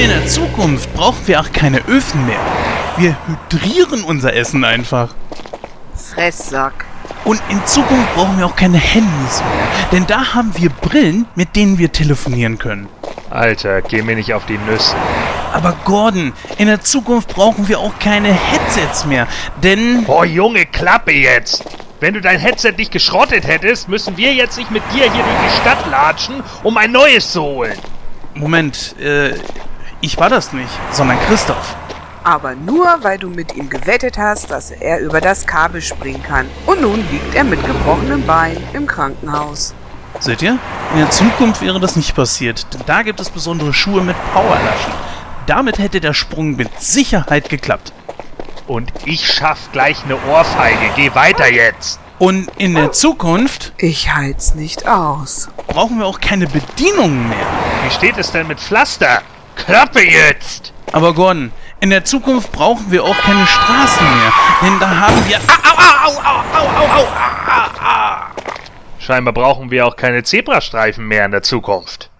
Und in der Zukunft brauchen wir auch keine Öfen mehr. Wir hydrieren unser Essen einfach. Fresssack. Und in Zukunft brauchen wir auch keine Handys mehr. Denn da haben wir Brillen, mit denen wir telefonieren können. Alter, geh mir nicht auf die Nüsse. Aber Gordon, in der Zukunft brauchen wir auch keine Headsets mehr. Denn. Boah, Junge, Klappe jetzt! Wenn du dein Headset nicht geschrottet hättest, müssen wir jetzt nicht mit dir hier durch die Stadt latschen, um ein neues zu holen. Moment, äh, ich war das nicht, sondern Christoph. Aber nur, weil du mit ihm gewettet hast, dass er über das Kabel springen kann. Und nun liegt er mit gebrochenem Bein im Krankenhaus. Seht ihr? In der Zukunft wäre das nicht passiert, denn da gibt es besondere Schuhe mit Powerlaschen. Damit hätte der Sprung mit Sicherheit geklappt. Und ich schaff gleich eine Ohrfeige. Geh weiter jetzt. Und in der Zukunft Ich halt's nicht aus. brauchen wir auch keine Bedienungen mehr. Wie steht es denn mit Pflaster? Klappe jetzt! Aber Gordon, in der Zukunft brauchen wir auch keine Straßen mehr. Denn da haben wir... Ah, au, au, au, Scheinbar brauchen wir auch keine Zebrastreifen mehr in der Zukunft.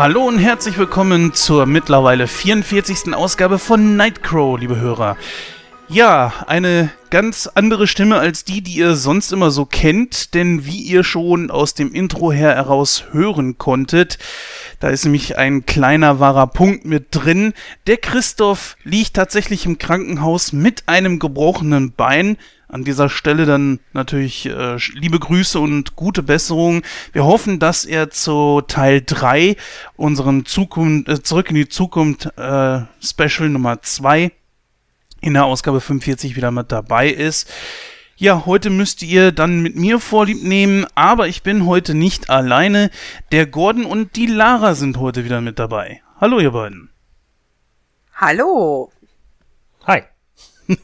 Hallo und herzlich willkommen zur mittlerweile 44. Ausgabe von Nightcrow, liebe Hörer. Ja, eine ganz andere Stimme als die, die ihr sonst immer so kennt, denn wie ihr schon aus dem Intro her heraus hören konntet, da ist nämlich ein kleiner wahrer Punkt mit drin. Der Christoph liegt tatsächlich im Krankenhaus mit einem gebrochenen Bein. An dieser Stelle dann natürlich äh, liebe Grüße und gute Besserung. Wir hoffen, dass er zu Teil 3 unseren Zukunft, äh, Zurück in die Zukunft äh, Special Nummer 2 in der Ausgabe 45 wieder mit dabei ist. Ja, heute müsst ihr dann mit mir Vorlieb nehmen, aber ich bin heute nicht alleine. Der Gordon und die Lara sind heute wieder mit dabei. Hallo, ihr beiden. Hallo. Hi.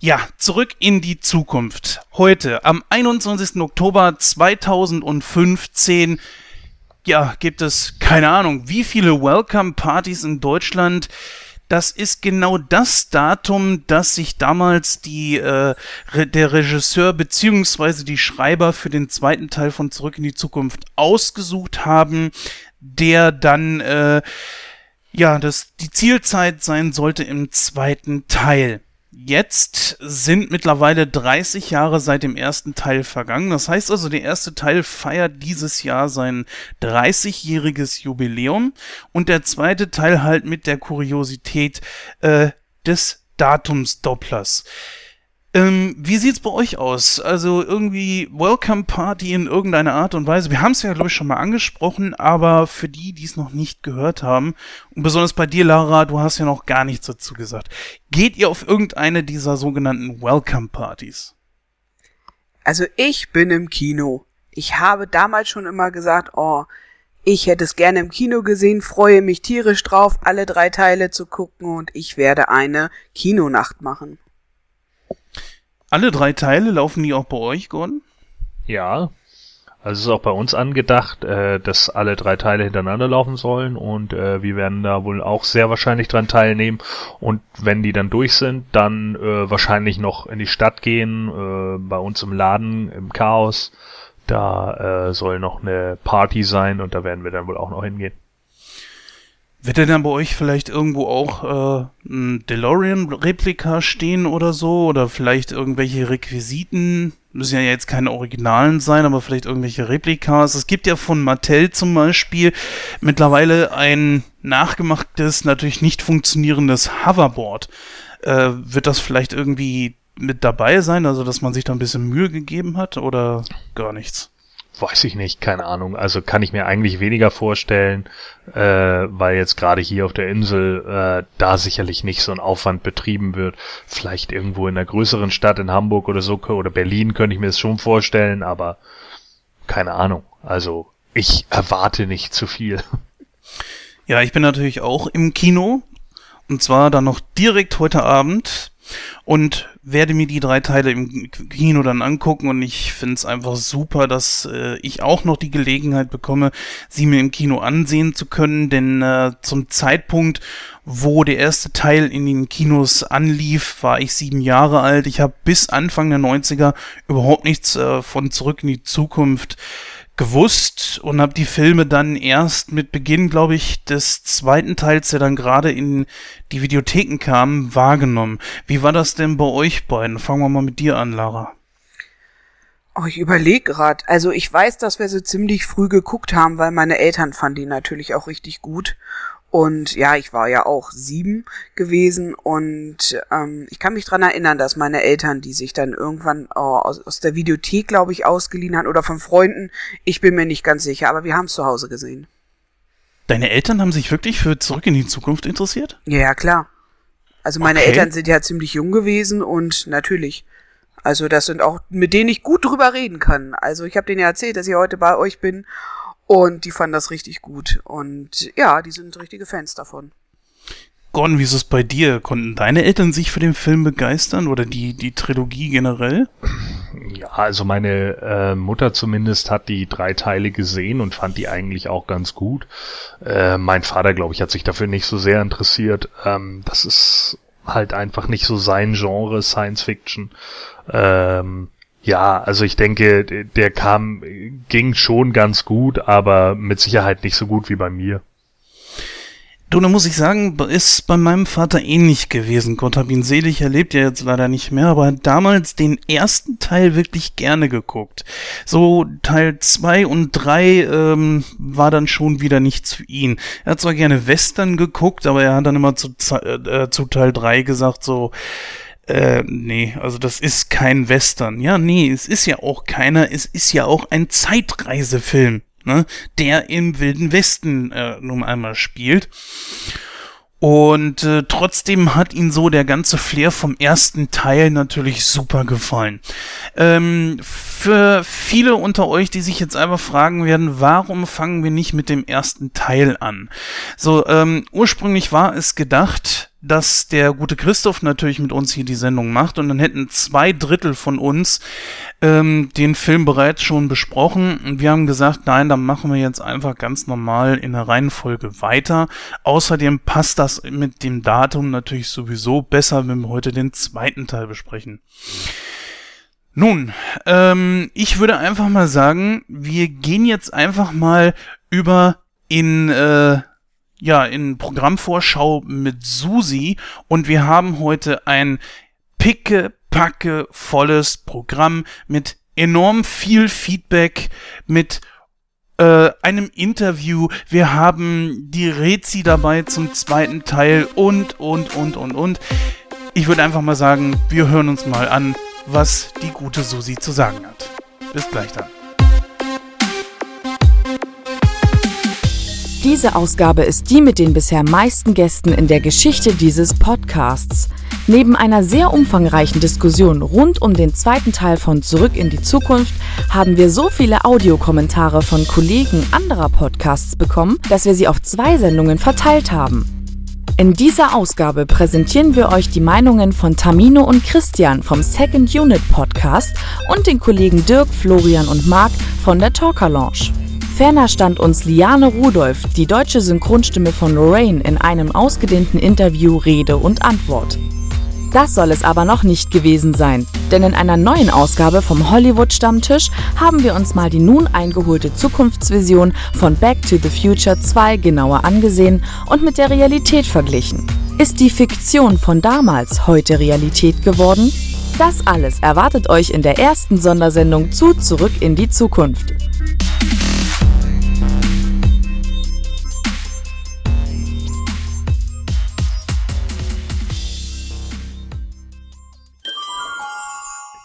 Ja, zurück in die Zukunft. Heute, am 21. Oktober 2015, ja, gibt es keine Ahnung, wie viele Welcome-Partys in Deutschland. Das ist genau das Datum, das sich damals die, äh, der Regisseur beziehungsweise die Schreiber für den zweiten Teil von Zurück in die Zukunft ausgesucht haben, der dann, äh, ja, das die Zielzeit sein sollte im zweiten Teil. Jetzt sind mittlerweile 30 Jahre seit dem ersten Teil vergangen. Das heißt also, der erste Teil feiert dieses Jahr sein 30-jähriges Jubiläum und der zweite Teil halt mit der Kuriosität äh, des Datumsdopplers. Ähm, wie sieht's bei euch aus? Also irgendwie Welcome Party in irgendeiner Art und Weise. Wir haben es ja, glaube ich, schon mal angesprochen, aber für die, die es noch nicht gehört haben, und besonders bei dir, Lara, du hast ja noch gar nichts dazu gesagt. Geht ihr auf irgendeine dieser sogenannten Welcome Partys? Also ich bin im Kino. Ich habe damals schon immer gesagt, oh, ich hätte es gerne im Kino gesehen, freue mich tierisch drauf, alle drei Teile zu gucken und ich werde eine Kinonacht machen. Alle drei Teile laufen die auch bei euch, Gordon? Ja. Also es ist auch bei uns angedacht, äh, dass alle drei Teile hintereinander laufen sollen und äh, wir werden da wohl auch sehr wahrscheinlich dran teilnehmen und wenn die dann durch sind, dann äh, wahrscheinlich noch in die Stadt gehen, äh, bei uns im Laden, im Chaos. Da äh, soll noch eine Party sein und da werden wir dann wohl auch noch hingehen. Wird denn dann bei euch vielleicht irgendwo auch äh, ein DeLorean-Replika stehen oder so? Oder vielleicht irgendwelche Requisiten? Müssen ja jetzt keine Originalen sein, aber vielleicht irgendwelche Replikas. Es gibt ja von Mattel zum Beispiel mittlerweile ein nachgemachtes, natürlich nicht funktionierendes Hoverboard. Äh, wird das vielleicht irgendwie mit dabei sein, also dass man sich da ein bisschen Mühe gegeben hat oder gar nichts? Weiß ich nicht, keine Ahnung. Also kann ich mir eigentlich weniger vorstellen, äh, weil jetzt gerade hier auf der Insel äh, da sicherlich nicht so ein Aufwand betrieben wird. Vielleicht irgendwo in einer größeren Stadt in Hamburg oder so oder Berlin könnte ich mir das schon vorstellen, aber keine Ahnung. Also ich erwarte nicht zu viel. Ja, ich bin natürlich auch im Kino. Und zwar dann noch direkt heute Abend und werde mir die drei Teile im Kino dann angucken und ich finde es einfach super, dass äh, ich auch noch die Gelegenheit bekomme, sie mir im Kino ansehen zu können, denn äh, zum Zeitpunkt, wo der erste Teil in den Kinos anlief, war ich sieben Jahre alt. Ich habe bis Anfang der 90er überhaupt nichts äh, von Zurück in die Zukunft gewusst und habe die Filme dann erst mit Beginn, glaube ich, des zweiten Teils, der dann gerade in die Videotheken kam, wahrgenommen. Wie war das denn bei euch beiden? Fangen wir mal mit dir an, Lara. Oh, ich überlege gerade. Also ich weiß, dass wir so ziemlich früh geguckt haben, weil meine Eltern fanden die natürlich auch richtig gut. Und ja, ich war ja auch sieben gewesen und ähm, ich kann mich dran erinnern, dass meine Eltern, die sich dann irgendwann oh, aus, aus der Videothek, glaube ich, ausgeliehen haben oder von Freunden, ich bin mir nicht ganz sicher, aber wir haben es zu Hause gesehen. Deine Eltern haben sich wirklich für Zurück in die Zukunft interessiert? Ja, ja klar. Also meine okay. Eltern sind ja ziemlich jung gewesen und natürlich. Also das sind auch, mit denen ich gut drüber reden kann. Also ich habe denen ja erzählt, dass ich heute bei euch bin und die fanden das richtig gut. Und ja, die sind richtige Fans davon. Gordon, wie ist es bei dir? Konnten deine Eltern sich für den Film begeistern oder die, die Trilogie generell? Ja, also meine äh, Mutter zumindest hat die drei Teile gesehen und fand die eigentlich auch ganz gut. Äh, mein Vater, glaube ich, hat sich dafür nicht so sehr interessiert. Ähm, das ist halt einfach nicht so sein Genre, Science Fiction. Ähm, ja, also ich denke, der kam, ging schon ganz gut, aber mit Sicherheit nicht so gut wie bei mir. Du, da muss ich sagen, ist bei meinem Vater ähnlich gewesen. Gott hab ihn selig, er lebt ja jetzt leider nicht mehr, aber hat damals den ersten Teil wirklich gerne geguckt. So Teil zwei und drei ähm, war dann schon wieder nichts für ihn. Er hat zwar gerne Western geguckt, aber er hat dann immer zu, äh, zu Teil drei gesagt so, äh, nee, also das ist kein Western. Ja, nee, es ist ja auch keiner, es ist ja auch ein Zeitreisefilm, ne, der im Wilden Westen äh, nun einmal spielt. Und äh, trotzdem hat ihn so der ganze Flair vom ersten Teil natürlich super gefallen. Ähm, für viele unter euch, die sich jetzt einfach fragen werden, warum fangen wir nicht mit dem ersten Teil an? So, ähm, ursprünglich war es gedacht, dass der gute Christoph natürlich mit uns hier die Sendung macht und dann hätten zwei Drittel von uns ähm, den Film bereits schon besprochen und wir haben gesagt, nein, dann machen wir jetzt einfach ganz normal in der Reihenfolge weiter. Außerdem passt das mit dem Datum natürlich sowieso besser, wenn wir heute den zweiten Teil besprechen. Nun, ähm, ich würde einfach mal sagen, wir gehen jetzt einfach mal über in äh, ja, in Programmvorschau mit Susi und wir haben heute ein picke, packe volles Programm mit enorm viel Feedback, mit äh, einem Interview. Wir haben die Rezi dabei zum zweiten Teil und, und, und, und, und. Ich würde einfach mal sagen, wir hören uns mal an, was die gute Susi zu sagen hat. Bis gleich dann. Diese Ausgabe ist die mit den bisher meisten Gästen in der Geschichte dieses Podcasts. Neben einer sehr umfangreichen Diskussion rund um den zweiten Teil von Zurück in die Zukunft haben wir so viele Audiokommentare von Kollegen anderer Podcasts bekommen, dass wir sie auf zwei Sendungen verteilt haben. In dieser Ausgabe präsentieren wir euch die Meinungen von Tamino und Christian vom Second Unit Podcast und den Kollegen Dirk, Florian und Marc von der Talker Lounge. Ferner stand uns Liane Rudolph, die deutsche Synchronstimme von Lorraine, in einem ausgedehnten Interview Rede und Antwort. Das soll es aber noch nicht gewesen sein, denn in einer neuen Ausgabe vom Hollywood-Stammtisch haben wir uns mal die nun eingeholte Zukunftsvision von Back to the Future 2 genauer angesehen und mit der Realität verglichen. Ist die Fiktion von damals heute Realität geworden? Das alles erwartet euch in der ersten Sondersendung zu Zurück in die Zukunft.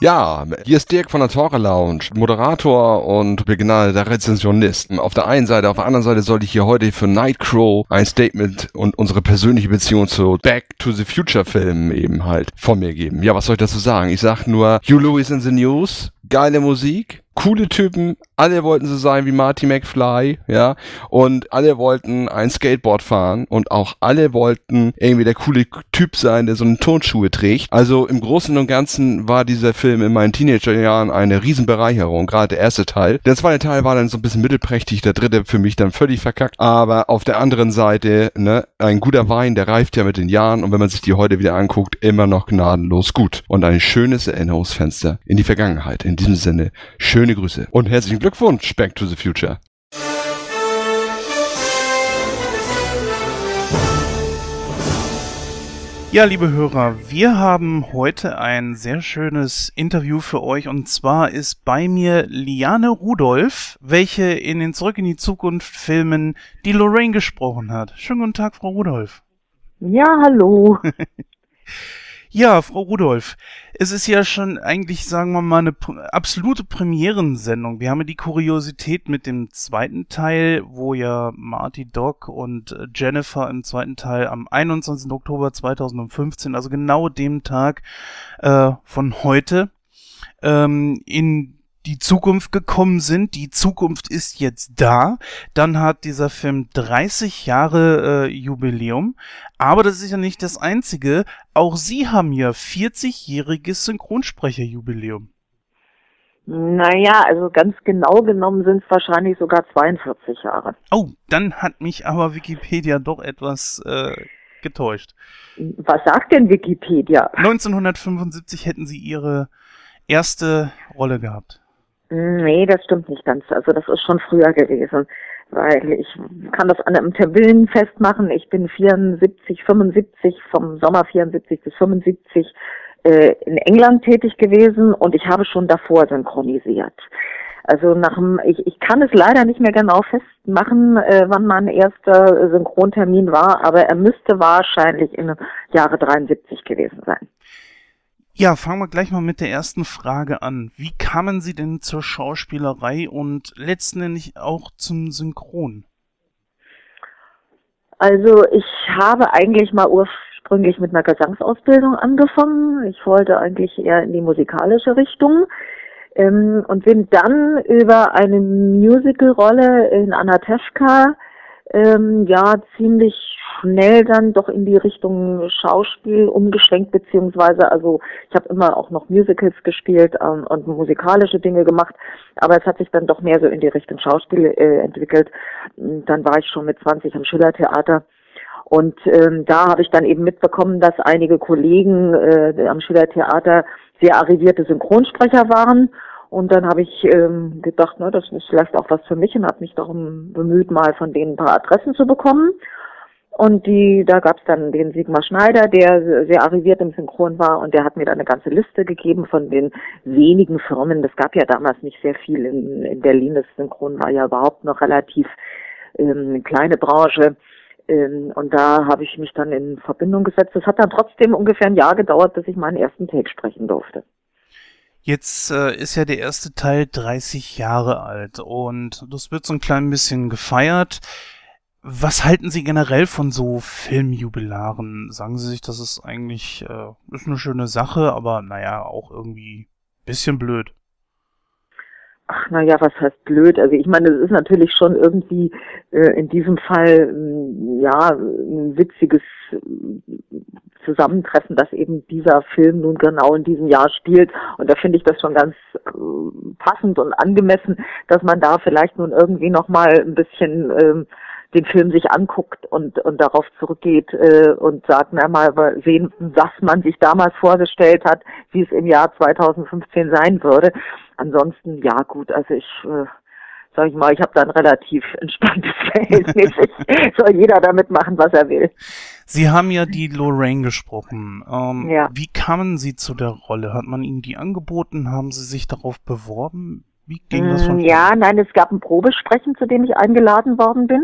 Ja, hier ist Dirk von der Talker Lounge, Moderator und begnadeter Rezensionist. Auf der einen Seite, auf der anderen Seite sollte ich hier heute für Nightcrow ein Statement und unsere persönliche Beziehung zu Back to the Future Filmen eben halt von mir geben. Ja, was soll ich dazu sagen? Ich sag nur, Hugh Lewis in the News, geile Musik, coole Typen, alle wollten so sein wie Marty McFly, ja, und alle wollten ein Skateboard fahren und auch alle wollten irgendwie der coole Typ sein, der so eine Turnschuhe trägt. Also im Großen und Ganzen war dieser Film in meinen Teenagerjahren eine Riesenbereicherung, gerade der erste Teil. Der zweite Teil war dann so ein bisschen mittelprächtig, der dritte für mich dann völlig verkackt, aber auf der anderen Seite, ne, ein guter Wein, der reift ja mit den Jahren und wenn man sich die heute wieder anguckt, immer noch gnadenlos gut und ein schönes Erinnerungsfenster in die Vergangenheit. In diesem Sinne, schöne Grüße und herzlichen Glückwunsch, Back to the Future. Ja, liebe Hörer, wir haben heute ein sehr schönes Interview für euch und zwar ist bei mir Liane Rudolph, welche in den Zurück in die Zukunft Filmen die Lorraine gesprochen hat. Schönen guten Tag, Frau Rudolph. Ja, hallo. Ja, Frau Rudolph, es ist ja schon eigentlich, sagen wir mal, eine absolute Premierensendung. Wir haben ja die Kuriosität mit dem zweiten Teil, wo ja Marty Doc und äh, Jennifer im zweiten Teil am 21. Oktober 2015, also genau dem Tag äh, von heute, ähm, in die Zukunft gekommen sind. Die Zukunft ist jetzt da. Dann hat dieser Film 30 Jahre äh, Jubiläum. Aber das ist ja nicht das Einzige. Auch Sie haben ja 40-jähriges Synchronsprecherjubiläum. Naja, also ganz genau genommen sind es wahrscheinlich sogar 42 Jahre. Oh, dann hat mich aber Wikipedia doch etwas äh, getäuscht. Was sagt denn Wikipedia? 1975 hätten Sie Ihre erste Rolle gehabt. Nee, das stimmt nicht ganz. Also das ist schon früher gewesen, weil ich kann das an einem Termin festmachen. Ich bin 74, 75, vom Sommer 74 bis 75 äh, in England tätig gewesen und ich habe schon davor synchronisiert. Also nach dem, ich, ich kann es leider nicht mehr genau festmachen, äh, wann mein erster Synchrontermin war, aber er müsste wahrscheinlich in Jahre 73 gewesen sein. Ja, fangen wir gleich mal mit der ersten Frage an. Wie kamen Sie denn zur Schauspielerei und letztendlich auch zum Synchron? Also ich habe eigentlich mal ursprünglich mit einer Gesangsausbildung angefangen. Ich wollte eigentlich eher in die musikalische Richtung ähm, und bin dann über eine Musicalrolle in Anatevka ähm, ja ziemlich schnell dann doch in die Richtung Schauspiel umgeschwenkt, beziehungsweise also ich habe immer auch noch Musicals gespielt ähm, und musikalische Dinge gemacht, aber es hat sich dann doch mehr so in die Richtung Schauspiel äh, entwickelt. Dann war ich schon mit 20 am Schillertheater und ähm, da habe ich dann eben mitbekommen, dass einige Kollegen äh, am Schillertheater sehr arrivierte Synchronsprecher waren und dann habe ich ähm, gedacht, ne, das ist vielleicht auch was für mich und habe mich darum bemüht, mal von denen ein paar Adressen zu bekommen. Und die, da gab es dann den Sigmar Schneider, der sehr arriviert im Synchron war und der hat mir dann eine ganze Liste gegeben von den wenigen Firmen. Das gab ja damals nicht sehr viel in, in Berlin. Das Synchron war ja überhaupt noch relativ ähm, kleine Branche. Ähm, und da habe ich mich dann in Verbindung gesetzt. Das hat dann trotzdem ungefähr ein Jahr gedauert, bis ich meinen ersten Take sprechen durfte. Jetzt äh, ist ja der erste Teil 30 Jahre alt und das wird so ein klein bisschen gefeiert. Was halten Sie generell von so Filmjubilaren? Sagen Sie sich, das ist eigentlich äh, ist eine schöne Sache, aber naja, auch irgendwie bisschen blöd. Ach, naja, was heißt blöd? Also ich meine, es ist natürlich schon irgendwie äh, in diesem Fall äh, ja ein witziges Zusammentreffen, dass eben dieser Film nun genau in diesem Jahr spielt. Und da finde ich das schon ganz äh, passend und angemessen, dass man da vielleicht nun irgendwie nochmal ein bisschen ähm, den Film sich anguckt und, und darauf zurückgeht äh, und sagt, na mal sehen, was man sich damals vorgestellt hat, wie es im Jahr 2015 sein würde. Ansonsten, ja gut, also ich äh, sag ich mal, ich habe da ein relativ entspanntes Verhältnis. soll jeder damit machen, was er will. Sie haben ja die Lorraine gesprochen. Ähm, ja. Wie kamen Sie zu der Rolle? Hat man Ihnen die angeboten? Haben Sie sich darauf beworben? Wie ging das von mm, Ja, nein, es gab ein Probesprechen, zu dem ich eingeladen worden bin.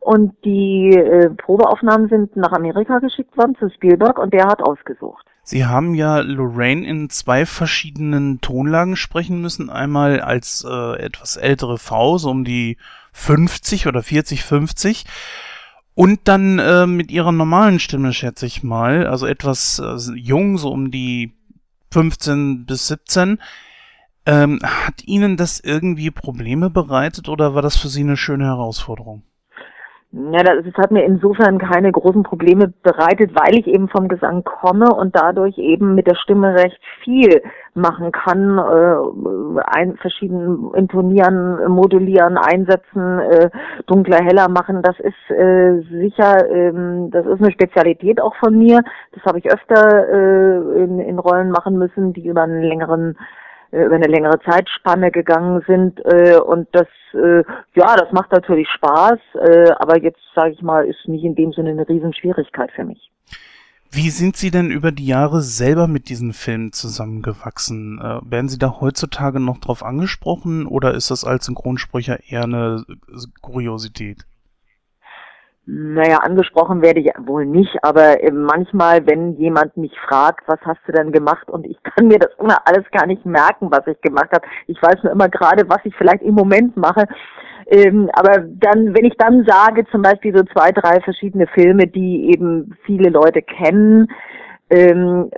Und die äh, Probeaufnahmen sind nach Amerika geschickt worden zu Spielberg und der hat ausgesucht. Sie haben ja Lorraine in zwei verschiedenen Tonlagen sprechen müssen. Einmal als äh, etwas ältere Frau, so um die 50 oder 40, 50. Und dann äh, mit ihrer normalen Stimme, schätze ich mal, also etwas äh, jung, so um die 15 bis 17. Ähm, hat Ihnen das irgendwie Probleme bereitet oder war das für Sie eine schöne Herausforderung? Ja, das, das hat mir insofern keine großen Probleme bereitet, weil ich eben vom Gesang komme und dadurch eben mit der Stimme recht viel machen kann, äh, ein, verschieden intonieren, modulieren, einsetzen, äh, dunkler, heller machen. Das ist äh, sicher, ähm, das ist eine Spezialität auch von mir. Das habe ich öfter äh, in, in Rollen machen müssen, die über einen längeren über eine längere Zeitspanne gegangen sind äh, und das äh, ja das macht natürlich Spaß äh, aber jetzt sage ich mal ist nicht in dem Sinne eine Riesenschwierigkeit für mich wie sind Sie denn über die Jahre selber mit diesen Filmen zusammengewachsen? Äh, werden Sie da heutzutage noch drauf angesprochen oder ist das als Synchronsprecher eher eine Kuriosität? Naja, angesprochen werde ich wohl nicht, aber äh, manchmal, wenn jemand mich fragt, was hast du denn gemacht und ich kann mir das immer alles gar nicht merken, was ich gemacht habe. Ich weiß nur immer gerade, was ich vielleicht im Moment mache. Ähm, aber dann, wenn ich dann sage, zum Beispiel so zwei, drei verschiedene Filme, die eben viele Leute kennen, ähm,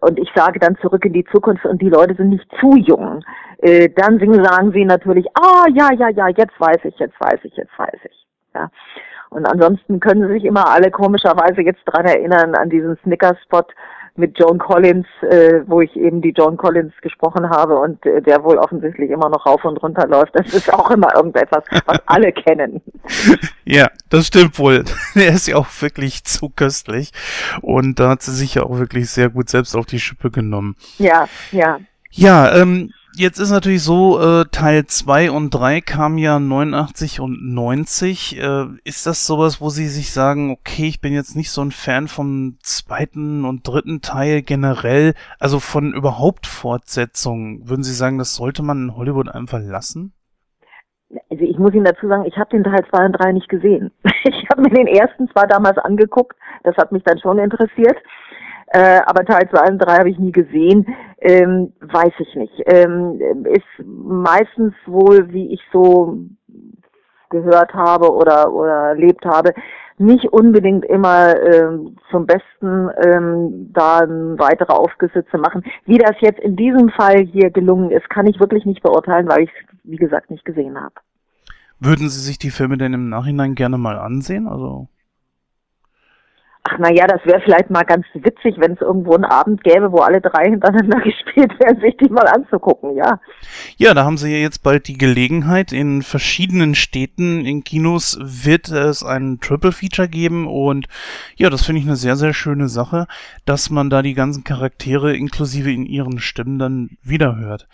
und ich sage dann zurück in die Zukunft und die Leute sind nicht zu jung, äh, dann sagen sie natürlich, ah, ja, ja, ja, jetzt weiß ich, jetzt weiß ich, jetzt weiß ich. Ja. Und ansonsten können sie sich immer alle komischerweise jetzt dran erinnern an diesen Snickers-Spot mit Joan Collins, äh, wo ich eben die Joan Collins gesprochen habe und äh, der wohl offensichtlich immer noch rauf und runter läuft. Das ist auch immer irgendetwas, was alle kennen. Ja, das stimmt wohl. Der ist ja auch wirklich zu köstlich und da hat sie sich ja auch wirklich sehr gut selbst auf die Schippe genommen. Ja, ja. Ja, ähm, Jetzt ist natürlich so, äh, Teil 2 und 3 kamen ja 89 und 90. Äh, ist das sowas, wo Sie sich sagen, okay, ich bin jetzt nicht so ein Fan vom zweiten und dritten Teil generell, also von überhaupt Fortsetzungen? Würden Sie sagen, das sollte man in Hollywood einfach lassen? Also ich muss Ihnen dazu sagen, ich habe den Teil 2 und 3 nicht gesehen. Ich habe mir den ersten zwar damals angeguckt, das hat mich dann schon interessiert äh, aber Teil 2 und 3 habe ich nie gesehen, ähm, weiß ich nicht. Ähm, ist meistens wohl, wie ich so gehört habe oder, oder erlebt habe, nicht unbedingt immer ähm, zum Besten ähm, da weitere Aufgüsse zu machen. Wie das jetzt in diesem Fall hier gelungen ist, kann ich wirklich nicht beurteilen, weil ich es, wie gesagt, nicht gesehen habe. Würden Sie sich die Filme denn im Nachhinein gerne mal ansehen? Also Ach na ja, das wäre vielleicht mal ganz witzig, wenn es irgendwo einen Abend gäbe, wo alle drei hintereinander gespielt werden, sich die mal anzugucken, ja. Ja, da haben Sie ja jetzt bald die Gelegenheit. In verschiedenen Städten in Kinos wird es einen Triple Feature geben und ja, das finde ich eine sehr, sehr schöne Sache, dass man da die ganzen Charaktere inklusive in ihren Stimmen dann wiederhört.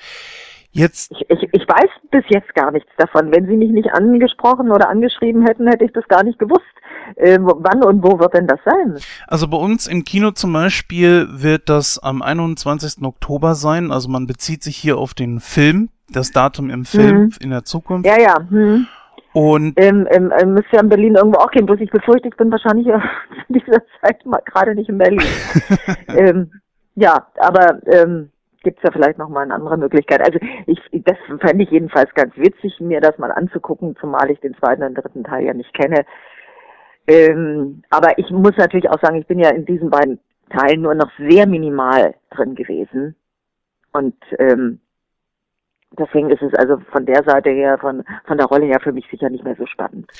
Jetzt. Ich, ich, ich weiß bis jetzt gar nichts davon. Wenn Sie mich nicht angesprochen oder angeschrieben hätten, hätte ich das gar nicht gewusst. Äh, wann und wo wird denn das sein? Also bei uns im Kino zum Beispiel wird das am 21. Oktober sein. Also man bezieht sich hier auf den Film, das Datum im Film hm. in der Zukunft. Ja, ja. Hm. Und ähm, ähm, ähm, müsste ja in Berlin irgendwo auch gehen, bloß ich befürchte, ich bin wahrscheinlich in dieser Zeit mal gerade nicht in Berlin. ähm, ja, aber ähm, gibt es ja vielleicht noch mal eine andere Möglichkeit. Also ich, das fände ich jedenfalls ganz witzig, mir das mal anzugucken, zumal ich den zweiten und dritten Teil ja nicht kenne. Ähm, aber ich muss natürlich auch sagen, ich bin ja in diesen beiden Teilen nur noch sehr minimal drin gewesen. Und ähm, deswegen ist es also von der Seite her, von, von der Rolle her für mich sicher nicht mehr so spannend.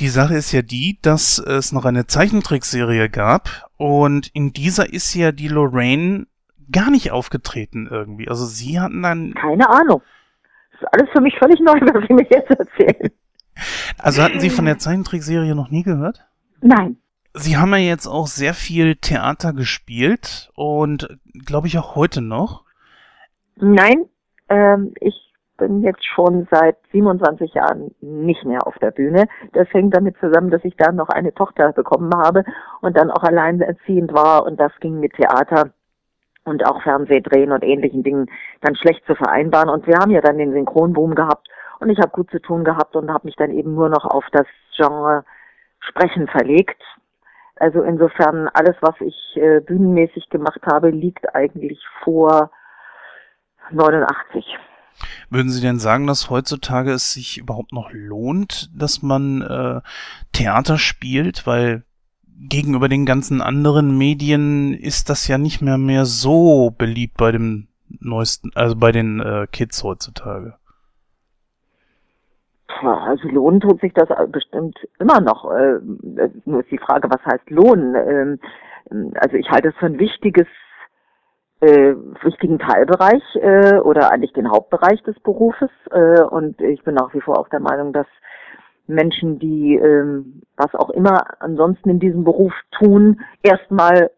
Die Sache ist ja die, dass es noch eine Zeichentrickserie gab und in dieser ist ja die Lorraine gar nicht aufgetreten irgendwie. Also sie hatten dann. Keine Ahnung. Das ist alles für mich völlig neu, was Sie mir jetzt erzählen. Also hatten Sie von der Zeichentrickserie noch nie gehört? Nein. Sie haben ja jetzt auch sehr viel Theater gespielt und glaube ich auch heute noch. Nein, ähm, ich bin jetzt schon seit 27 Jahren nicht mehr auf der Bühne. Das hängt damit zusammen, dass ich dann noch eine Tochter bekommen habe und dann auch alleinerziehend war und das ging mit Theater und auch Fernsehdrehen und ähnlichen Dingen dann schlecht zu vereinbaren. Und wir haben ja dann den Synchronboom gehabt und ich habe gut zu tun gehabt und habe mich dann eben nur noch auf das Genre Sprechen verlegt. Also insofern, alles, was ich äh, bühnenmäßig gemacht habe, liegt eigentlich vor 89. Würden Sie denn sagen, dass heutzutage es sich überhaupt noch lohnt, dass man äh, Theater spielt? Weil gegenüber den ganzen anderen Medien ist das ja nicht mehr mehr so beliebt bei dem neuesten, also bei den äh, Kids heutzutage. Also lohnen tut sich das bestimmt immer noch. Äh, nur ist die Frage, was heißt lohnen? Ähm, also ich halte es für ein wichtiges, äh, wichtigen Teilbereich äh, oder eigentlich den Hauptbereich des Berufes. Äh, und ich bin nach wie vor auch der Meinung, dass Menschen, die ähm, was auch immer ansonsten in diesem Beruf tun, erstmal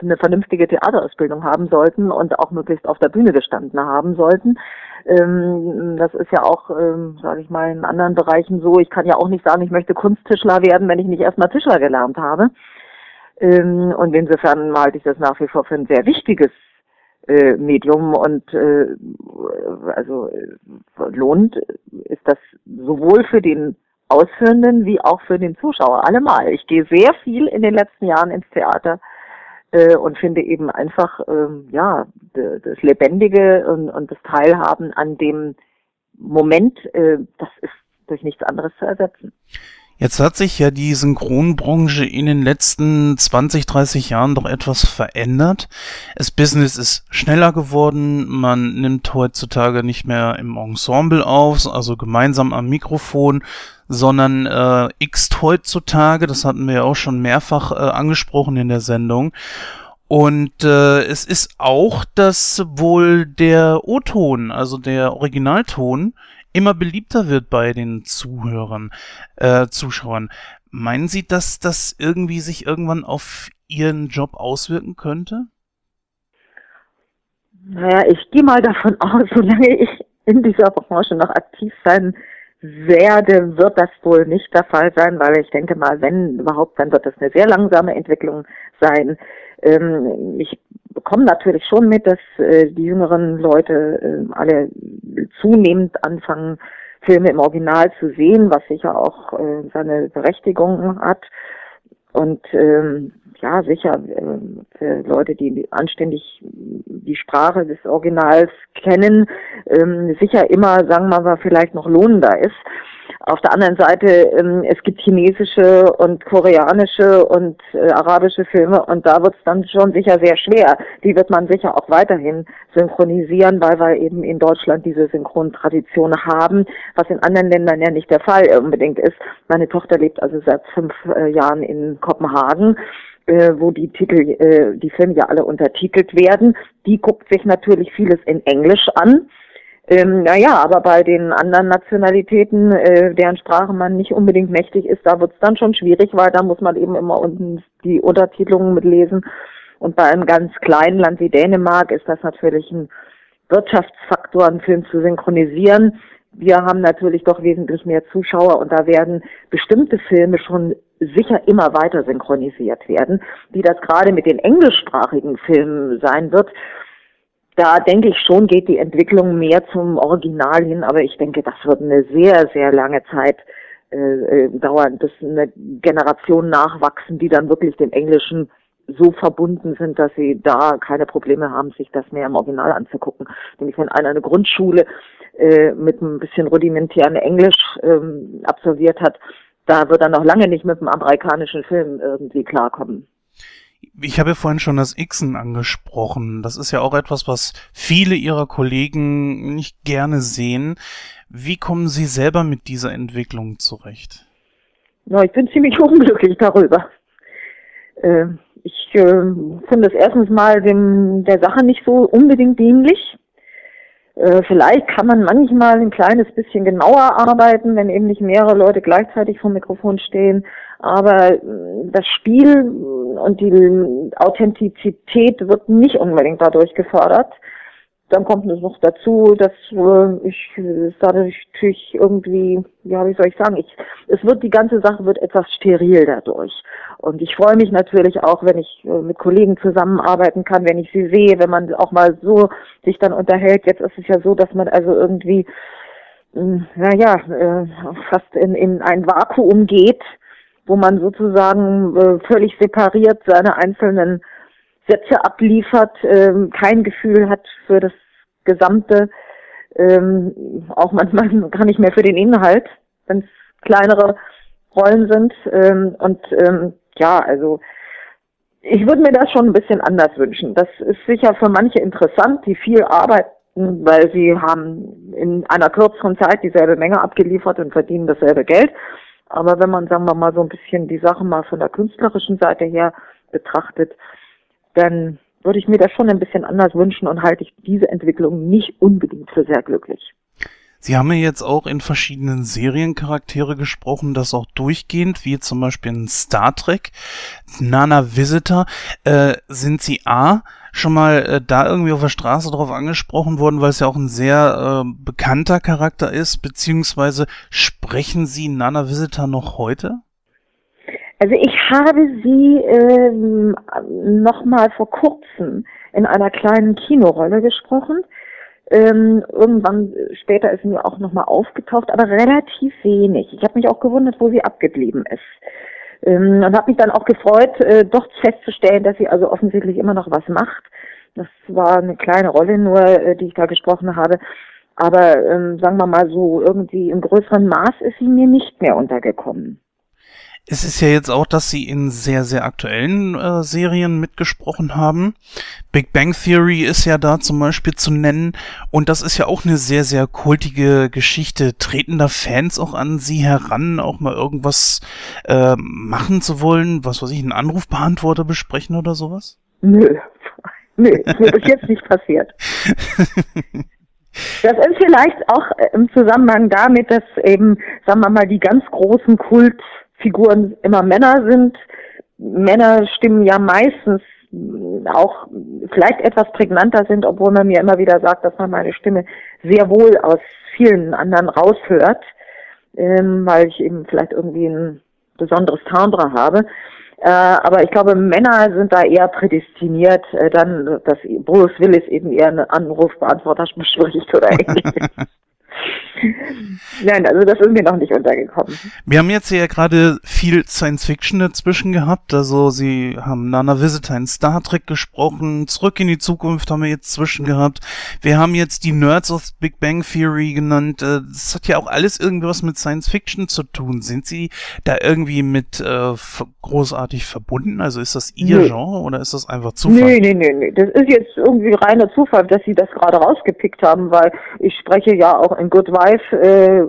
eine vernünftige Theaterausbildung haben sollten und auch möglichst auf der Bühne gestanden haben sollten. Ähm, das ist ja auch, ähm, sage ich mal, in anderen Bereichen so. Ich kann ja auch nicht sagen, ich möchte Kunsttischler werden, wenn ich nicht erstmal Tischler gelernt habe. Ähm, und insofern halte ich das nach wie vor für ein sehr wichtiges äh, Medium und äh, also äh, lohnt ist das sowohl für den Ausführenden wie auch für den Zuschauer allemal. Ich gehe sehr viel in den letzten Jahren ins Theater äh, und finde eben einfach ähm, ja das Lebendige und, und das Teilhaben an dem Moment, äh, das ist durch nichts anderes zu ersetzen. Jetzt hat sich ja die Synchronbranche in den letzten 20, 30 Jahren doch etwas verändert. Das Business ist schneller geworden. Man nimmt heutzutage nicht mehr im Ensemble auf, also gemeinsam am Mikrofon, sondern äh, x heutzutage. Das hatten wir ja auch schon mehrfach äh, angesprochen in der Sendung. Und äh, es ist auch, dass wohl der O-Ton, also der Originalton, immer beliebter wird bei den Zuhörern, äh, Zuschauern. Meinen Sie, dass das irgendwie sich irgendwann auf Ihren Job auswirken könnte? Naja, ich gehe mal davon aus, solange ich in dieser Branche noch aktiv sein werde, wird das wohl nicht der Fall sein, weil ich denke mal, wenn überhaupt, dann wird das eine sehr langsame Entwicklung sein. Ähm, ich bekomme natürlich schon mit, dass äh, die jüngeren Leute äh, alle zunehmend anfangen, Filme im Original zu sehen, was sicher auch äh, seine Berechtigung hat. Und ähm, ja, sicher äh, für Leute, die anständig die Sprache des Originals kennen, ähm, sicher immer, sagen wir mal, vielleicht noch lohnender ist. Auf der anderen Seite, ähm, es gibt chinesische und koreanische und äh, arabische Filme und da wird es dann schon sicher sehr schwer. Die wird man sicher auch weiterhin synchronisieren, weil wir eben in Deutschland diese Synchrontradition haben, was in anderen Ländern ja nicht der Fall unbedingt ist. Meine Tochter lebt also seit fünf äh, Jahren in Kopenhagen äh, wo die Titel, äh, die Filme ja alle untertitelt werden. Die guckt sich natürlich vieles in Englisch an ähm, naja, aber bei den anderen Nationalitäten, äh, deren Sprache man nicht unbedingt mächtig ist, da wird's dann schon schwierig, weil da muss man eben immer unten die Untertitelungen mitlesen. Und bei einem ganz kleinen Land wie Dänemark ist das natürlich ein Wirtschaftsfaktor, einen Film zu synchronisieren. Wir haben natürlich doch wesentlich mehr Zuschauer und da werden bestimmte Filme schon sicher immer weiter synchronisiert werden. Wie das gerade mit den englischsprachigen Filmen sein wird, da denke ich schon, geht die Entwicklung mehr zum Original hin, aber ich denke, das wird eine sehr, sehr lange Zeit äh, äh, dauern, dass eine Generation nachwachsen, die dann wirklich dem Englischen so verbunden sind, dass sie da keine Probleme haben, sich das mehr im Original anzugucken. Nämlich wenn einer eine Grundschule äh, mit ein bisschen rudimentären Englisch ähm, absolviert hat, da wird er noch lange nicht mit dem amerikanischen Film irgendwie klarkommen ich habe ja vorhin schon das Xen angesprochen. Das ist ja auch etwas, was viele Ihrer Kollegen nicht gerne sehen. Wie kommen Sie selber mit dieser Entwicklung zurecht? Na, ich bin ziemlich unglücklich darüber. Äh, ich äh, finde es erstens mal dem, der Sache nicht so unbedingt dienlich. Äh, vielleicht kann man manchmal ein kleines bisschen genauer arbeiten, wenn eben nicht mehrere Leute gleichzeitig vom Mikrofon stehen. Aber äh, das Spiel und die Authentizität wird nicht unbedingt dadurch gefördert. Dann kommt es noch dazu, dass äh, ich dadurch natürlich irgendwie, ja, wie soll ich sagen, ich, es wird die ganze Sache wird etwas steril dadurch. Und ich freue mich natürlich auch, wenn ich äh, mit Kollegen zusammenarbeiten kann, wenn ich sie sehe, wenn man auch mal so sich dann unterhält. Jetzt ist es ja so, dass man also irgendwie, naja, äh, fast in, in ein Vakuum geht wo man sozusagen äh, völlig separiert seine einzelnen Sätze abliefert, ähm, kein Gefühl hat für das Gesamte, ähm, auch manchmal gar nicht mehr für den Inhalt, wenn es kleinere Rollen sind. Ähm, und ähm, ja, also ich würde mir das schon ein bisschen anders wünschen. Das ist sicher für manche interessant, die viel arbeiten, weil sie haben in einer kürzeren Zeit dieselbe Menge abgeliefert und verdienen dasselbe Geld. Aber wenn man, sagen wir mal, so ein bisschen die Sache mal von der künstlerischen Seite her betrachtet, dann würde ich mir das schon ein bisschen anders wünschen und halte ich diese Entwicklung nicht unbedingt für sehr glücklich. Sie haben ja jetzt auch in verschiedenen Seriencharaktere gesprochen, das auch durchgehend, wie zum Beispiel in Star Trek, Nana Visitor. Äh, sind Sie A, schon mal äh, da irgendwie auf der Straße drauf angesprochen worden, weil es ja auch ein sehr äh, bekannter Charakter ist, beziehungsweise sprechen Sie Nana Visitor noch heute? Also ich habe sie ähm, noch mal vor kurzem in einer kleinen Kinorolle gesprochen. Ähm, irgendwann später ist sie mir auch nochmal aufgetaucht, aber relativ wenig. Ich habe mich auch gewundert, wo sie abgeblieben ist. Ähm, und habe mich dann auch gefreut, äh, doch festzustellen, dass sie also offensichtlich immer noch was macht. Das war eine kleine Rolle nur, äh, die ich da gesprochen habe. Aber ähm, sagen wir mal so, irgendwie im größeren Maß ist sie mir nicht mehr untergekommen. Es ist ja jetzt auch, dass sie in sehr, sehr aktuellen äh, Serien mitgesprochen haben. Big Bang Theory ist ja da zum Beispiel zu nennen. Und das ist ja auch eine sehr, sehr kultige Geschichte. Treten da Fans auch an sie heran, auch mal irgendwas äh, machen zu wollen? Was weiß ich, einen Anrufbeantworter besprechen oder sowas? Nö. Nö, ist mir bis jetzt nicht passiert. Das ist vielleicht auch im Zusammenhang damit, dass eben, sagen wir mal, die ganz großen Kult Figuren immer Männer sind. Männer stimmen ja meistens auch vielleicht etwas prägnanter sind, obwohl man mir immer wieder sagt, dass man meine Stimme sehr wohl aus vielen anderen raushört, ähm, weil ich eben vielleicht irgendwie ein besonderes Timbre habe. Äh, aber ich glaube, Männer sind da eher prädestiniert, äh, dann, dass Bruce Willis eben eher einen Anrufbeantworter spricht oder ähnliches. Nein, also das ist mir noch nicht untergekommen. Wir haben jetzt ja gerade viel Science Fiction dazwischen gehabt. Also Sie haben Nana Visitor in Star Trek gesprochen, Zurück in die Zukunft haben wir jetzt zwischen gehabt. Wir haben jetzt die Nerds of Big Bang Theory genannt. Äh, das hat ja auch alles irgendwas mit Science Fiction zu tun. Sind Sie da irgendwie mit äh, großartig verbunden? Also ist das Ihr nee. Genre oder ist das einfach Zufall? Nee, nee, nee, nee. Das ist jetzt irgendwie reiner Zufall, dass Sie das gerade rausgepickt haben, weil ich spreche ja auch in Good Wife äh,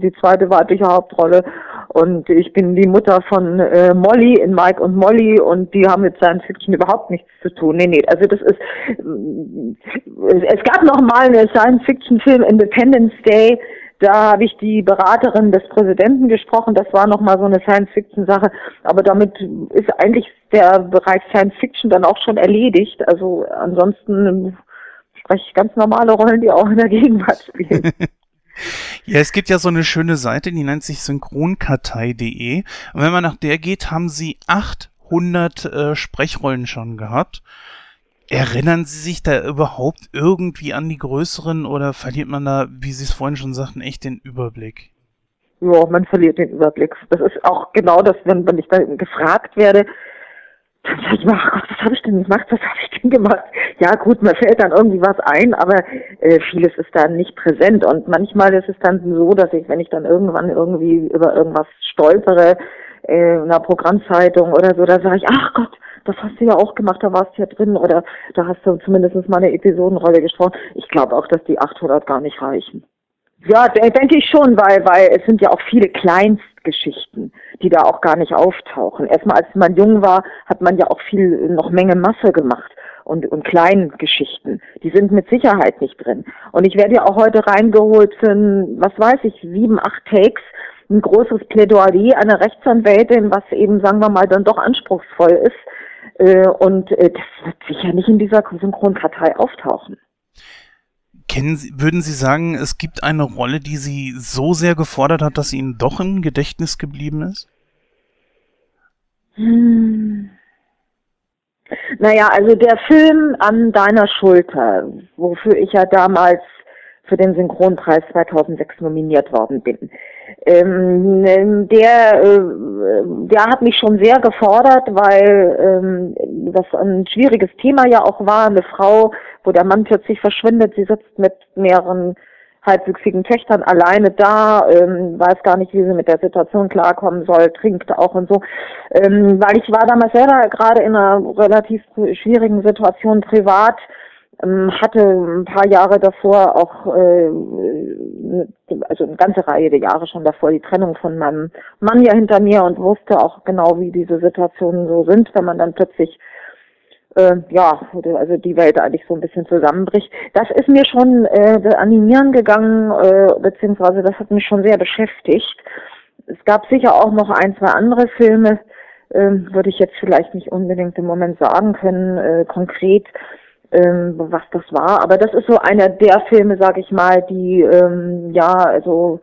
die zweite weibliche Hauptrolle und ich bin die Mutter von äh, Molly in Mike und Molly und die haben mit Science Fiction überhaupt nichts zu tun. Nee, nee, also das ist äh, es gab noch mal einen Science Fiction Film Independence Day, da habe ich die Beraterin des Präsidenten gesprochen. Das war nochmal so eine Science-Fiction-Sache. Aber damit ist eigentlich der Bereich Science-Fiction dann auch schon erledigt. Also ansonsten spreche ich ganz normale Rollen, die auch in der Gegenwart spielen. Ja, es gibt ja so eine schöne Seite, die nennt sich synchronkartei.de. Und wenn man nach der geht, haben sie 800 äh, Sprechrollen schon gehabt. Erinnern Sie sich da überhaupt irgendwie an die größeren oder verliert man da, wie Sie es vorhin schon sagten, echt den Überblick? Ja, man verliert den Überblick. Das ist auch genau das, wenn, wenn ich dann gefragt werde, dann sag ich mir, ach Gott, was habe ich denn gemacht? Was habe ich denn gemacht? Ja gut, mir fällt dann irgendwie was ein, aber äh, vieles ist dann nicht präsent. Und manchmal ist es dann so, dass ich, wenn ich dann irgendwann irgendwie über irgendwas stolpere, äh, in einer Programmzeitung oder so, da sage ich, ach Gott, das hast du ja auch gemacht, da warst du ja drin oder da hast du zumindest mal eine Episodenrolle gesprochen. Ich glaube auch, dass die 800 gar nicht reichen. Ja, denke ich schon, weil, weil es sind ja auch viele Kleinstgeschichten, die da auch gar nicht auftauchen. Erstmal, als man jung war, hat man ja auch viel noch Menge Masse gemacht und, und kleinen Geschichten. Die sind mit Sicherheit nicht drin. Und ich werde ja auch heute reingeholt für was weiß ich, sieben, acht Takes, ein großes Plädoyer einer Rechtsanwältin, was eben, sagen wir mal, dann doch anspruchsvoll ist. Äh, und äh, das wird sicher nicht in dieser Synchronkartei auftauchen. Kennen Sie, würden Sie sagen, es gibt eine Rolle, die Sie so sehr gefordert hat, dass sie Ihnen doch im Gedächtnis geblieben ist? Hm. Naja, also der Film an deiner Schulter, wofür ich ja damals für den Synchronpreis 2006 nominiert worden bin, Ähm, der, äh, der hat mich schon sehr gefordert, weil ähm, das ein schwieriges Thema ja auch war. Eine Frau, wo der Mann plötzlich verschwindet, sie sitzt mit mehreren halbwüchsigen Töchtern alleine da, ähm, weiß gar nicht, wie sie mit der Situation klarkommen soll, trinkt auch und so. Ähm, weil ich war damals selber gerade in einer relativ schwierigen Situation privat, ähm, hatte ein paar Jahre davor auch, äh, also eine ganze Reihe der Jahre schon davor, die Trennung von meinem Mann ja hinter mir und wusste auch genau, wie diese Situationen so sind, wenn man dann plötzlich äh, ja, also die Welt eigentlich so ein bisschen zusammenbricht. Das ist mir schon äh, an die Nieren gegangen, äh, beziehungsweise das hat mich schon sehr beschäftigt. Es gab sicher auch noch ein, zwei andere Filme, äh, würde ich jetzt vielleicht nicht unbedingt im Moment sagen können, äh, konkret, ähm, was das war. Aber das ist so einer der Filme, sag ich mal, die ähm, ja, also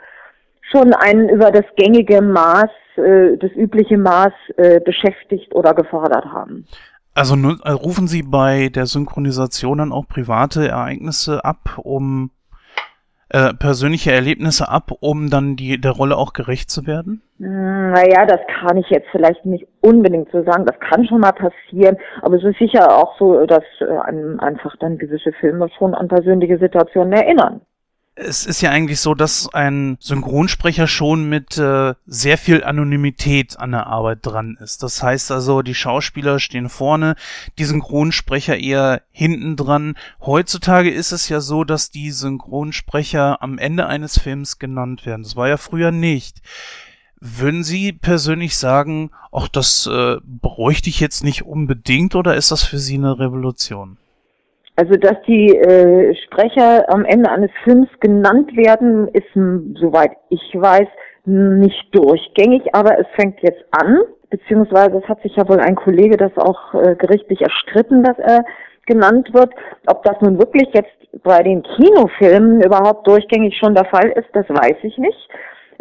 schon einen über das gängige Maß, äh, das übliche Maß äh, beschäftigt oder gefordert haben. Also äh, rufen Sie bei der Synchronisation dann auch private Ereignisse ab, um äh, persönliche Erlebnisse ab, um dann die, der Rolle auch gerecht zu werden? Hm, naja, das kann ich jetzt vielleicht nicht unbedingt so sagen. Das kann schon mal passieren, aber es ist sicher auch so, dass äh, einfach dann gewisse Filme schon an persönliche Situationen erinnern es ist ja eigentlich so, dass ein Synchronsprecher schon mit äh, sehr viel Anonymität an der Arbeit dran ist. Das heißt also, die Schauspieler stehen vorne, die Synchronsprecher eher hinten dran. Heutzutage ist es ja so, dass die Synchronsprecher am Ende eines Films genannt werden. Das war ja früher nicht. Würden Sie persönlich sagen, auch das äh, bräuchte ich jetzt nicht unbedingt oder ist das für Sie eine Revolution? Also, dass die äh, Sprecher am Ende eines Films genannt werden, ist, soweit ich weiß, nicht durchgängig, aber es fängt jetzt an, beziehungsweise es hat sich ja wohl ein Kollege das auch äh, gerichtlich erstritten, dass er genannt wird. Ob das nun wirklich jetzt bei den Kinofilmen überhaupt durchgängig schon der Fall ist, das weiß ich nicht.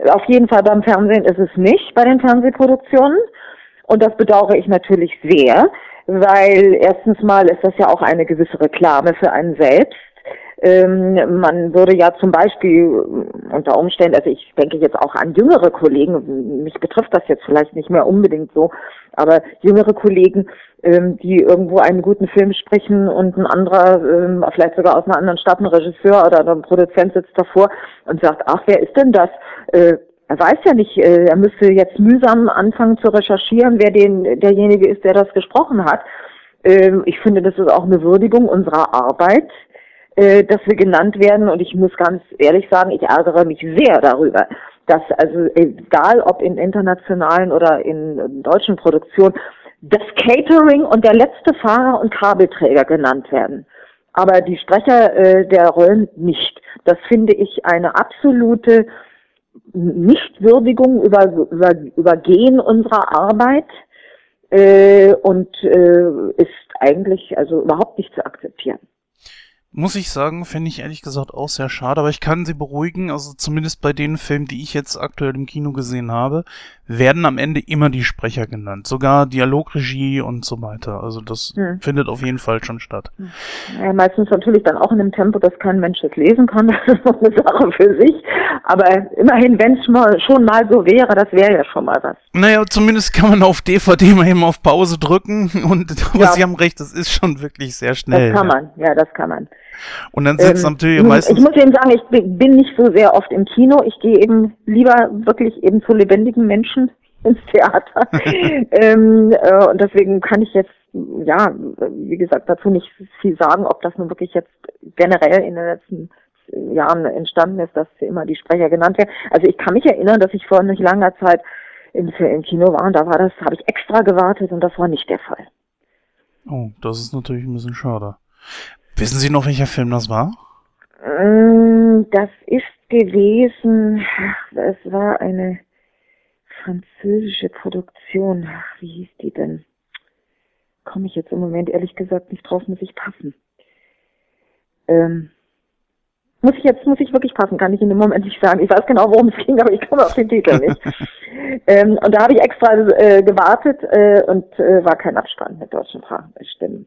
Auf jeden Fall beim Fernsehen ist es nicht, bei den Fernsehproduktionen. Und das bedauere ich natürlich sehr weil erstens mal ist das ja auch eine gewisse Reklame für einen selbst. Ähm, man würde ja zum Beispiel unter Umständen, also ich denke jetzt auch an jüngere Kollegen, mich betrifft das jetzt vielleicht nicht mehr unbedingt so, aber jüngere Kollegen, ähm, die irgendwo einen guten Film sprechen und ein anderer, ähm, vielleicht sogar aus einer anderen Stadt, ein Regisseur oder ein Produzent sitzt davor und sagt, ach, wer ist denn das? Äh, er weiß ja nicht, äh, er müsste jetzt mühsam anfangen zu recherchieren, wer den, derjenige ist, der das gesprochen hat. Ähm, ich finde, das ist auch eine Würdigung unserer Arbeit, äh, dass wir genannt werden. Und ich muss ganz ehrlich sagen, ich ärgere mich sehr darüber, dass also egal ob in internationalen oder in deutschen Produktionen, das Catering und der letzte Fahrer und Kabelträger genannt werden. Aber die Sprecher äh, der Rollen nicht. Das finde ich eine absolute Nichtwürdigung, über, über, Übergehen unserer Arbeit äh, und äh, ist eigentlich also überhaupt nicht zu akzeptieren. Muss ich sagen, finde ich ehrlich gesagt auch sehr schade, aber ich kann Sie beruhigen, also zumindest bei den Filmen, die ich jetzt aktuell im Kino gesehen habe, werden am Ende immer die Sprecher genannt, sogar Dialogregie und so weiter. Also das hm. findet auf jeden Fall schon statt. Hm. Ja, meistens natürlich dann auch in einem Tempo, dass kein Mensch das lesen kann, das ist noch eine Sache für sich. Aber immerhin, wenn es schon mal so wäre, das wäre ja schon mal was. Naja, zumindest kann man auf DVD mal eben auf Pause drücken und aber ja. Sie haben recht, das ist schon wirklich sehr schnell. Das kann man, ja, das kann man. Und dann sitzt ähm, natürlich meistens. Ich muss eben sagen, ich bin nicht so sehr oft im Kino. Ich gehe eben lieber wirklich eben zu lebendigen Menschen ins Theater. ähm, äh, und deswegen kann ich jetzt, ja, wie gesagt, dazu nicht viel sagen, ob das nun wirklich jetzt generell in den letzten Jahren entstanden ist, dass immer die Sprecher genannt werden. Also ich kann mich erinnern, dass ich vor nicht langer Zeit im, im Kino war und da war das, habe ich extra gewartet und das war nicht der Fall. Oh, das ist natürlich ein bisschen schade. Wissen Sie noch, welcher Film das war? Ähm, das ist gewesen, es war eine französische Produktion. Ach, wie hieß die denn? Komme ich jetzt im Moment ehrlich gesagt nicht drauf, muss ich passen. Ähm, muss ich jetzt, muss ich wirklich passen, kann ich in dem Moment nicht sagen. Ich weiß genau, worum es ging, aber ich komme auf den Titel nicht. ähm, und da habe ich extra äh, gewartet äh, und äh, war kein Abstand mit deutschen Stimmen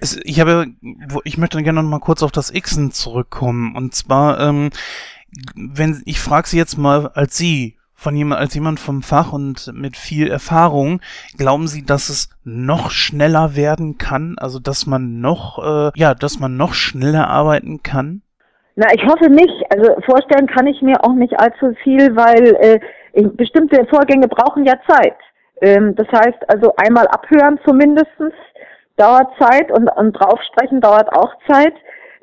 ich habe, ich möchte gerne noch mal kurz auf das Xen zurückkommen. Und zwar ähm, Wenn ich frage Sie jetzt mal als Sie, von jemand, als jemand vom Fach und mit viel Erfahrung, glauben Sie, dass es noch schneller werden kann? Also, dass man noch, äh, ja, dass man noch schneller arbeiten kann? Na, ich hoffe nicht. Also vorstellen kann ich mir auch nicht allzu viel, weil äh, bestimmte Vorgänge brauchen ja Zeit. Ähm, das heißt also einmal abhören zumindestens dauert Zeit und, und draufsprechen dauert auch Zeit.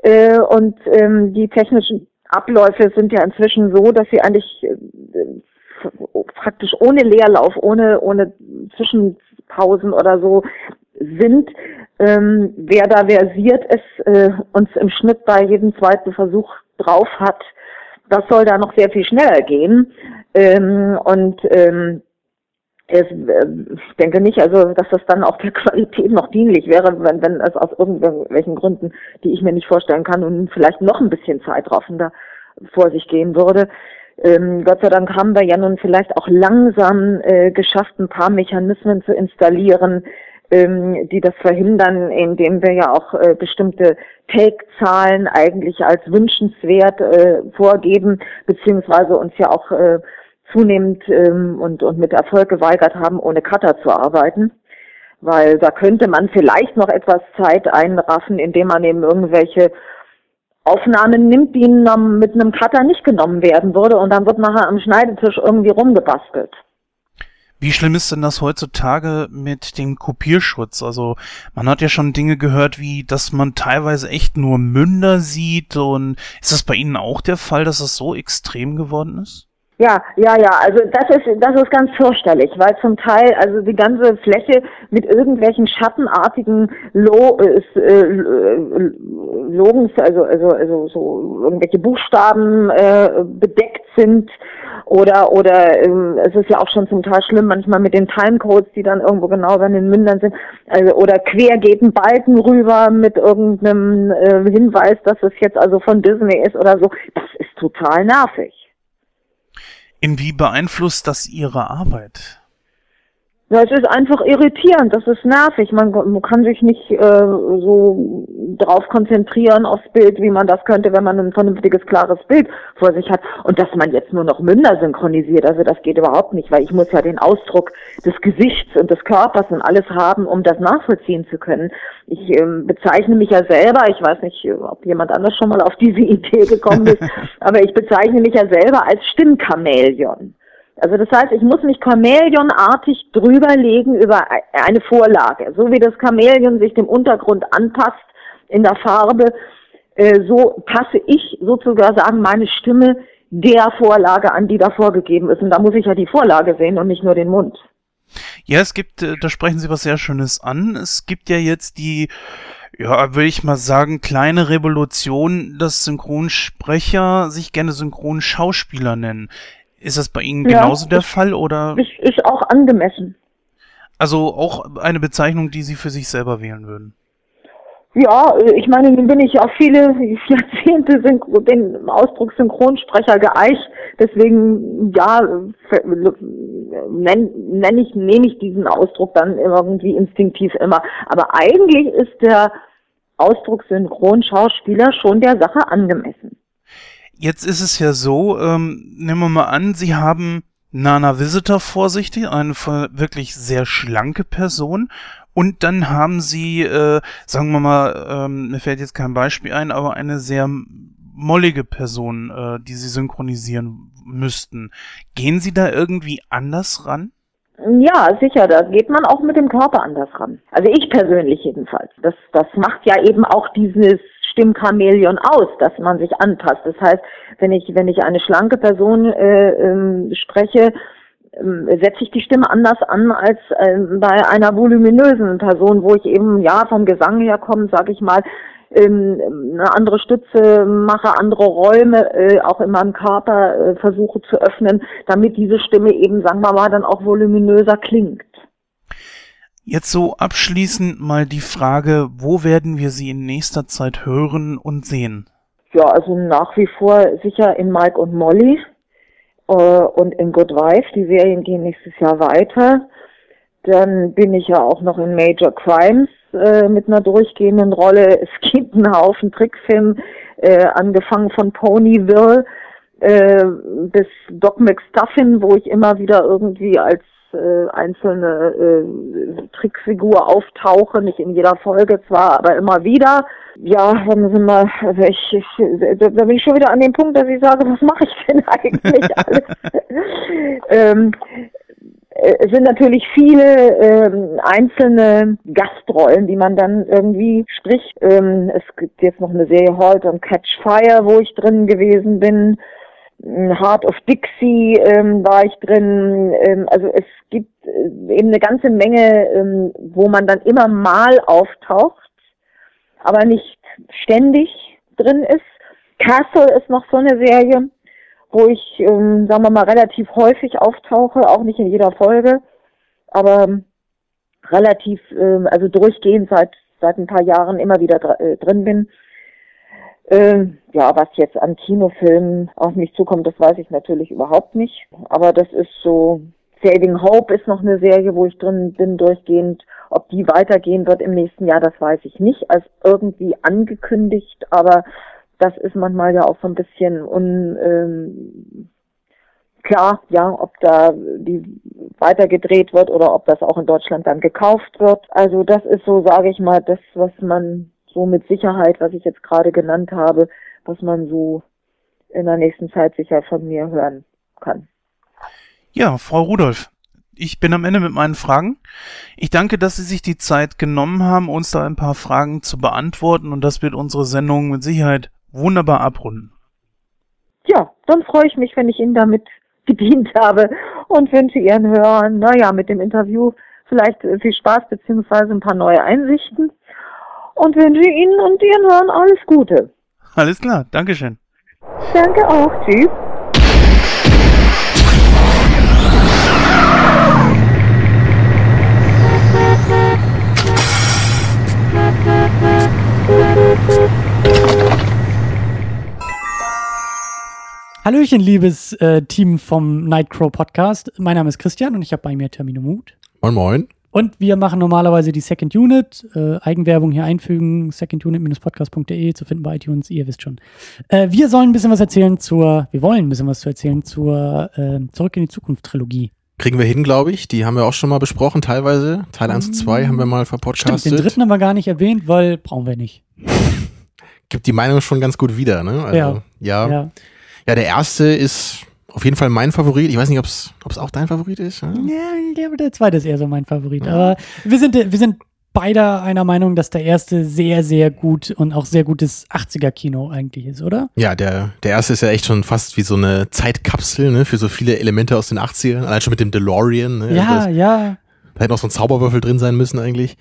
Äh, und ähm, die technischen Abläufe sind ja inzwischen so, dass sie eigentlich äh, praktisch ohne Leerlauf, ohne, ohne Zwischenpausen oder so sind. Ähm, wer da versiert ist, äh, uns im Schnitt bei jedem zweiten Versuch drauf hat, das soll da noch sehr viel schneller gehen. Ähm, und ähm, äh, ich denke nicht, also dass das dann auch der Qualität noch dienlich wäre, wenn, wenn es aus irgendwelchen Gründen, die ich mir nicht vorstellen kann, und vielleicht noch ein bisschen zeitraffender vor sich gehen würde. Ähm, Gott sei Dank haben wir ja nun vielleicht auch langsam äh, geschafft, ein paar Mechanismen zu installieren, ähm, die das verhindern, indem wir ja auch äh, bestimmte Take-Zahlen eigentlich als wünschenswert äh, vorgeben, beziehungsweise uns ja auch äh, zunehmend ähm, und, und mit Erfolg geweigert haben, ohne Cutter zu arbeiten. Weil da könnte man vielleicht noch etwas Zeit einraffen, indem man eben irgendwelche Aufnahmen nimmt, die mit einem Cutter nicht genommen werden würde und dann wird nachher am Schneidetisch irgendwie rumgebastelt. Wie schlimm ist denn das heutzutage mit dem Kopierschutz? Also man hat ja schon Dinge gehört, wie dass man teilweise echt nur Münder sieht und ist das bei Ihnen auch der Fall, dass es so extrem geworden ist? Ja, ja, ja, also das ist, das ist ganz fürchterlich, weil zum Teil, also die ganze Fläche mit irgendwelchen schattenartigen Lo äh, Logens, also, also, also so irgendwelche Buchstaben äh, bedeckt sind oder oder ähm, es ist ja auch schon zum Teil schlimm manchmal mit den Timecodes, die dann irgendwo genau über den Mündern sind, also oder quer geht ein Balken rüber mit irgendeinem äh, Hinweis, dass es jetzt also von Disney ist oder so. Das ist total nervig. Inwie beeinflusst das Ihre Arbeit? Ja, es ist einfach irritierend, das ist nervig. Man, man kann sich nicht äh, so drauf konzentrieren aufs Bild, wie man das könnte, wenn man ein vernünftiges, klares Bild vor sich hat. Und dass man jetzt nur noch Münder synchronisiert, also das geht überhaupt nicht, weil ich muss ja den Ausdruck des Gesichts und des Körpers und alles haben, um das nachvollziehen zu können. Ich ähm, bezeichne mich ja selber, ich weiß nicht, ob jemand anders schon mal auf diese Idee gekommen ist, aber ich bezeichne mich ja selber als Stimmchamäleon. Also das heißt, ich muss mich Chamäleonartig drüberlegen über eine Vorlage. So wie das Chamäleon sich dem Untergrund anpasst in der Farbe, äh, so passe ich sozusagen meine Stimme der Vorlage an, die da vorgegeben ist. Und da muss ich ja die Vorlage sehen und nicht nur den Mund. Ja, es gibt, äh, da sprechen Sie was sehr Schönes an. Es gibt ja jetzt die, ja, würde ich mal sagen, kleine Revolution, dass Synchronsprecher sich gerne Synchronschauspieler nennen. Ist das bei Ihnen genauso ja, der Fall oder? Ist, ist auch angemessen. Also auch eine Bezeichnung, die Sie für sich selber wählen würden. Ja, ich meine, nun bin ich auch viele Jahrzehnte den Ausdruck Synchronsprecher geeicht. Deswegen, ja, nenne nenn ich, nehme ich diesen Ausdruck dann irgendwie instinktiv immer. Aber eigentlich ist der Ausdruck Synchronschauspieler schon der Sache angemessen. Jetzt ist es ja so, ähm, nehmen wir mal an, Sie haben Nana Visitor vor sich, eine wirklich sehr schlanke Person. Und dann haben Sie, äh, sagen wir mal, ähm, mir fällt jetzt kein Beispiel ein, aber eine sehr mollige Person, äh, die Sie synchronisieren müssten. Gehen Sie da irgendwie anders ran? Ja, sicher, da geht man auch mit dem Körper anders ran. Also ich persönlich jedenfalls. Das, das macht ja eben auch dieses Stimmchamäleon aus, dass man sich anpasst. Das heißt, wenn ich, wenn ich eine schlanke Person äh, ähm, spreche, setze ich die Stimme anders an als äh, bei einer voluminösen Person, wo ich eben ja vom Gesang her komme, sage ich mal, ähm, eine andere Stütze mache, andere Räume äh, auch in meinem Körper äh, versuche zu öffnen, damit diese Stimme eben, sagen wir mal, dann auch voluminöser klingt. Jetzt so abschließend mal die Frage, wo werden wir sie in nächster Zeit hören und sehen? Ja, also nach wie vor sicher in Mike und Molly äh, und in Good Wife. Die Serien gehen nächstes Jahr weiter. Dann bin ich ja auch noch in Major Crimes äh, mit einer durchgehenden Rolle. Es gibt einen Haufen Trickfilm, äh, angefangen von Ponyville äh, bis Doc McStuffin, wo ich immer wieder irgendwie als äh, einzelne äh, Trickfigur auftauche, nicht in jeder Folge zwar, aber immer wieder. Ja, dann sind wir, also ich, ich da bin ich schon wieder an dem Punkt, dass ich sage, was mache ich denn eigentlich alles? ähm, äh, es sind natürlich viele ähm, einzelne Gastrollen, die man dann irgendwie spricht. Ähm, es gibt jetzt noch eine Serie Halt und Catch Fire, wo ich drin gewesen bin. Heart of Dixie ähm, war ich drin. Ähm, also es gibt äh, eben eine ganze Menge, ähm, wo man dann immer mal auftaucht, aber nicht ständig drin ist. Castle ist noch so eine Serie, wo ich, ähm, sagen wir mal, relativ häufig auftauche, auch nicht in jeder Folge, aber relativ, ähm, also durchgehend seit seit ein paar Jahren immer wieder dr äh, drin bin. Ähm, ja, was jetzt an Kinofilmen auf mich zukommt, das weiß ich natürlich überhaupt nicht. Aber das ist so, Saving Hope ist noch eine Serie, wo ich drin bin durchgehend. Ob die weitergehen wird im nächsten Jahr, das weiß ich nicht, als irgendwie angekündigt, aber das ist manchmal ja auch so ein bisschen un, ähm, klar, ja, ob da die weitergedreht wird oder ob das auch in Deutschland dann gekauft wird. Also das ist so, sage ich mal, das, was man so mit Sicherheit, was ich jetzt gerade genannt habe, was man so in der nächsten Zeit sicher von mir hören kann. Ja, Frau Rudolph, ich bin am Ende mit meinen Fragen. Ich danke, dass Sie sich die Zeit genommen haben, uns da ein paar Fragen zu beantworten und das wird unsere Sendung mit Sicherheit wunderbar abrunden. Ja, dann freue ich mich, wenn ich Ihnen damit gedient habe und wünsche Ihren Hörern, naja, mit dem Interview vielleicht viel Spaß beziehungsweise ein paar neue Einsichten und wünsche Ihnen und Ihren Hörern alles Gute. Alles klar, Dankeschön. Danke auch, tschüss. Hallöchen, liebes äh, Team vom Nightcrow Podcast. Mein Name ist Christian und ich habe bei mir Termino Mut. Moin Moin. Und wir machen normalerweise die Second Unit. Äh, Eigenwerbung hier einfügen, secondunit-podcast.de zu finden bei iTunes, ihr wisst schon. Äh, wir sollen ein bisschen was erzählen zur, wir wollen ein bisschen was zu erzählen zur äh, Zurück in die Zukunft Trilogie. Kriegen wir hin, glaube ich. Die haben wir auch schon mal besprochen, teilweise. Teil 1 und 2 haben wir mal verpodcastet. Stimmt, den dritten haben wir gar nicht erwähnt, weil brauchen wir nicht. Gibt die Meinung schon ganz gut wieder, ne? Also, Ja. ja. Ja. Ja, der erste ist auf jeden Fall mein Favorit. Ich weiß nicht, ob es auch dein Favorit ist. Ja? Ja, ich glaube, der zweite ist eher so mein Favorit. Aber wir sind, wir sind beide einer Meinung, dass der erste sehr, sehr gut und auch sehr gutes 80er-Kino eigentlich ist, oder? Ja, der, der erste ist ja echt schon fast wie so eine Zeitkapsel, ne, für so viele Elemente aus den 80ern. Allein schon mit dem DeLorean, ne? Ja, Das, ja. da hätte noch so ein Zauberwürfel drin sein müssen eigentlich.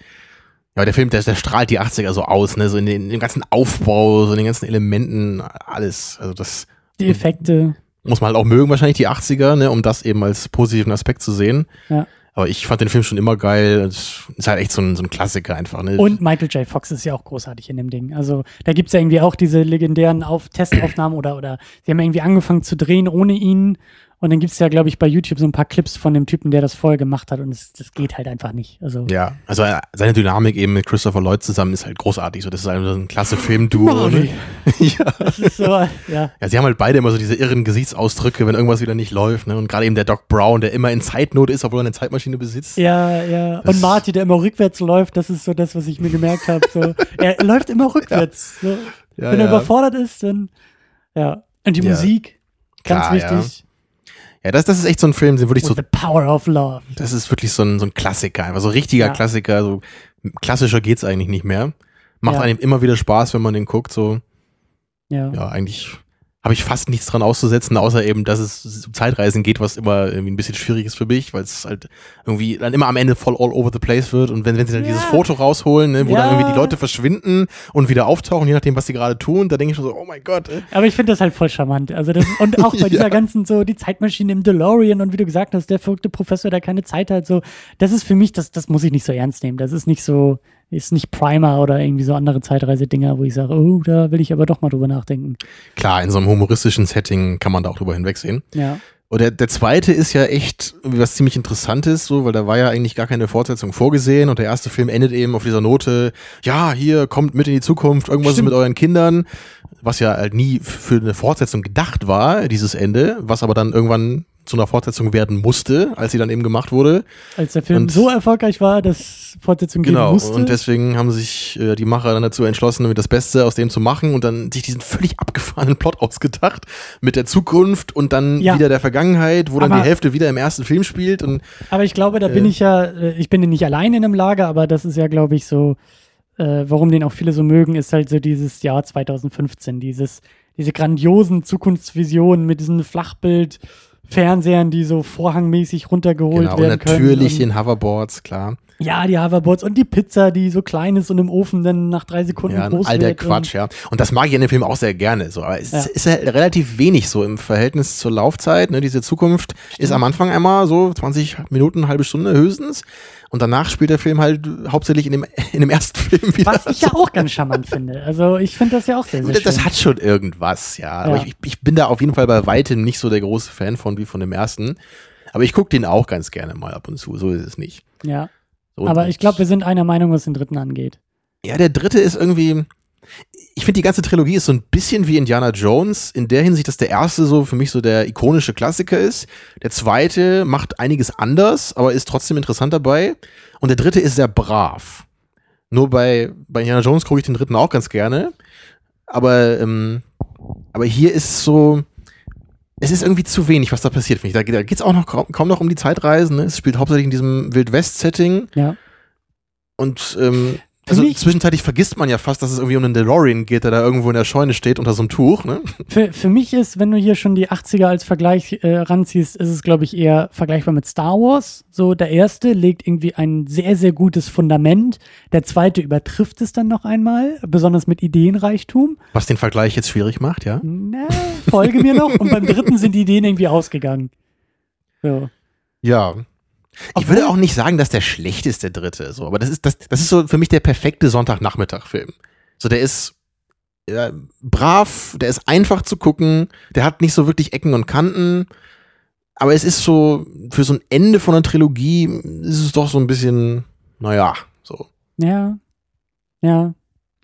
Ja, der Film, der, der strahlt die 80er so aus, ne, so in den, in dem ganzen Aufbau, so in den ganzen Elementen, alles. Also das Die Effekte. Muss man halt auch mögen, wahrscheinlich die 80er, ne, um das eben als positiven Aspekt zu sehen. Ja. Aber ich fand den Film schon immer geil. Es ist halt echt so ein, so ein Klassiker einfach, ne? Und Michael J. Fox ist ja auch großartig in dem Ding. Also da gibt's ja irgendwie auch diese legendären Auf Testaufnahmen oder, oder sie haben irgendwie angefangen zu drehen ohne ihn. Und dann gibt's ja, glaube ich, bei YouTube so ein paar Clips von dem Typen, der das vorher gemacht hat. Und es, das geht halt einfach nicht. Also ja, also seine Dynamik eben mit Christopher Lloyd zusammen ist halt großartig. So, das ist einfach so ein klasse Filmduo. Marty. Ne? ja. das ist so, ja. ja, sie haben halt beide immer so diese irren Gesichtsausdrücke, wenn irgendwas wieder nicht läuft. Ne? Und gerade eben der Doc Brown, der immer in Zeitnot ist, obwohl er eine Zeitmaschine besitzt. Ja, ja. Das- Und Marty, der immer rückwärts läuft, das ist so das, was ich mir gemerkt habe. So. Er läuft immer rückwärts. So. Ja, Wenn er ja. überfordert ist, dann ja. Und die Ja. Musik, ganz wichtig. Ja, das, das ist echt so ein Film, den würde ich With so the power of love. Das ist wirklich so ein, so ein Klassiker, einfach so ein richtiger Ja. Klassiker. So klassischer geht's eigentlich nicht mehr. Macht Ja. einem immer wieder Spaß, wenn man den guckt. So, Ja. ja, eigentlich habe ich fast nichts dran auszusetzen, außer eben, dass es um Zeitreisen geht, was immer irgendwie ein bisschen schwierig ist für mich, weil es halt irgendwie dann immer am Ende voll all over the place wird. Und wenn, wenn sie dann Ja. dieses Foto rausholen, ne, wo Ja. dann irgendwie die Leute verschwinden und wieder auftauchen, je nachdem, was sie gerade tun, da denke ich schon so, oh mein Gott. äh. Aber ich finde das halt voll charmant. Also das, und auch bei dieser Ja. ganzen so, die Zeitmaschine im DeLorean und wie du gesagt hast, der verrückte Professor, der keine Zeit hat, so, das ist für mich, das, das muss ich nicht so ernst nehmen. Das ist nicht so, ist nicht Primer oder irgendwie so andere Zeitreisedinger, wo ich sage, oh, da will ich aber doch mal drüber nachdenken. Klar, in so einem humoristischen Setting kann man da auch drüber hinwegsehen. Ja. Und der, der zweite ist ja echt was ziemlich Interessantes, so, weil da war ja eigentlich gar keine Fortsetzung vorgesehen und der erste Film endet eben auf dieser Note, ja, hier, kommt mit in die Zukunft, irgendwas ist Stimmt. mit euren Kindern, was ja halt nie für eine Fortsetzung gedacht war, dieses Ende, was aber dann irgendwann zu einer Fortsetzung werden musste, als sie dann eben gemacht wurde. Als der Film Und- so erfolgreich war, dass Fortsetzung geben Genau, musste. und deswegen haben sich äh, die Macher dann dazu entschlossen, das Beste aus dem zu machen und dann sich diesen völlig abgefahrenen Plot ausgedacht mit der Zukunft und dann Ja. wieder der Vergangenheit, wo dann Aber- die Hälfte wieder im ersten Film spielt und Aber ich glaube, da bin Äh. ich ja, äh, ich bin nicht allein in einem Lager, aber das ist ja, glaube ich, so, äh, warum den auch viele so mögen, ist halt so dieses Jahr 2015, dieses, diese grandiosen Zukunftsvisionen mit diesen Flachbild-Fernsehern, die so vorhangmäßig runtergeholt genau, und werden können. natürlich den Hoverboards, klar. Ja, die Hoverboards und die Pizza, die so klein ist und im Ofen dann nach drei Sekunden Ja, groß all der. Quatsch, ja. Und das mag ich in dem Film auch sehr gerne. So, aber es Ja. ist, halt relativ wenig so im Verhältnis zur Laufzeit. Ne? Diese Zukunft ist am Anfang einmal so 20 Minuten, halbe Stunde höchstens. Und danach spielt der Film halt hauptsächlich in dem, in dem ersten Film wieder. Was ich ja auch ganz charmant finde. Also ich finde das ja auch sehr, sehr Das, schön. das hat schon irgendwas, ja. Aber Ja. ich, ich bin da auf jeden Fall bei weitem nicht so der große Fan von wie von dem ersten. Aber ich gucke den auch ganz gerne mal ab und zu. So ist es nicht. ja. So, Aber ich glaube, wir sind einer Meinung, was den dritten angeht. Ja, der dritte ist irgendwie. Ich finde, die ganze Trilogie ist so ein bisschen wie Indiana Jones, in der Hinsicht, dass der erste so für mich so der ikonische Klassiker ist. Der zweite macht einiges anders, aber ist trotzdem interessant dabei. Und der dritte ist sehr brav. Nur bei, bei Indiana Jones gucke ich den dritten auch ganz gerne. Aber, ähm, aber hier ist es so. Es ist irgendwie zu wenig, was da passiert, finde ich. Da, da geht es auch noch kaum, kaum noch um die Zeitreisen. Ne? Es spielt hauptsächlich in diesem Wild-West-Setting. Ja. Und ähm, also mich- zwischenzeitlich vergisst man ja fast, dass es irgendwie um einen DeLorean geht, der da irgendwo in der Scheune steht unter so einem Tuch. Ne? Für, für mich ist, wenn du hier schon die 80er als Vergleich äh, ranziehst, ist es, glaube ich, eher vergleichbar mit Star Wars. So, der erste legt irgendwie ein sehr, sehr gutes Fundament. Der zweite übertrifft es dann noch einmal, besonders mit Ideenreichtum. Was den Vergleich jetzt schwierig macht, ja. Na, folge mir noch. Und beim dritten sind die Ideen irgendwie ausgegangen. So. Ja. Ich Obwohl- würde auch nicht sagen, dass der schlecht ist, der dritte. So, aber das ist, das, das ist so für mich der perfekte Sonntagnachmittag-Film. So, der ist ja, brav, der ist einfach zu gucken, der hat nicht so wirklich Ecken und Kanten. Aber es ist so, für so ein Ende von einer Trilogie ist es doch so ein bisschen, naja, so. Ja. Ja.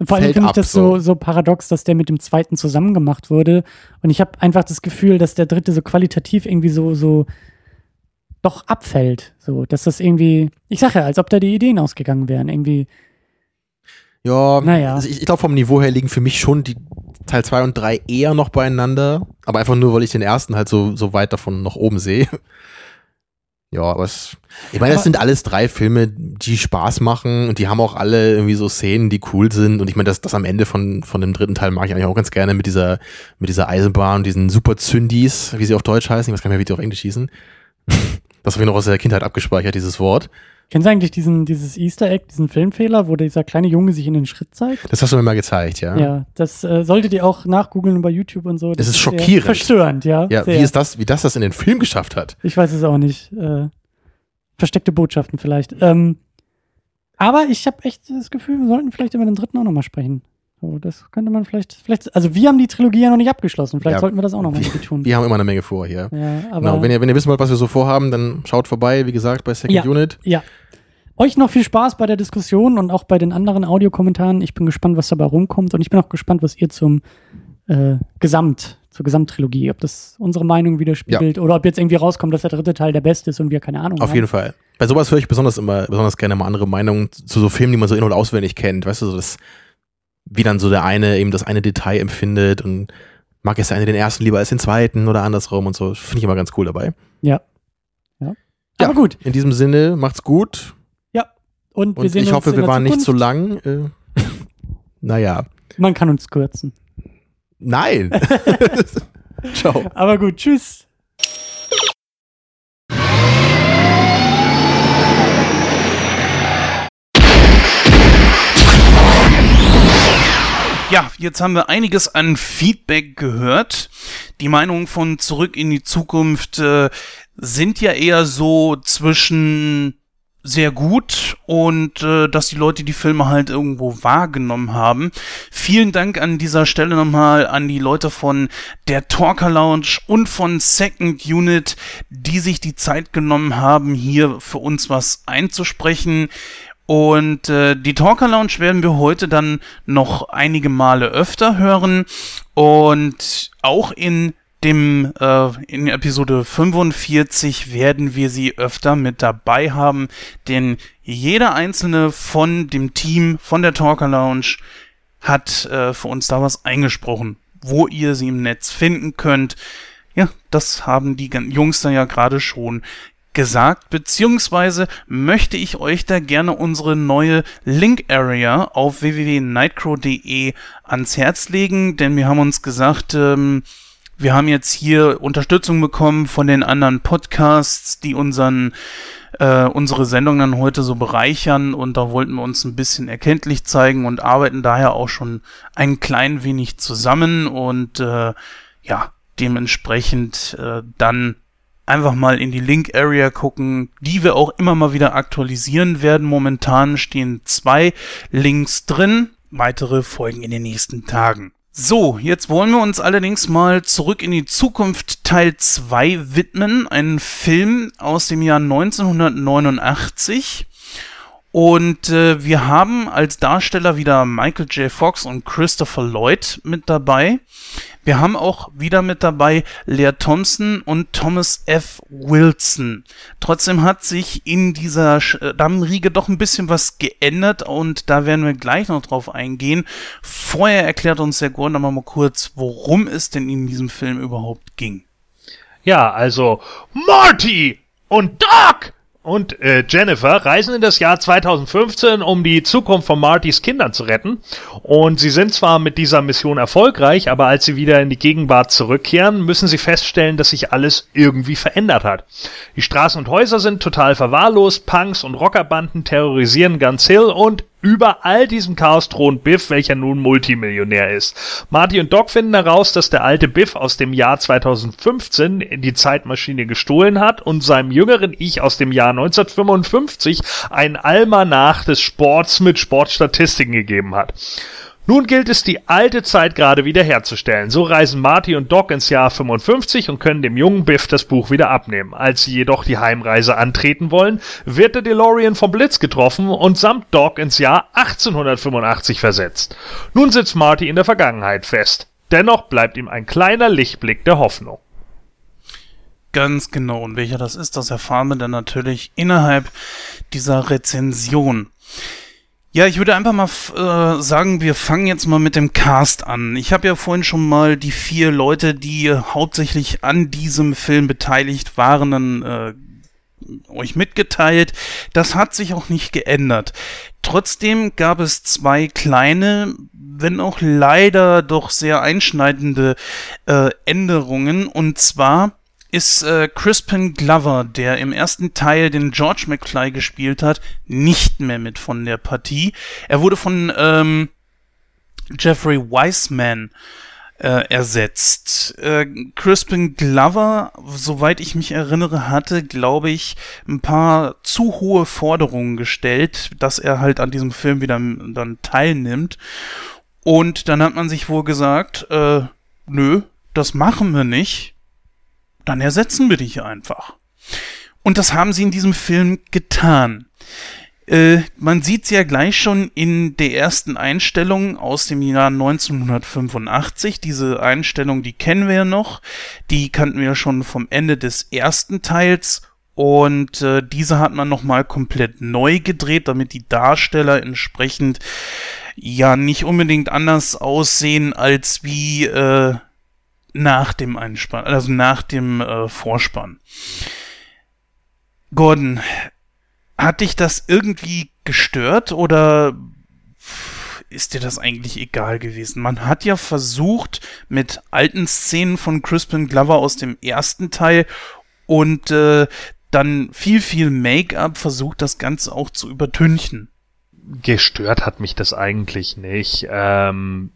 Vor allem finde ich das so, so. so paradox, dass der mit dem zweiten zusammen gemacht wurde. Und ich habe einfach das Gefühl, dass der dritte so qualitativ irgendwie so, so doch abfällt. So, dass das irgendwie, ich sage ja, als ob da die Ideen ausgegangen wären. Irgendwie, Ja, Naja. also ich, ich glaube, vom Niveau her liegen für mich schon die Teil 2 und 3 eher noch beieinander. Aber einfach nur, weil ich den ersten halt so, so weit davon noch oben sehe. Ja, aber es, ich meine, das sind alles drei Filme, die Spaß machen und die haben auch alle irgendwie so Szenen, die cool sind. Und ich meine, das, das am Ende von, von dem dritten Teil mag ich eigentlich auch ganz gerne mit dieser, mit dieser Eisenbahn, diesen Super Zündis, wie sie auf Deutsch heißen. Ich weiß gar nicht mehr, wie die auf Englisch hießen. Das habe ich noch aus der Kindheit abgespeichert, dieses Wort. kennst du eigentlich diesen, dieses Easter Egg, diesen Filmfehler, wo dieser kleine Junge sich in den Schritt zeigt? Das hast du mir mal gezeigt, ja. Ja, das äh, solltet ihr auch nachgoogeln bei YouTube und so. Das ist sehr schockierend. Verstörend, ja. Ja, sehr. wie ist das, wie das das in den Film geschafft hat? Ich weiß es auch nicht. Äh, versteckte Botschaften vielleicht. Ähm, aber ich habe echt das Gefühl, wir sollten vielleicht über den dritten auch nochmal sprechen. So, das könnte man vielleicht, vielleicht, also wir haben die Trilogie ja noch nicht abgeschlossen. Vielleicht Ja, sollten wir das auch wir- irgendwie tun. Wir haben immer eine Menge vor hier. ja, aber Genau, wenn ihr, wenn ihr wissen wollt, was wir so vorhaben, dann schaut vorbei, wie gesagt, bei Second Ja. Unit. ja. Euch noch viel Spaß bei der Diskussion und auch bei den anderen Audiokommentaren. Ich bin gespannt, was dabei rumkommt und ich bin auch gespannt, was ihr zum äh, Gesamt, zur Gesamttrilogie, ob das unsere Meinung widerspiegelt oder ob jetzt irgendwie rauskommt, dass der dritte Teil der beste ist und wir keine Ahnung Auf haben. jeden Fall. Bei sowas höre ich besonders immer, besonders gerne mal andere Meinungen zu so Filmen, die man so in- und auswendig kennt. Weißt du, so das, wie dann so der eine eben das eine Detail empfindet und mag es der eine den ersten lieber als den zweiten oder andersrum und so. Finde ich immer ganz cool dabei. Ja. ja. Ja. Aber gut. In diesem Sinne, macht's gut Und, wir und sehen ich uns hoffe, wir waren nicht zu Zukunft. lang. Äh, naja. Man kann uns kürzen. Nein. Ciao. Aber gut, tschüss. Ja, jetzt haben wir einiges an Feedback gehört. Die Meinungen von Zurück in die Zukunft äh, sind ja eher so zwischen sehr gut und äh, dass die Leute die Filme halt irgendwo wahrgenommen haben. Vielen Dank an dieser Stelle nochmal an die Leute von der Talker Lounge und von Second Unit, die sich die Zeit genommen haben, hier für uns was einzusprechen. Und äh, die Talker Lounge werden wir heute dann noch einige Male öfter hören und auch in dem äh, in Episode 45 werden wir sie öfter mit dabei haben, denn jeder einzelne von dem Team von der Talker Lounge hat äh, für uns da was eingesprochen, wo ihr sie im Netz finden könnt. Ja, das haben die Jungs da ja gerade schon gesagt, beziehungsweise möchte ich euch da gerne unsere neue Link Area auf www.nightcrow.de ans Herz legen, denn wir haben uns gesagt, ähm, wir haben jetzt hier Unterstützung bekommen von den anderen Podcasts, die unseren äh, unsere Sendung dann heute so bereichern und da wollten wir uns ein bisschen erkenntlich zeigen und arbeiten daher auch schon ein klein wenig zusammen und äh, ja, dementsprechend äh, dann einfach mal in die Link Area gucken, die wir auch immer mal wieder aktualisieren werden. Momentan stehen zwei Links drin, weitere folgen in den nächsten Tagen. So, jetzt wollen wir uns allerdings mal zurück in die Zukunft Teil 2 widmen. Ein Film aus dem Jahr 1989. Und äh, wir haben als Darsteller wieder Michael J. Fox und Christopher Lloyd mit dabei. Wir haben auch wieder mit dabei Lea Thompson und Thomas F. Wilson. Trotzdem hat sich in dieser äh, Damenriege doch ein bisschen was geändert und da werden wir gleich noch drauf eingehen. Vorher erklärt uns der Gordon aber mal kurz, worum es denn in diesem Film überhaupt ging. Ja, also Marty und Doc und äh, Jennifer reisen in das Jahr 2015, um die Zukunft von Martys Kindern zu retten. Und sie sind zwar mit dieser Mission erfolgreich, aber als sie wieder in die Gegenwart zurückkehren, müssen sie feststellen, dass sich alles irgendwie verändert hat. Die Straßen und Häuser sind total verwahrlost, Punks und Rockerbanden terrorisieren Guns Hill und über all diesem Chaos thront Biff, welcher nun Multimillionär ist. Marty und Doc finden heraus, dass der alte Biff aus dem Jahr 2015 die Zeitmaschine gestohlen hat und seinem jüngeren Ich aus dem Jahr 1955 ein Almanach des Sports mit Sportstatistiken gegeben hat. Nun gilt es, die alte Zeit gerade wiederherzustellen. So reisen Marty und Doc ins Jahr 55 und können dem jungen Biff das Buch wieder abnehmen. Als sie jedoch die Heimreise antreten wollen, wird der DeLorean vom Blitz getroffen und samt Doc ins Jahr 1885 versetzt. Nun sitzt Marty in der Vergangenheit fest. Dennoch bleibt ihm ein kleiner Lichtblick der Hoffnung. Ganz genau. Und welcher das ist, das erfahren wir dann natürlich innerhalb dieser Rezension. Ja, ich würde einfach mal äh, sagen, wir fangen jetzt mal mit dem Cast an. Ich habe ja vorhin schon mal die vier Leute, die hauptsächlich an diesem Film beteiligt waren, dann äh, euch mitgeteilt. Das hat sich auch nicht geändert. Trotzdem gab es zwei kleine, wenn auch leider doch sehr einschneidende äh, Änderungen. Und zwar ist äh, Crispin Glover, der im ersten Teil den George McFly gespielt hat, nicht mehr mit von der Partie. Er wurde von ähm, Jeffrey Wiseman äh, ersetzt. Äh, Crispin Glover, soweit ich mich erinnere, hatte, glaube ich, ein paar zu hohe Forderungen gestellt, dass er halt an diesem Film wieder dann teilnimmt. Und dann hat man sich wohl gesagt, äh, nö, das machen wir nicht dann ersetzen wir dich einfach. Und das haben sie in diesem Film getan. Äh, man sieht es ja gleich schon in der ersten Einstellung aus dem Jahr 1985. Diese Einstellung, die kennen wir ja noch. Die kannten wir ja schon vom Ende des ersten Teils. Und äh, diese hat man nochmal komplett neu gedreht, damit die Darsteller entsprechend ja nicht unbedingt anders aussehen als wie äh, nach dem Einspann, also nach dem äh, Vorspann. Gordon, hat dich das irgendwie gestört oder ist dir das eigentlich egal gewesen? Man hat ja versucht, mit alten Szenen von Crispin Glover aus dem ersten Teil und äh, dann viel, viel Make-up versucht, das Ganze auch zu übertünchen. Gestört hat mich das eigentlich nicht. Ähm,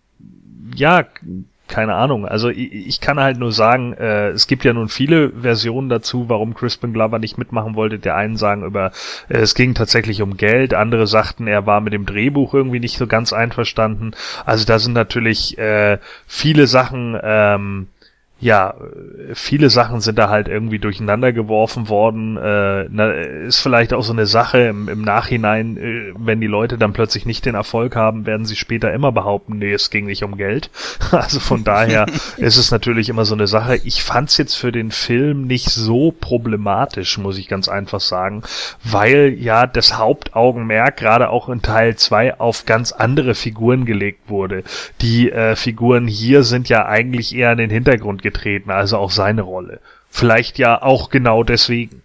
ja, keine Ahnung. Also ich, ich kann halt nur sagen, äh, es gibt ja nun viele Versionen dazu, warum Crispin Glover nicht mitmachen wollte. Der einen sagen über, äh, es ging tatsächlich um Geld, andere sagten, er war mit dem Drehbuch irgendwie nicht so ganz einverstanden. Also da sind natürlich äh, viele Sachen ähm, ja, viele Sachen sind da halt irgendwie durcheinander geworfen worden. Äh, na, ist vielleicht auch so eine Sache im, im Nachhinein, äh, wenn die Leute dann plötzlich nicht den Erfolg haben, werden sie später immer behaupten, nee, es ging nicht um Geld. Also von daher ist es natürlich immer so eine Sache. Ich fand's jetzt für den Film nicht so problematisch, muss ich ganz einfach sagen, weil ja das Hauptaugenmerk gerade auch in Teil 2 auf ganz andere Figuren gelegt wurde. Die äh, Figuren hier sind ja eigentlich eher in den Hintergrund getreten, also auch seine Rolle. Vielleicht ja auch genau deswegen.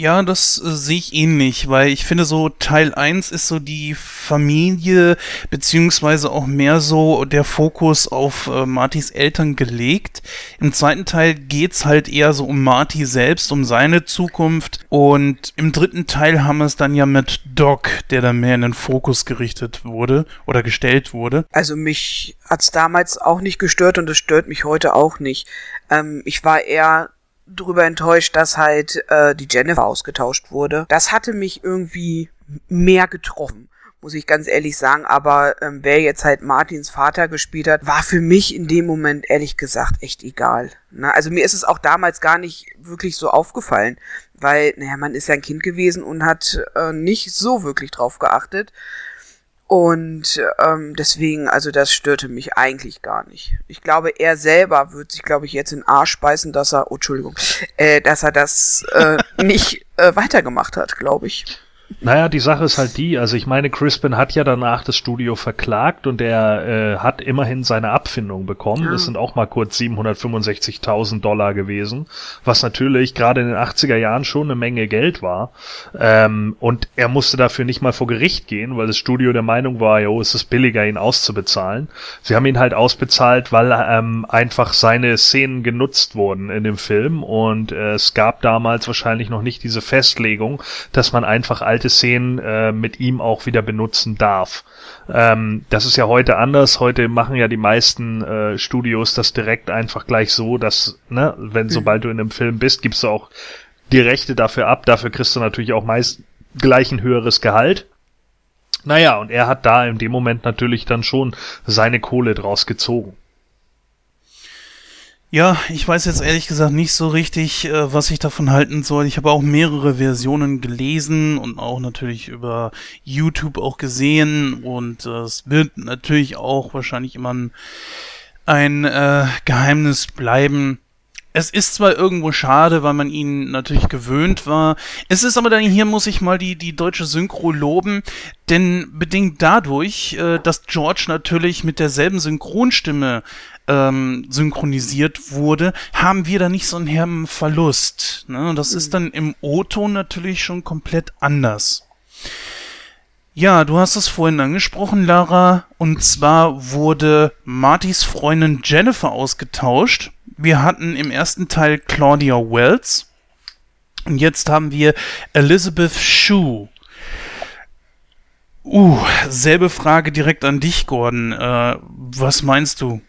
Ja, das äh, sehe ich ähnlich, weil ich finde so Teil 1 ist so die Familie, beziehungsweise auch mehr so der Fokus auf äh, Martys Eltern gelegt. Im zweiten Teil geht's halt eher so um Marty selbst, um seine Zukunft. Und im dritten Teil haben wir es dann ja mit Doc, der dann mehr in den Fokus gerichtet wurde oder gestellt wurde. Also mich hat's damals auch nicht gestört und es stört mich heute auch nicht. Ähm, ich war eher drüber enttäuscht, dass halt äh, die Jennifer ausgetauscht wurde. Das hatte mich irgendwie mehr getroffen, muss ich ganz ehrlich sagen. Aber ähm, wer jetzt halt Martins Vater gespielt hat, war für mich in dem Moment ehrlich gesagt echt egal. Na, also mir ist es auch damals gar nicht wirklich so aufgefallen, weil, naja, man ist ja ein Kind gewesen und hat äh, nicht so wirklich drauf geachtet. Und ähm, deswegen, also das störte mich eigentlich gar nicht. Ich glaube, er selber wird sich, glaube ich, jetzt in den Arsch beißen, dass er, oh, Entschuldigung, äh, dass er das äh, nicht äh, weitergemacht hat, glaube ich. Naja, die Sache ist halt die, also ich meine, Crispin hat ja danach das Studio verklagt und er äh, hat immerhin seine Abfindung bekommen. Ja. Das sind auch mal kurz 765.000 Dollar gewesen, was natürlich gerade in den 80er Jahren schon eine Menge Geld war. Ähm, und er musste dafür nicht mal vor Gericht gehen, weil das Studio der Meinung war, jo, es ist billiger, ihn auszubezahlen. Sie haben ihn halt ausbezahlt, weil ähm, einfach seine Szenen genutzt wurden in dem Film und äh, es gab damals wahrscheinlich noch nicht diese Festlegung, dass man einfach alte Szenen äh, mit ihm auch wieder benutzen darf. Ähm, das ist ja heute anders. Heute machen ja die meisten äh, Studios das direkt einfach gleich so, dass, ne, wenn sobald du in einem Film bist, gibst du auch die Rechte dafür ab. Dafür kriegst du natürlich auch meist gleich ein höheres Gehalt. Naja, und er hat da in dem Moment natürlich dann schon seine Kohle draus gezogen. Ja, ich weiß jetzt ehrlich gesagt nicht so richtig, äh, was ich davon halten soll. Ich habe auch mehrere Versionen gelesen und auch natürlich über YouTube auch gesehen und äh, es wird natürlich auch wahrscheinlich immer ein, ein äh, Geheimnis bleiben. Es ist zwar irgendwo schade, weil man ihn natürlich gewöhnt war. Es ist aber dann hier muss ich mal die, die deutsche Synchro loben, denn bedingt dadurch, äh, dass George natürlich mit derselben Synchronstimme ähm, synchronisiert wurde, haben wir da nicht so einen herben Verlust. Ne? Und das ist dann im O-Ton natürlich schon komplett anders. Ja, du hast es vorhin angesprochen, Lara. Und zwar wurde Martys Freundin Jennifer ausgetauscht. Wir hatten im ersten Teil Claudia Wells. Und jetzt haben wir Elizabeth Shue. Uh, selbe Frage direkt an dich, Gordon. Äh, was meinst du?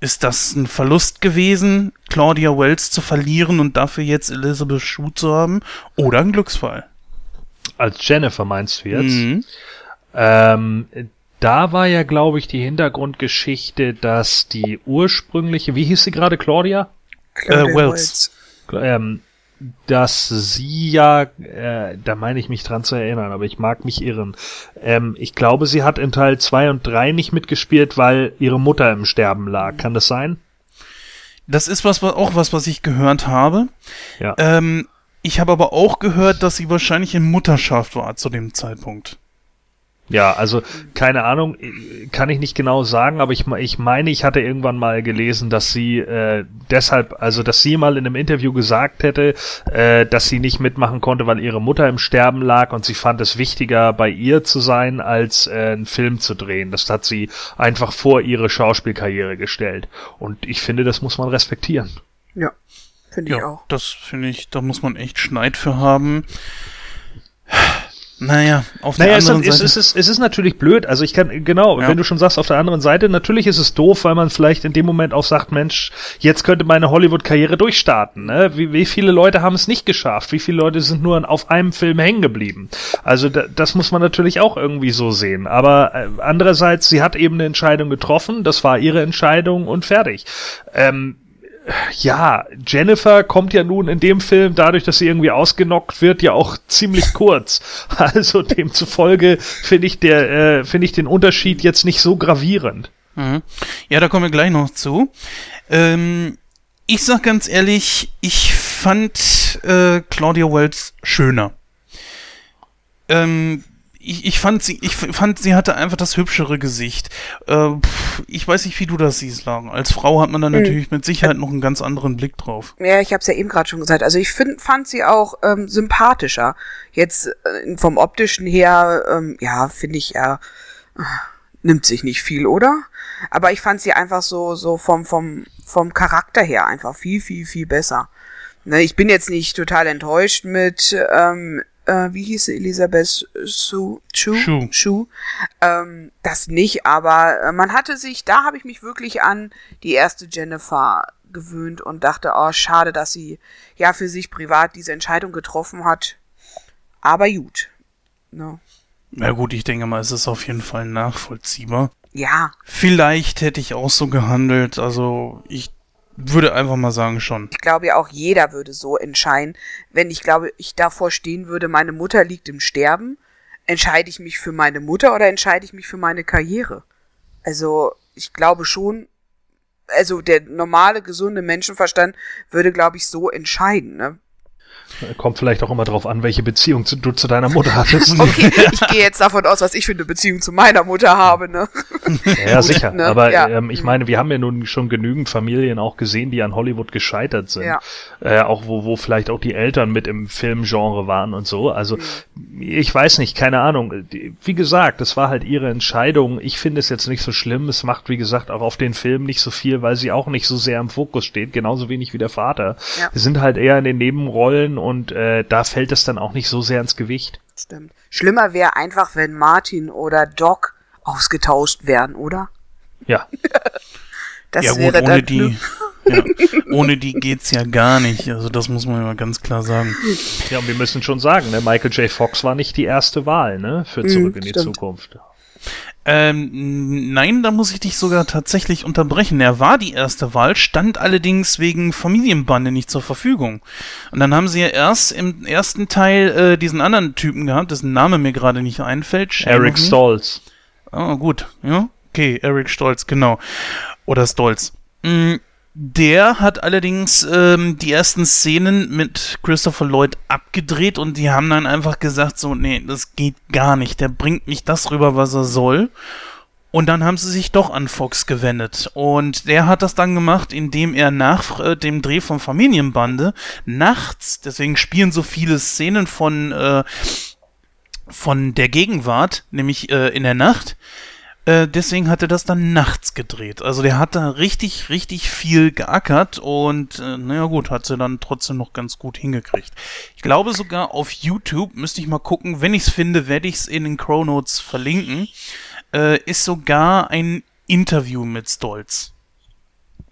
Ist das ein Verlust gewesen, Claudia Wells zu verlieren und dafür jetzt Elizabeth Shue zu haben? Oder ein Glücksfall? Als Jennifer meinst du jetzt? Mhm. Ähm, da war ja, glaube ich, die Hintergrundgeschichte, dass die ursprüngliche, wie hieß sie gerade, Claudia? Claudia Äh, Wells. Ähm, dass sie ja, äh, da meine ich mich dran zu erinnern, aber ich mag mich irren. Ähm, ich glaube, sie hat in Teil 2 und 3 nicht mitgespielt, weil ihre Mutter im Sterben lag. Kann das sein? Das ist was, was auch was, was ich gehört habe. Ja. Ähm, ich habe aber auch gehört, dass sie wahrscheinlich in Mutterschaft war zu dem Zeitpunkt. Ja, also keine Ahnung, äh, kann ich nicht genau sagen, aber ich, ich meine, ich hatte irgendwann mal gelesen, dass sie äh, deshalb, also dass sie mal in einem Interview gesagt hätte, äh, dass sie nicht mitmachen konnte, weil ihre Mutter im Sterben lag und sie fand es wichtiger, bei ihr zu sein, als äh, einen Film zu drehen. Das hat sie einfach vor ihre Schauspielkarriere gestellt. Und ich finde, das muss man respektieren. Ja, finde ich Ja, auch. das finde ich, da muss man echt Schneid für haben. Naja, auf der es, anderen ist, Seite. es, ist, es ist natürlich blöd. Also ich kann, genau, Ja. wenn du schon sagst, auf der anderen Seite, natürlich ist es doof, weil man vielleicht in dem Moment auch sagt, Mensch, jetzt könnte meine Hollywood-Karriere durchstarten. Ne? Wie, wie viele Leute haben es nicht geschafft? Wie viele Leute sind nur auf einem Film hängen geblieben? Also da, das muss man natürlich auch irgendwie so sehen. Aber äh, andererseits, sie hat eben eine Entscheidung getroffen, das war ihre Entscheidung und fertig. Ähm, ja, Jennifer kommt ja nun in dem Film, dadurch, dass sie irgendwie ausgenockt wird, ja auch ziemlich kurz. Also demzufolge finde ich der, äh, finde ich den Unterschied jetzt nicht so gravierend. Mhm. Ja, da kommen wir gleich noch zu. Ähm, ich sag ganz ehrlich, ich fand äh, Claudia Wells schöner. Ähm, ich, ich fand sie, ich fand, sie hatte einfach das hübschere Gesicht. Äh, ich weiß nicht, wie du das siehst, Lagen. Als Frau hat man da Mhm. natürlich mit Sicherheit noch einen ganz anderen Blick drauf. Ja, ich habe es ja eben gerade schon gesagt. Also ich find, fand sie auch ähm, sympathischer. Jetzt äh, vom optischen her, ähm, ja, finde ich ja, äh, nimmt sich nicht viel, oder? Aber ich fand sie einfach so so vom vom vom Charakter her einfach viel viel viel besser. Ne, ich bin jetzt nicht total enttäuscht mit ähm, äh, wie hieß sie Elisabeth Su Chu Chu. Chu ähm, das nicht, aber äh, man hatte sich, da habe ich mich wirklich an die erste Jennifer gewöhnt und dachte, oh, schade, dass sie ja für sich privat diese Entscheidung getroffen hat. Aber gut. Ne? Na gut, ich denke mal, es ist auf jeden Fall nachvollziehbar. Ja, Vielleicht hätte ich auch so gehandelt, also ich würde einfach mal sagen schon. ich glaube ja auch jeder würde so entscheiden. Wenn ich glaube, ich davor stehen würde, meine Mutter liegt im Sterben, entscheide ich mich für meine Mutter oder entscheide ich mich für meine Karriere? Also, ich glaube schon, also der normale, gesunde Menschenverstand würde, glaube ich, so entscheiden, ne? Kommt vielleicht auch immer drauf an, welche Beziehung zu, du zu deiner Mutter hattest. Okay, ich gehe jetzt davon aus, was ich für eine Beziehung zu meiner Mutter habe, ne? Ja, sicher. ne? Aber Ja. ähm, ich meine, wir haben ja nun schon genügend Familien auch gesehen, die an Hollywood gescheitert sind. Ja. Äh, auch wo, wo vielleicht auch die Eltern mit im Filmgenre waren und so. Also Mhm. ich weiß nicht, keine Ahnung. Wie gesagt, das war halt ihre Entscheidung. Ich finde es jetzt nicht so schlimm. Es macht, wie gesagt, auch auf den Film nicht so viel, weil sie auch nicht so sehr im Fokus steht, genauso wenig wie der Vater. Ja. Wir sind halt eher in den Nebenrollen und äh, da fällt es dann auch nicht so sehr ins Gewicht. Stimmt. Schlimmer wäre einfach, wenn Martin oder Doc ausgetauscht wären, oder? Ja. Das ja gut, wäre ohne dann die, ja, ohne die geht's ja gar nicht. Also das muss man ja ganz klar sagen. Ja, und wir müssen schon sagen, ne, Michael J. Fox war nicht die erste Wahl, ne, für Zurück in die stimmt. Zukunft. Ähm, nein, da muss ich dich sogar tatsächlich unterbrechen. Er war die erste Wahl, stand allerdings wegen Familienbande nicht zur Verfügung. Und dann haben sie ja erst im ersten Teil äh, diesen anderen Typen gehabt, dessen Name mir gerade nicht einfällt. Shame Eric. Stolz. Ah, gut. Ja, okay, Eric Stolz, genau. Oder Stolz. Mm, Der hat allerdings ähm, die ersten Szenen mit Christopher Lloyd abgedreht und die haben dann einfach gesagt, so, nee, das geht gar nicht. Der bringt nicht das rüber, was er soll. Und dann haben sie sich doch an Fox gewendet. Und der hat das dann gemacht, indem er nach äh, dem Dreh von Familienbande nachts, deswegen spielen so viele Szenen von, äh, von der Gegenwart, nämlich äh, in der Nacht, deswegen hat er das dann nachts gedreht. Also der hat da richtig, richtig viel geackert und äh, naja gut, hat sie dann trotzdem noch ganz gut hingekriegt. Ich glaube sogar auf YouTube, müsste ich mal gucken, wenn ich es finde, werde ich es in den Crow Notes verlinken, äh, ist sogar ein Interview mit Stolz.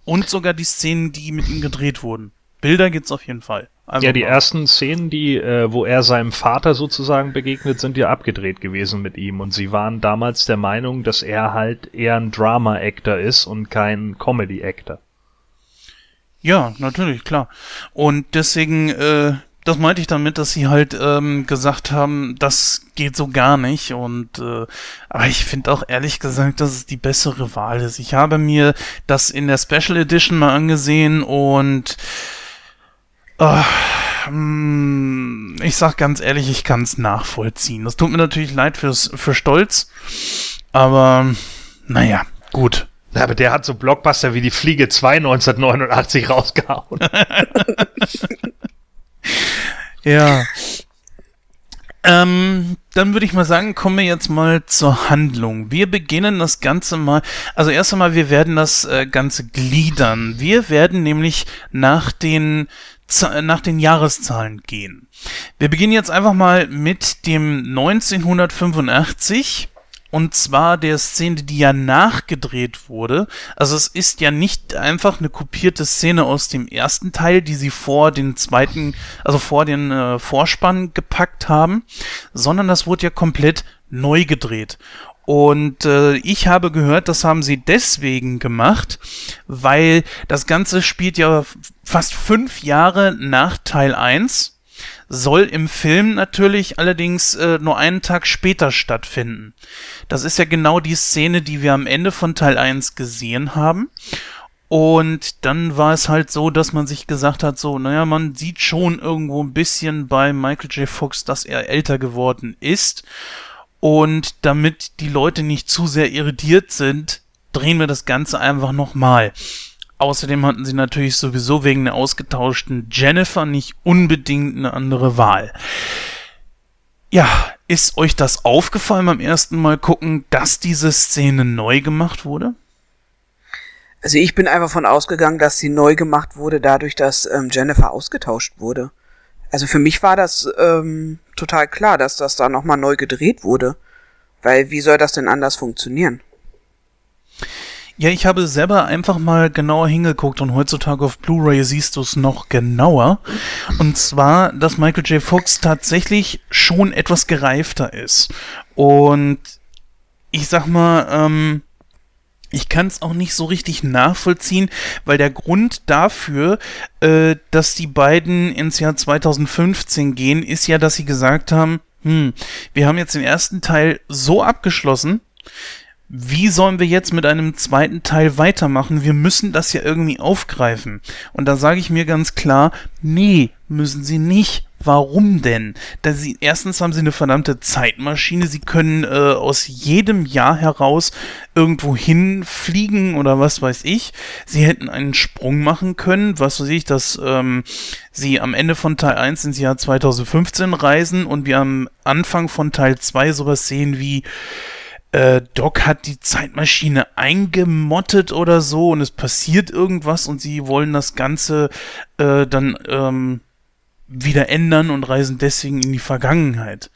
Und sogar die Szenen, die mit ihm gedreht wurden. Bilder gibt's auf jeden Fall. Also Ja, die mal- ersten Szenen, die, äh, wo er seinem Vater sozusagen begegnet, sind ja abgedreht gewesen mit ihm. Und sie waren damals der Meinung, dass er halt eher ein Drama-Actor ist und kein Comedy-Actor. Ja, natürlich, klar. Und deswegen, äh, das meinte ich damit, dass sie halt ähm, gesagt haben, das geht so gar nicht. Und äh, aber ich finde auch ehrlich gesagt, dass es die bessere Wahl ist. Ich habe mir das in der Special Edition mal angesehen und ich sag ganz ehrlich, ich kann es nachvollziehen. Das tut mir natürlich leid fürs für Stolz, aber naja, gut. Na, aber der hat so Blockbuster wie die Fliege 2 1989 rausgehauen. Ja. Ähm, dann würde ich mal sagen, kommen wir jetzt mal zur Handlung. Wir beginnen das Ganze mal, also erst einmal, wir werden das äh, Ganze gliedern. Wir werden nämlich nach den, nach den Jahreszahlen gehen. Wir beginnen jetzt einfach mal mit dem 1985 und zwar der Szene, die ja nachgedreht wurde. Also es ist ja nicht einfach eine kopierte Szene aus dem ersten Teil, die sie vor den zweiten, also vor den äh, Vorspann gepackt haben, sondern das wurde ja komplett neu gedreht. Und äh, ich habe gehört, das haben sie deswegen gemacht, weil das Ganze spielt ja fast fünf Jahre nach Teil 1 soll im Film natürlich allerdings äh, nur einen Tag später stattfinden. Das ist ja genau die Szene, die wir am Ende von Teil 1 gesehen haben. Und dann war es halt so, dass man sich gesagt hat, so, naja, man sieht schon irgendwo ein bisschen bei Michael J. Fox, dass er älter geworden ist. Und damit die Leute nicht zu sehr irritiert sind, drehen wir das Ganze einfach nochmal. Außerdem hatten sie natürlich sowieso wegen der ausgetauschten Jennifer nicht unbedingt eine andere Wahl. Ja, ist euch das aufgefallen beim ersten Mal gucken, dass diese Szene neu gemacht wurde? Also ich bin einfach von ausgegangen, dass sie neu gemacht wurde, dadurch, dass ähm, Jennifer ausgetauscht wurde. Also für mich war das ähm, total klar, dass das da nochmal neu gedreht wurde. Weil wie soll das denn anders funktionieren? Ja, ich habe selber einfach mal genauer hingeguckt und heutzutage auf Blu-ray siehst du es noch genauer. Und zwar, dass Michael J. Fox tatsächlich schon etwas gereifter ist. Und ich sag mal, ähm, ich kann es auch nicht so richtig nachvollziehen, weil der Grund dafür, äh, dass die beiden ins Jahr 2015 gehen, ist ja, dass sie gesagt haben, hm, wir haben jetzt den ersten Teil so abgeschlossen, wie sollen wir jetzt mit einem zweiten Teil weitermachen? Wir müssen das ja irgendwie aufgreifen. Und da sage ich mir ganz klar, nee, müssen sie nicht. Warum denn? Da sie, erstens haben sie eine verdammte Zeitmaschine, sie können äh, aus jedem Jahr heraus irgendwo hinfliegen oder was weiß ich. Sie hätten einen Sprung machen können, was weiß ich, dass ähm, sie am Ende von Teil 1 ins Jahr 2015 reisen und wir am Anfang von Teil 2 sowas sehen wie äh, Doc hat die Zeitmaschine eingemottet oder so und es passiert irgendwas und sie wollen das Ganze äh, dann ähm, wieder ändern und reisen deswegen in die Vergangenheit.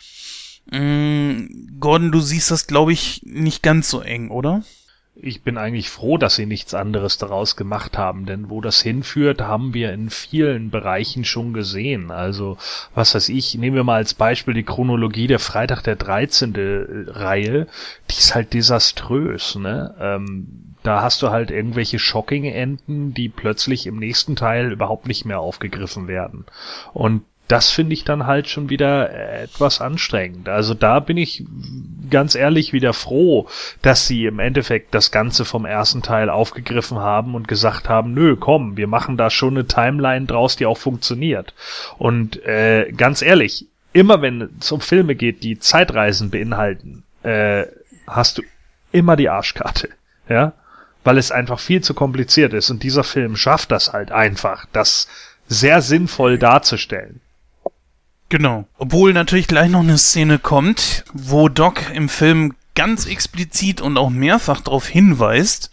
Mm, Gordon, du siehst das, glaube ich, nicht ganz so eng, oder? Ich bin eigentlich froh, dass sie nichts anderes daraus gemacht haben, denn wo das hinführt, haben wir in vielen Bereichen schon gesehen. Also, was weiß ich, nehmen wir mal als Beispiel die Chronologie der Freitag der 13. Äh, Reihe, die ist halt desaströs, ne? Ähm, da hast du halt irgendwelche Shocking-Enden, die plötzlich im nächsten Teil überhaupt nicht mehr aufgegriffen werden. Und das finde ich dann halt schon wieder etwas anstrengend. Also da bin ich ganz ehrlich wieder froh, dass sie im Endeffekt das Ganze vom ersten Teil aufgegriffen haben und gesagt haben, nö, komm, wir machen da schon eine Timeline draus, die auch funktioniert. Und äh, ganz ehrlich, immer wenn es um Filme geht, die Zeitreisen beinhalten, äh, hast du immer die Arschkarte. Ja? Weil es einfach viel zu kompliziert ist und dieser Film schafft das halt einfach, das sehr sinnvoll darzustellen. Genau. Obwohl natürlich gleich noch eine Szene kommt, wo Doc im Film ganz explizit und auch mehrfach darauf hinweist.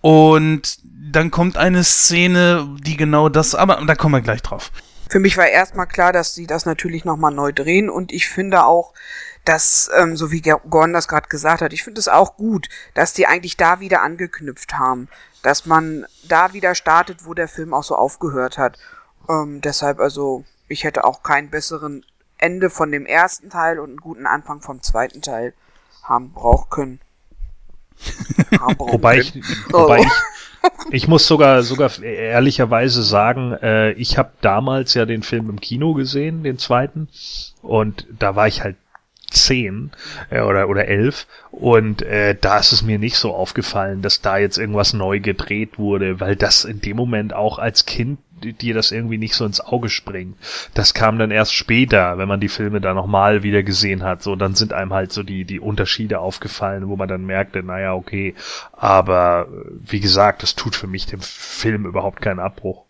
Und dann kommt eine Szene, die genau das, aber da kommen wir gleich drauf. Für mich war erstmal klar, dass sie das natürlich nochmal neu drehen und ich finde auch, dass, ähm, so wie Gordon das gerade gesagt hat, ich finde es auch gut, dass die eigentlich da wieder angeknüpft haben. Dass man da wieder startet, wo der Film auch so aufgehört hat. Ähm, deshalb also ich hätte auch keinen besseren Ende von dem ersten Teil und einen guten Anfang vom zweiten Teil haben brauchen können. haben brauchen wobei können. ich, wobei ich, ich muss sogar sogar ehrlicherweise sagen, äh, ich habe damals ja den Film im Kino gesehen, den zweiten, und da war ich halt zehn äh, oder oder elf und äh, da ist es mir nicht so aufgefallen, dass da jetzt irgendwas neu gedreht wurde, weil das in dem Moment auch als Kind dir das irgendwie nicht so ins Auge springt. Das kam dann erst später, wenn man die Filme da nochmal wieder gesehen hat. So, dann sind einem halt so die, die Unterschiede aufgefallen, wo man dann merkte, naja, okay. Aber wie gesagt, das tut für mich dem Film überhaupt keinen Abbruch.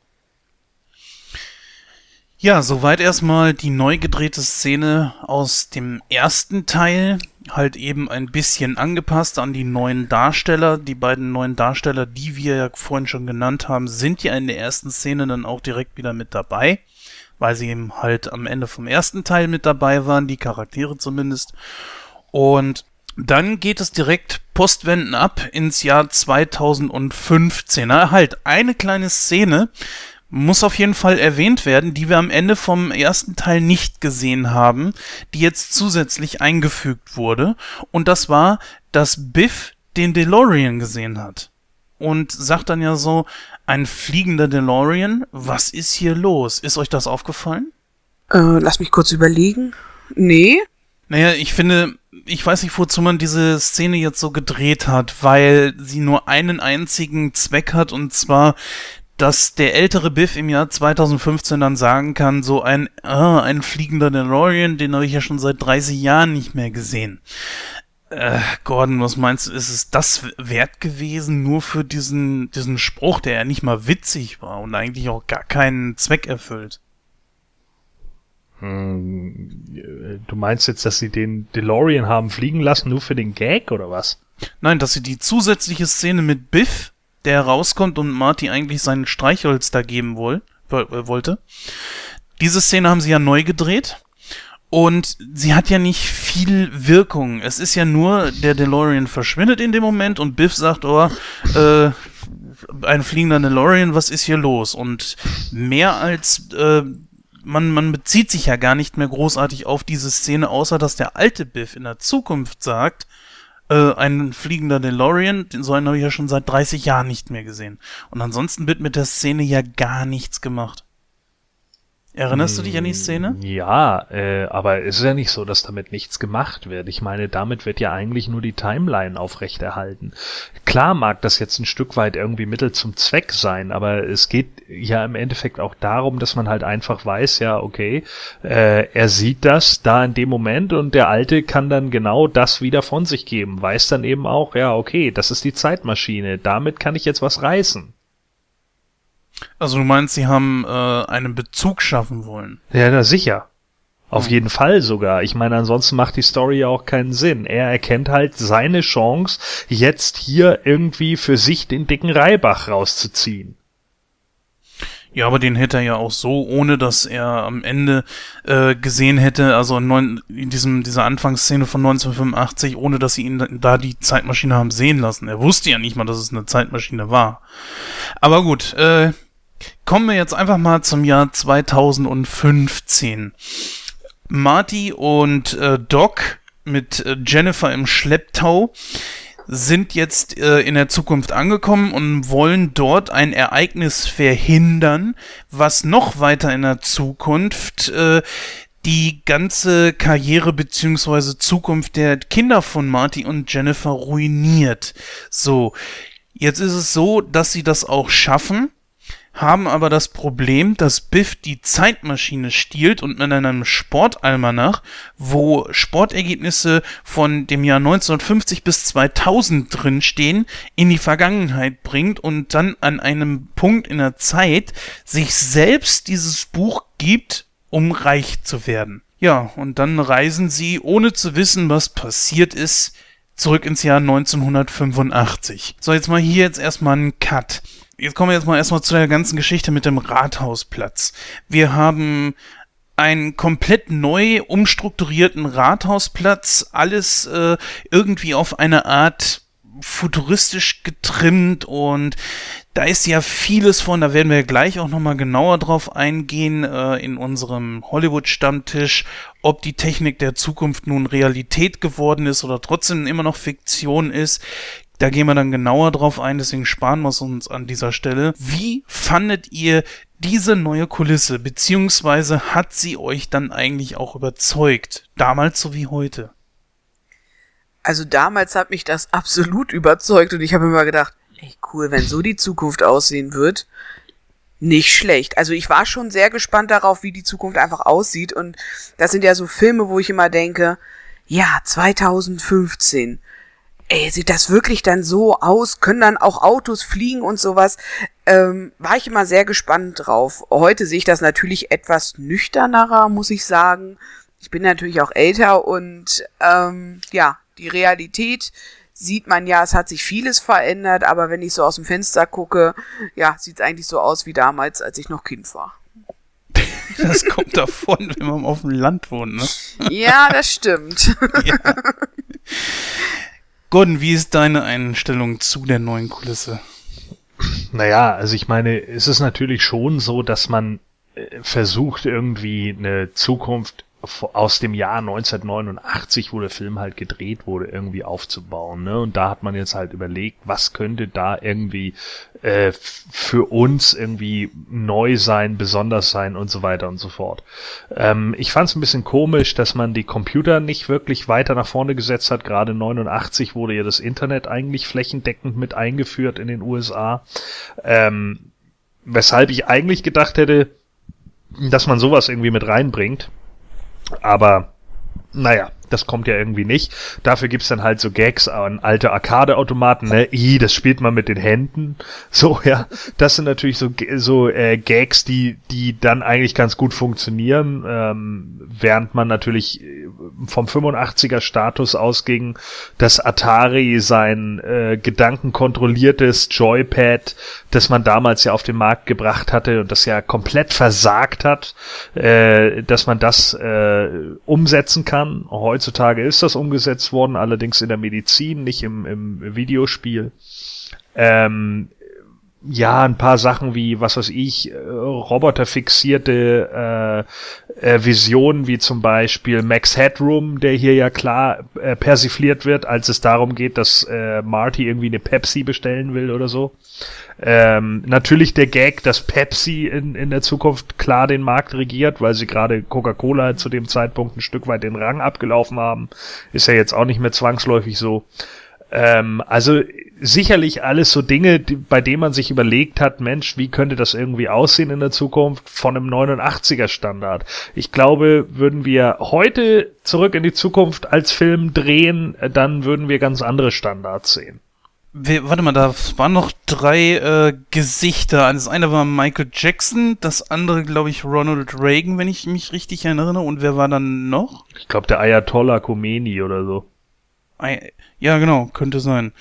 Ja, soweit erstmal die neu gedrehte Szene aus dem ersten Teil. Halt eben ein bisschen angepasst an die neuen Darsteller. Die beiden neuen Darsteller, die wir ja vorhin schon genannt haben, sind ja in der ersten Szene dann auch direkt wieder mit dabei. Weil sie eben halt am Ende vom ersten Teil mit dabei waren, die Charaktere zumindest. Und dann geht es direkt postwenden ab ins Jahr 2015. Na, halt, eine kleine Szene, muss auf jeden Fall erwähnt werden, die wir am Ende vom ersten Teil nicht gesehen haben, die jetzt zusätzlich eingefügt wurde. Und das war, dass Biff den DeLorean gesehen hat. Und sagt dann ja so, ein fliegender DeLorean, was ist hier los? Ist euch das aufgefallen? Äh, lass mich kurz überlegen. Nee. Naja, ich finde, ich weiß nicht, wozu man diese Szene jetzt so gedreht hat, weil sie nur einen einzigen Zweck hat, und zwar dass der ältere Biff im Jahr 2015 dann sagen kann, so ein, ah, ein fliegender DeLorean, den habe ich ja schon seit 30 Jahren nicht mehr gesehen. Äh, Gordon, was meinst du, ist es das wert gewesen, nur für diesen, diesen Spruch, der ja nicht mal witzig war und eigentlich auch gar keinen Zweck erfüllt? Hm, du meinst jetzt, dass sie den DeLorean haben fliegen lassen, nur für den Gag oder was? Nein, dass sie die zusätzliche Szene mit Biff der rauskommt und Marty eigentlich seinen Streichholz da geben woll, äh, wollte. Diese Szene haben sie ja neu gedreht. Und sie hat ja nicht viel Wirkung. Es ist ja nur, der DeLorean verschwindet in dem Moment und Biff sagt, oh, äh, ein fliegender DeLorean, was ist hier los? Und mehr als, äh, man, man bezieht sich ja gar nicht mehr großartig auf diese Szene, außer dass der alte Biff in der Zukunft sagt, äh, ein fliegender DeLorean, den so einen habe ich ja schon seit 30 Jahren nicht mehr gesehen. Und ansonsten wird mit der Szene ja gar nichts gemacht. Erinnerst du dich an die Szene? Ja, äh, aber es ist ja nicht so, dass damit nichts gemacht wird. Ich meine, damit wird ja eigentlich nur die Timeline aufrechterhalten. Klar mag das jetzt ein Stück weit irgendwie Mittel zum Zweck sein, aber es geht ja im Endeffekt auch darum, dass man halt einfach weiß, ja, okay, äh, er sieht das da in dem Moment und der Alte kann dann genau das wieder von sich geben, weiß dann eben auch, ja, okay, das ist die Zeitmaschine, damit kann ich jetzt was reißen. Also du meinst, sie haben äh, einen Bezug schaffen wollen? Ja, na sicher. Auf jeden Fall sogar. Ich meine, ansonsten macht die Story ja auch keinen Sinn. Er erkennt halt seine Chance, jetzt hier irgendwie für sich den dicken Reibach rauszuziehen. Ja, aber den hätte er ja auch so, ohne dass er am Ende äh, gesehen hätte, also in, neun, in diesem, dieser Anfangsszene von 1985, ohne dass sie ihn da die Zeitmaschine haben sehen lassen. Er wusste ja nicht mal, dass es eine Zeitmaschine war. Aber gut, äh, Kommen wir jetzt einfach mal zum Jahr 2015. Marty und äh, Doc mit äh, Jennifer im Schlepptau sind jetzt äh, in der Zukunft angekommen und wollen dort ein Ereignis verhindern, was noch weiter in der Zukunft äh, die ganze Karriere beziehungsweise Zukunft der Kinder von Marty und Jennifer ruiniert. So, jetzt ist es so, dass sie das auch schaffen haben aber das Problem, dass Biff die Zeitmaschine stiehlt und mit einem Sportalmanach, wo Sportergebnisse von dem Jahr 1950 bis 2000 drinstehen, in die Vergangenheit bringt und dann an einem Punkt in der Zeit sich selbst dieses Buch gibt, um reich zu werden. Ja, und dann reisen sie, ohne zu wissen, was passiert ist, zurück ins Jahr 1985. So, jetzt mal hier jetzt erstmal einen Cut. Jetzt kommen wir jetzt mal erstmal zu der ganzen Geschichte mit dem Rathausplatz. Wir haben einen komplett neu umstrukturierten Rathausplatz, alles äh, irgendwie auf eine Art futuristisch getrimmt und da ist ja vieles von, da werden wir gleich auch nochmal genauer drauf eingehen äh, in unserem Hollywood-Stammtisch, ob die Technik der Zukunft nun Realität geworden ist oder trotzdem immer noch Fiktion ist. Da gehen wir dann genauer drauf ein, deswegen sparen wir es uns an dieser Stelle. Wie fandet ihr diese neue Kulisse, beziehungsweise hat sie euch dann eigentlich auch überzeugt, damals so wie heute? Also damals hat mich das absolut überzeugt und ich habe immer gedacht, ey cool, wenn so die Zukunft aussehen wird, nicht schlecht. Also ich war schon sehr gespannt darauf, wie die Zukunft einfach aussieht und das sind ja so Filme, wo ich immer denke, ja, 2015 ey, sieht das wirklich dann so aus? Können dann auch Autos fliegen und sowas? Ähm, war ich immer sehr gespannt drauf. Heute sehe ich das natürlich etwas nüchternerer, muss ich sagen. Ich bin natürlich auch älter und ähm, ja, die Realität sieht man ja, es hat sich vieles verändert, aber wenn ich so aus dem Fenster gucke, ja, sieht es eigentlich so aus wie damals, als ich noch Kind war. Das kommt davon, wenn man auf dem Land wohnt, ne? Ja, das stimmt. ja. Gordon, wie ist deine Einstellung zu der neuen Kulisse? Naja, also ich meine, es ist natürlich schon so, dass man äh, versucht, irgendwie eine Zukunft aus dem Jahr 1989, wo der Film halt gedreht wurde, irgendwie aufzubauen. Ne? Und da hat man jetzt halt überlegt, was könnte da irgendwie äh, für uns irgendwie neu sein, besonders sein und so weiter und so fort. Ähm, ich fand es ein bisschen komisch, dass man die Computer nicht wirklich weiter nach vorne gesetzt hat. Gerade 89 wurde ja das Internet eigentlich flächendeckend mit eingeführt in den USA. Ähm, weshalb ich eigentlich gedacht hätte, dass man sowas irgendwie mit reinbringt. Aber naja, das kommt ja irgendwie nicht. Dafür gibt's dann halt so Gags an alte Arcade-Automaten, ne? I, das spielt man mit den Händen. So, ja. Das sind natürlich so, so äh, Gags, die, die dann eigentlich ganz gut funktionieren, ähm, während man natürlich äh, vom 85er Status ausging, dass Atari sein äh, gedankenkontrolliertes Joypad, das man damals ja auf den Markt gebracht hatte und das ja komplett versagt hat, äh, dass man das äh, umsetzen kann. Heute Heutzutage ist das umgesetzt worden, allerdings in der Medizin, nicht im, im Videospiel. Ähm, ja, ein paar Sachen wie, was weiß ich, äh, roboterfixierte äh, äh, Visionen, wie zum Beispiel Max Headroom, der hier ja klar äh, persifliert wird, als es darum geht, dass äh, Marty irgendwie eine Pepsi bestellen will oder so. Ähm, natürlich der Gag, dass Pepsi in, in der Zukunft klar den Markt regiert, weil sie gerade Coca-Cola zu dem Zeitpunkt ein Stück weit den Rang abgelaufen haben. Ist ja jetzt auch nicht mehr zwangsläufig so. Ähm, also sicherlich alles so Dinge, die, bei denen man sich überlegt hat, Mensch, wie könnte das irgendwie aussehen in der Zukunft von einem 89er Standard? Ich glaube, würden wir heute zurück in die Zukunft als Film drehen, dann würden wir ganz andere Standards sehen. Warte mal, da waren noch drei äh, Gesichter. Das eine war Michael Jackson, das andere, glaube ich, Ronald Reagan, wenn ich mich richtig erinnere. Und wer war dann noch? Ich glaube, der Ayatollah Khomeini oder so. Ja, genau, könnte sein.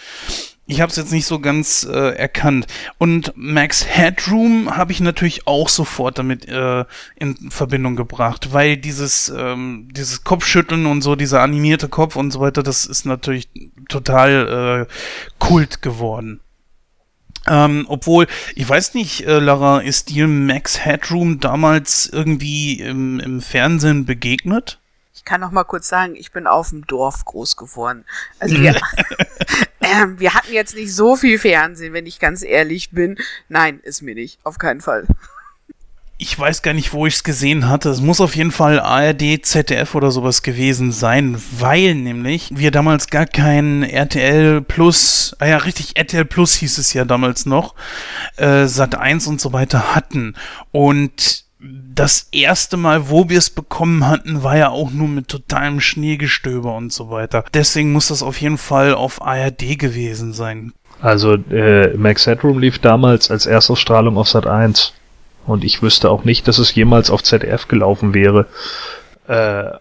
Ich habe es jetzt nicht so ganz äh, erkannt. Und Max Headroom habe ich natürlich auch sofort damit äh, in Verbindung gebracht, weil dieses, ähm, dieses Kopfschütteln und so, dieser animierte Kopf und so weiter, das ist natürlich total äh, Kult geworden. Ähm, obwohl, ich weiß nicht, äh, Lara, ist dir Max Headroom damals irgendwie im, im Fernsehen begegnet? Ich kann noch mal kurz sagen, ich bin auf dem Dorf groß geworden. Also wir, äh, wir hatten jetzt nicht so viel Fernsehen, wenn ich ganz ehrlich bin. Nein, ist mir nicht. Auf keinen Fall. Ich weiß gar nicht, wo ich es gesehen hatte. Es muss auf jeden Fall ARD, ZDF oder sowas gewesen sein, weil nämlich wir damals gar kein RTL Plus, ah ja, richtig, RTL Plus hieß es ja damals noch, äh, Sat 1 und so weiter hatten. Und das erste Mal, wo wir es bekommen hatten, war ja auch nur mit totalem Schneegestöber und so weiter. Deswegen muss das auf jeden Fall auf ARD gewesen sein. Also äh, Max Headroom lief damals als Erstausstrahlung auf Sat 1. Und ich wüsste auch nicht, dass es jemals auf ZDF gelaufen wäre. Äh,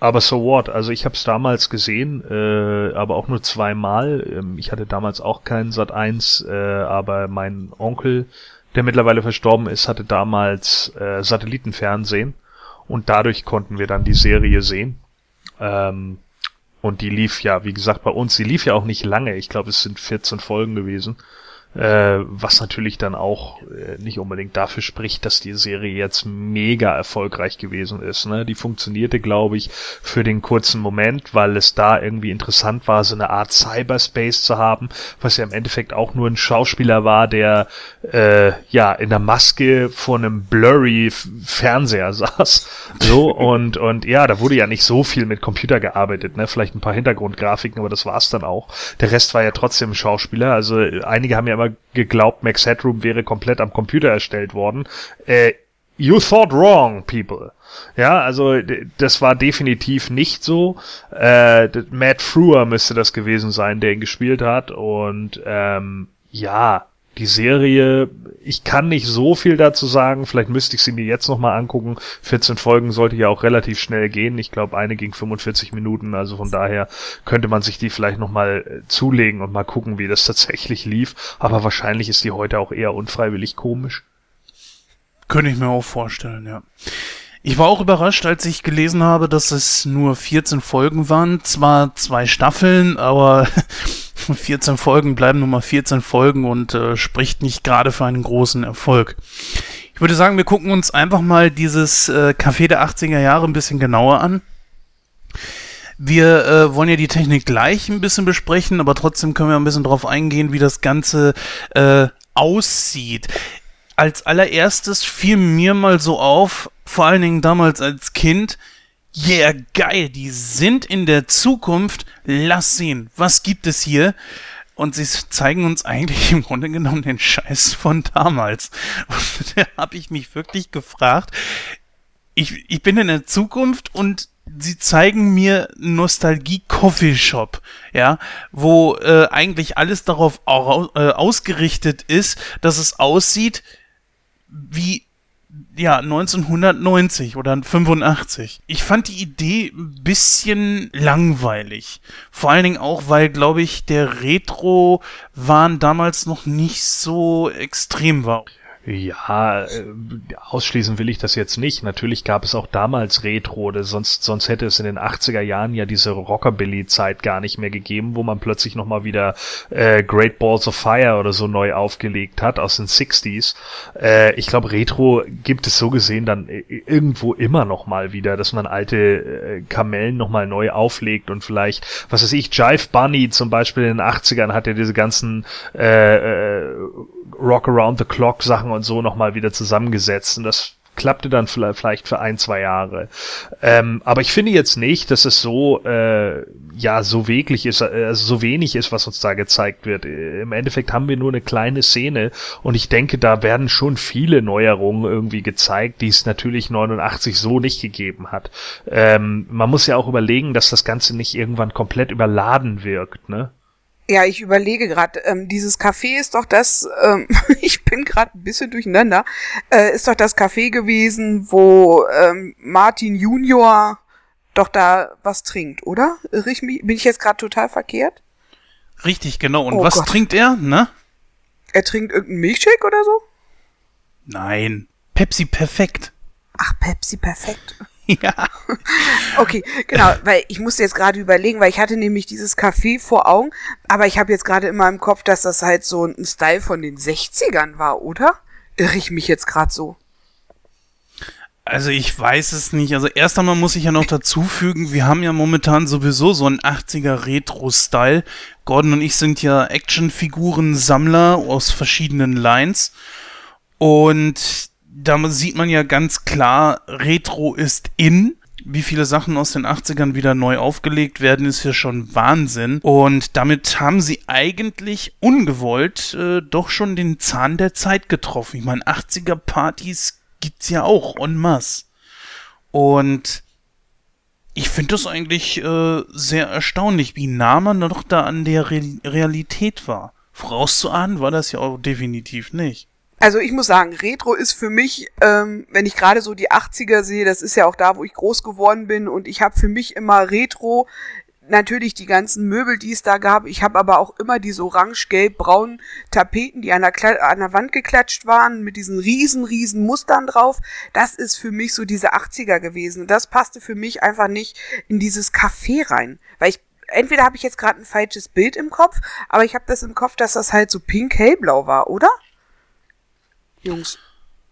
aber so what? Also ich habe es damals gesehen, äh, aber auch nur zweimal. Ähm, ich hatte damals auch keinen Sat 1, äh, aber mein Onkel der mittlerweile verstorben ist, hatte damals äh, Satellitenfernsehen und dadurch konnten wir dann die Serie sehen. Ähm, und die lief ja, wie gesagt, bei uns, die lief ja auch nicht lange. Ich glaube, es sind 14 Folgen gewesen. Äh, was natürlich dann auch äh, nicht unbedingt dafür spricht, dass die Serie jetzt mega erfolgreich gewesen ist. Ne? Die funktionierte, glaube ich, für den kurzen Moment, weil es da irgendwie interessant war, so eine Art Cyberspace zu haben, was ja im Endeffekt auch nur ein Schauspieler war, der äh, ja in der Maske vor einem blurry Fernseher saß. So und und ja, da wurde ja nicht so viel mit Computer gearbeitet, ne? Vielleicht ein paar Hintergrundgrafiken, aber das war's dann auch. Der Rest war ja trotzdem Schauspieler. Also einige haben ja immer geglaubt, Max Headroom wäre komplett am Computer erstellt worden. Äh, you thought wrong, people. Ja, also das war definitiv nicht so. Äh, Matt Frewer müsste das gewesen sein, der ihn gespielt hat. Und ähm, ja, die Serie, ich kann nicht so viel dazu sagen, vielleicht müsste ich sie mir jetzt nochmal angucken. 14 Folgen sollte ja auch relativ schnell gehen. Ich glaube, eine ging 45 Minuten, also von daher könnte man sich die vielleicht nochmal äh, zulegen und mal gucken, wie das tatsächlich lief. Aber wahrscheinlich ist die heute auch eher unfreiwillig komisch. Könnte ich mir auch vorstellen, ja. Ich war auch überrascht, als ich gelesen habe, dass es nur 14 Folgen waren. Zwar zwei Staffeln, aber 14 Folgen bleiben nun mal 14 Folgen und äh, spricht nicht gerade für einen großen Erfolg. Ich würde sagen, wir gucken uns einfach mal dieses äh, Café der 80er Jahre ein bisschen genauer an. Wir äh, wollen ja die Technik gleich ein bisschen besprechen, aber trotzdem können wir ein bisschen drauf eingehen, wie das Ganze äh, aussieht. Als allererstes fiel mir mal so auf, vor allen Dingen damals als Kind, yeah, geil, die sind in der Zukunft, lass sehen, was gibt es hier? Und sie zeigen uns eigentlich im Grunde genommen den Scheiß von damals. Und da habe ich mich wirklich gefragt, ich, ich bin in der Zukunft und sie zeigen mir Nostalgie Coffee Shop, ja, wo äh, eigentlich alles darauf au äh, ausgerichtet ist, dass es aussieht wie ja, 1990 oder 85. Ich fand die Idee ein bisschen langweilig. Vor allen Dingen auch, weil, glaube ich, der Retro-Wahn damals noch nicht so extrem war. Ja, äh, ausschließen will ich das jetzt nicht. Natürlich gab es auch damals Retro, sonst, sonst hätte es in den 80er Jahren ja diese Rockabilly-Zeit gar nicht mehr gegeben, wo man plötzlich nochmal wieder äh, Great Balls of Fire oder so neu aufgelegt hat aus den 60s. Äh, ich glaube, Retro gibt es so gesehen dann irgendwo immer nochmal wieder, dass man alte äh, Kamellen nochmal neu auflegt und vielleicht, was weiß ich, Jive Bunny zum Beispiel in den 80ern hat ja diese ganzen äh, äh, Rock Around the Clock Sachen und so nochmal wieder zusammengesetzt und das klappte dann vielleicht für ein, zwei Jahre. Ähm, aber ich finde jetzt nicht, dass es so, äh, ja, so wirklich ist, also so wenig ist, was uns da gezeigt wird. Im Endeffekt haben wir nur eine kleine Szene und ich denke, da werden schon viele Neuerungen irgendwie gezeigt, die es natürlich 89 so nicht gegeben hat. Ähm, man muss ja auch überlegen, dass das Ganze nicht irgendwann komplett überladen wirkt, ne? Ja, ich überlege gerade, ähm, dieses Café ist doch das, ähm, ich bin gerade ein bisschen durcheinander, äh, ist doch das Café gewesen, wo ähm, Martin Junior doch da was trinkt, oder? Irre ich mich, bin ich jetzt gerade total verkehrt? Richtig, genau. Und oh was Gott. trinkt er, ne? Er trinkt irgendeinen Milchshake oder so? Nein, Pepsi Perfekt. Ach, Pepsi Perfekt. Ja. Okay, genau, weil ich musste jetzt gerade überlegen, weil ich hatte nämlich dieses Café vor Augen, aber ich habe jetzt gerade immer im Kopf, dass das halt so ein Style von den 60ern war, oder? Irre ich mich jetzt gerade so? Also ich weiß es nicht. Also erst einmal muss ich ja noch dazu fügen, wir haben ja momentan sowieso so einen 80er Retro-Style. Gordon und ich sind ja Actionfiguren-Sammler aus verschiedenen Lines. Und da sieht man ja ganz klar, Retro ist in. Wie viele Sachen aus den 80ern wieder neu aufgelegt werden, ist ja schon Wahnsinn. Und damit haben sie eigentlich ungewollt äh, doch schon den Zahn der Zeit getroffen. Ich meine, 80er-Partys gibt's ja auch en masse. Und ich finde das eigentlich äh, sehr erstaunlich, wie nah man doch da an der Re Realität war. Vorauszuahnen war das ja auch definitiv nicht. Also ich muss sagen, Retro ist für mich, ähm, wenn ich gerade so die 80er sehe, das ist ja auch da, wo ich groß geworden bin und ich habe für mich immer Retro natürlich die ganzen Möbel, die es da gab. Ich habe aber auch immer diese orange-gelb-braunen Tapeten, die an der, an der Wand geklatscht waren, mit diesen riesen, riesen Mustern drauf. Das ist für mich so diese 80er gewesen. Und das passte für mich einfach nicht in dieses Café rein. Weil ich entweder habe ich jetzt gerade ein falsches Bild im Kopf, aber ich habe das im Kopf, dass das halt so pink-hellblau war, oder? Jungs.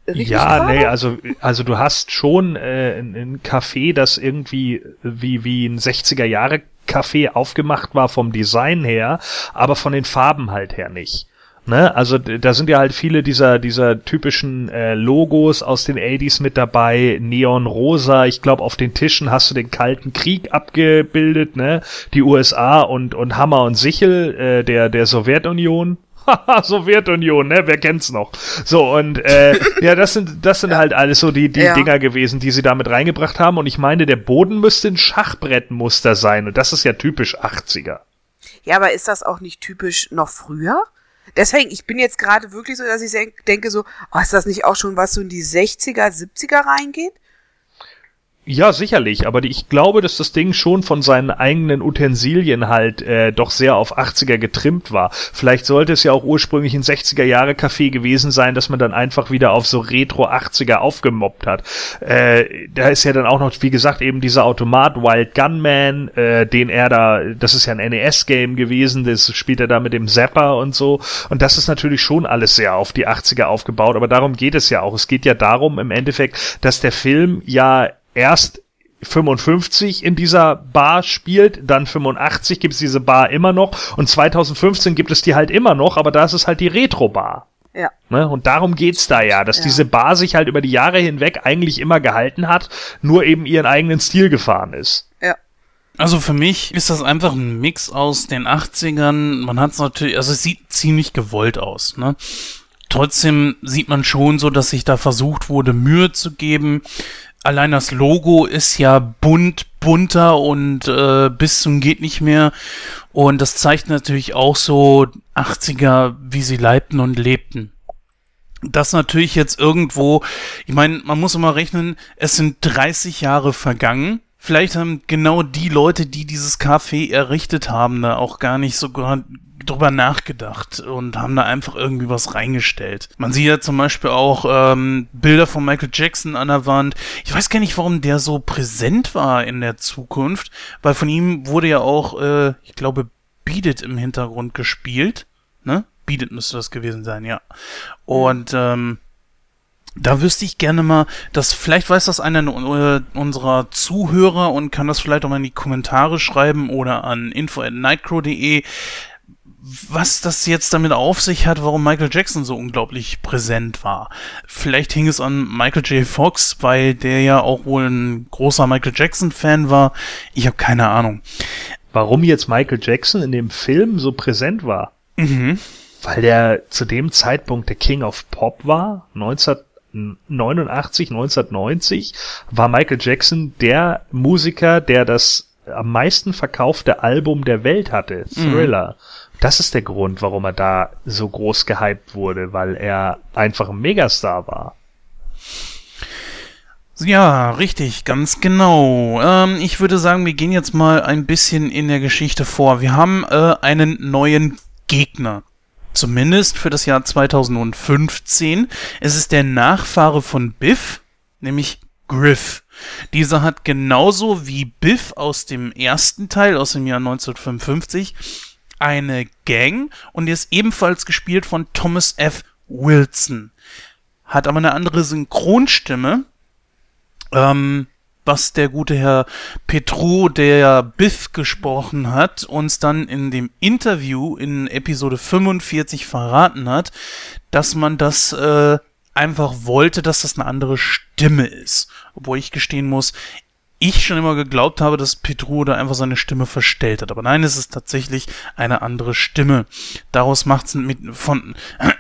Richtig ja, gerade? nee, also, also du hast schon äh, ein, ein Café, das irgendwie wie, wie ein 60er Jahre Café aufgemacht war vom Design her, aber von den Farben halt her nicht. Ne? Also da sind ja halt viele dieser dieser typischen äh, Logos aus den 80s mit dabei, Neon Rosa, ich glaube auf den Tischen hast du den Kalten Krieg abgebildet, ne? Die USA und und Hammer und Sichel äh, der der Sowjetunion. Sowjetunion, ne? Wer kennt's noch? So, und äh, ja, das sind, das sind halt alles so die, die Ja. Dinger gewesen, die sie damit reingebracht haben. Und ich meine, der Boden müsste ein Schachbrettmuster sein. Und das ist ja typisch 80er. Ja, aber ist das auch nicht typisch noch früher? Deswegen, ich bin jetzt gerade wirklich so, dass ich denk- denke so, oh, ist das nicht auch schon was so in die 60er, 70er reingeht? Ja, sicherlich, aber ich glaube, dass das Ding schon von seinen eigenen Utensilien halt äh, doch sehr auf 80er getrimmt war. Vielleicht sollte es ja auch ursprünglich ein 60er Jahre Café gewesen sein, dass man dann einfach wieder auf so Retro 80er aufgemobbt hat. Äh, da ist ja dann auch noch, wie gesagt, eben dieser Automat Wild Gunman, äh, den er da, das ist ja ein NES-Game gewesen, das spielt er da mit dem Zapper und so. Und das ist natürlich schon alles sehr auf die 80er aufgebaut, aber darum geht es ja auch. Es geht ja darum im Endeffekt, dass der Film ja erst 55 in dieser Bar spielt, dann 85 gibt es diese Bar immer noch und 2015 gibt es die halt immer noch, aber da ist es halt die Retro-Bar. Ja. Ne? Und darum geht's da ja, dass Ja. diese Bar sich halt über die Jahre hinweg eigentlich immer gehalten hat, nur eben ihren eigenen Stil gefahren ist. Also für mich ist das einfach ein Mix aus den 80ern. Man hat es natürlich, also es sieht ziemlich gewollt aus, ne? Trotzdem sieht man schon so, dass sich da versucht wurde, Mühe zu geben. Allein das Logo ist ja bunt, bunter und äh, bis zum geht nicht mehr. Und das zeigt natürlich auch so 80er, wie sie leibten und lebten. Das natürlich jetzt irgendwo, ich meine, man muss immer rechnen, es sind 30 Jahre vergangen. Vielleicht haben genau die Leute, die dieses Café errichtet haben, da auch gar nicht so drüber nachgedacht und haben da einfach irgendwie was reingestellt. Man sieht ja zum Beispiel auch ähm, Bilder von Michael Jackson an der Wand. Ich weiß gar nicht, warum der so präsent war in der Zukunft, weil von ihm wurde ja auch, äh, ich glaube, Beat It im Hintergrund gespielt. Ne? Beat It müsste das gewesen sein, ja. Und ähm, da wüsste ich gerne mal, dass vielleicht weiß das einer äh, unserer Zuhörer und kann das vielleicht auch mal in die Kommentare schreiben oder an info@nightcrow.de, was das jetzt damit auf sich hat, warum Michael Jackson so unglaublich präsent war. Vielleicht hing es an Michael J. Fox, weil der ja auch wohl ein großer Michael Jackson Fan war. Ich habe keine Ahnung. Warum jetzt Michael Jackson in dem Film so präsent war? Mhm. Weil der zu dem Zeitpunkt der King of Pop war, 1989, 1990, war Michael Jackson der Musiker, der das am meisten verkaufte Album der Welt hatte, Thriller. Das ist der Grund, warum er da so groß gehypt wurde, weil er einfach ein Megastar war. Ja, richtig, ganz genau. Ähm, ich würde sagen, wir gehen jetzt mal ein bisschen in der Geschichte vor. Wir haben äh, einen neuen Gegner. Zumindest für das Jahr 2015. Es ist der Nachfahre von Biff, nämlich Griff. Dieser hat genauso wie Biff aus dem ersten Teil aus dem Jahr 1955 eine Gang und ist ebenfalls gespielt von Thomas F. Wilson. Hat aber eine andere Synchronstimme, ähm, was der gute Herr Petru, der Biff gesprochen hat, uns dann in dem Interview in Episode 45 verraten hat, dass man das äh, einfach wollte, dass das eine andere Stimme ist. Obwohl ich gestehen muss, ich schon immer geglaubt habe, dass Petru da einfach seine Stimme verstellt hat. Aber nein, es ist tatsächlich eine andere Stimme. Daraus macht's mit von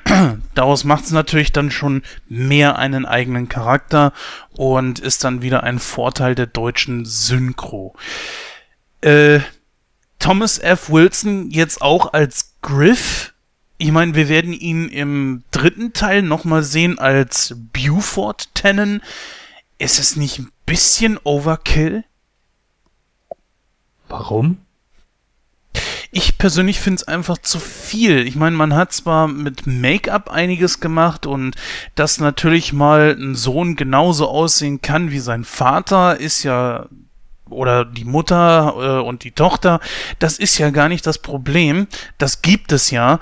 daraus macht's natürlich dann schon mehr einen eigenen Charakter und ist dann wieder ein Vorteil der deutschen Synchro. Äh, Thomas F. Wilson jetzt auch als Griff. Ich meine, wir werden ihn im dritten Teil nochmal sehen als Buford Tannen. Ist es nicht ein bisschen Overkill? Warum? Ich persönlich finde es einfach zu viel. Ich meine, man hat zwar mit Make-up einiges gemacht und dass natürlich mal ein Sohn genauso aussehen kann wie sein Vater, ist ja oder die Mutter äh, und die Tochter, das ist ja gar nicht das Problem. Das gibt es ja.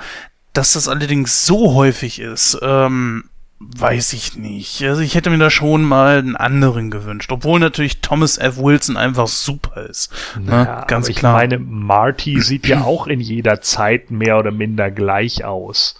Dass das allerdings so häufig ist, ähm, weiß ich nicht. Also ich hätte mir da schon mal einen anderen gewünscht. Obwohl natürlich Thomas F. Wilson einfach super ist. Ne? Ja, Ganz aber ich klar. meine, Marty sieht ja auch in jeder Zeit mehr oder minder gleich aus.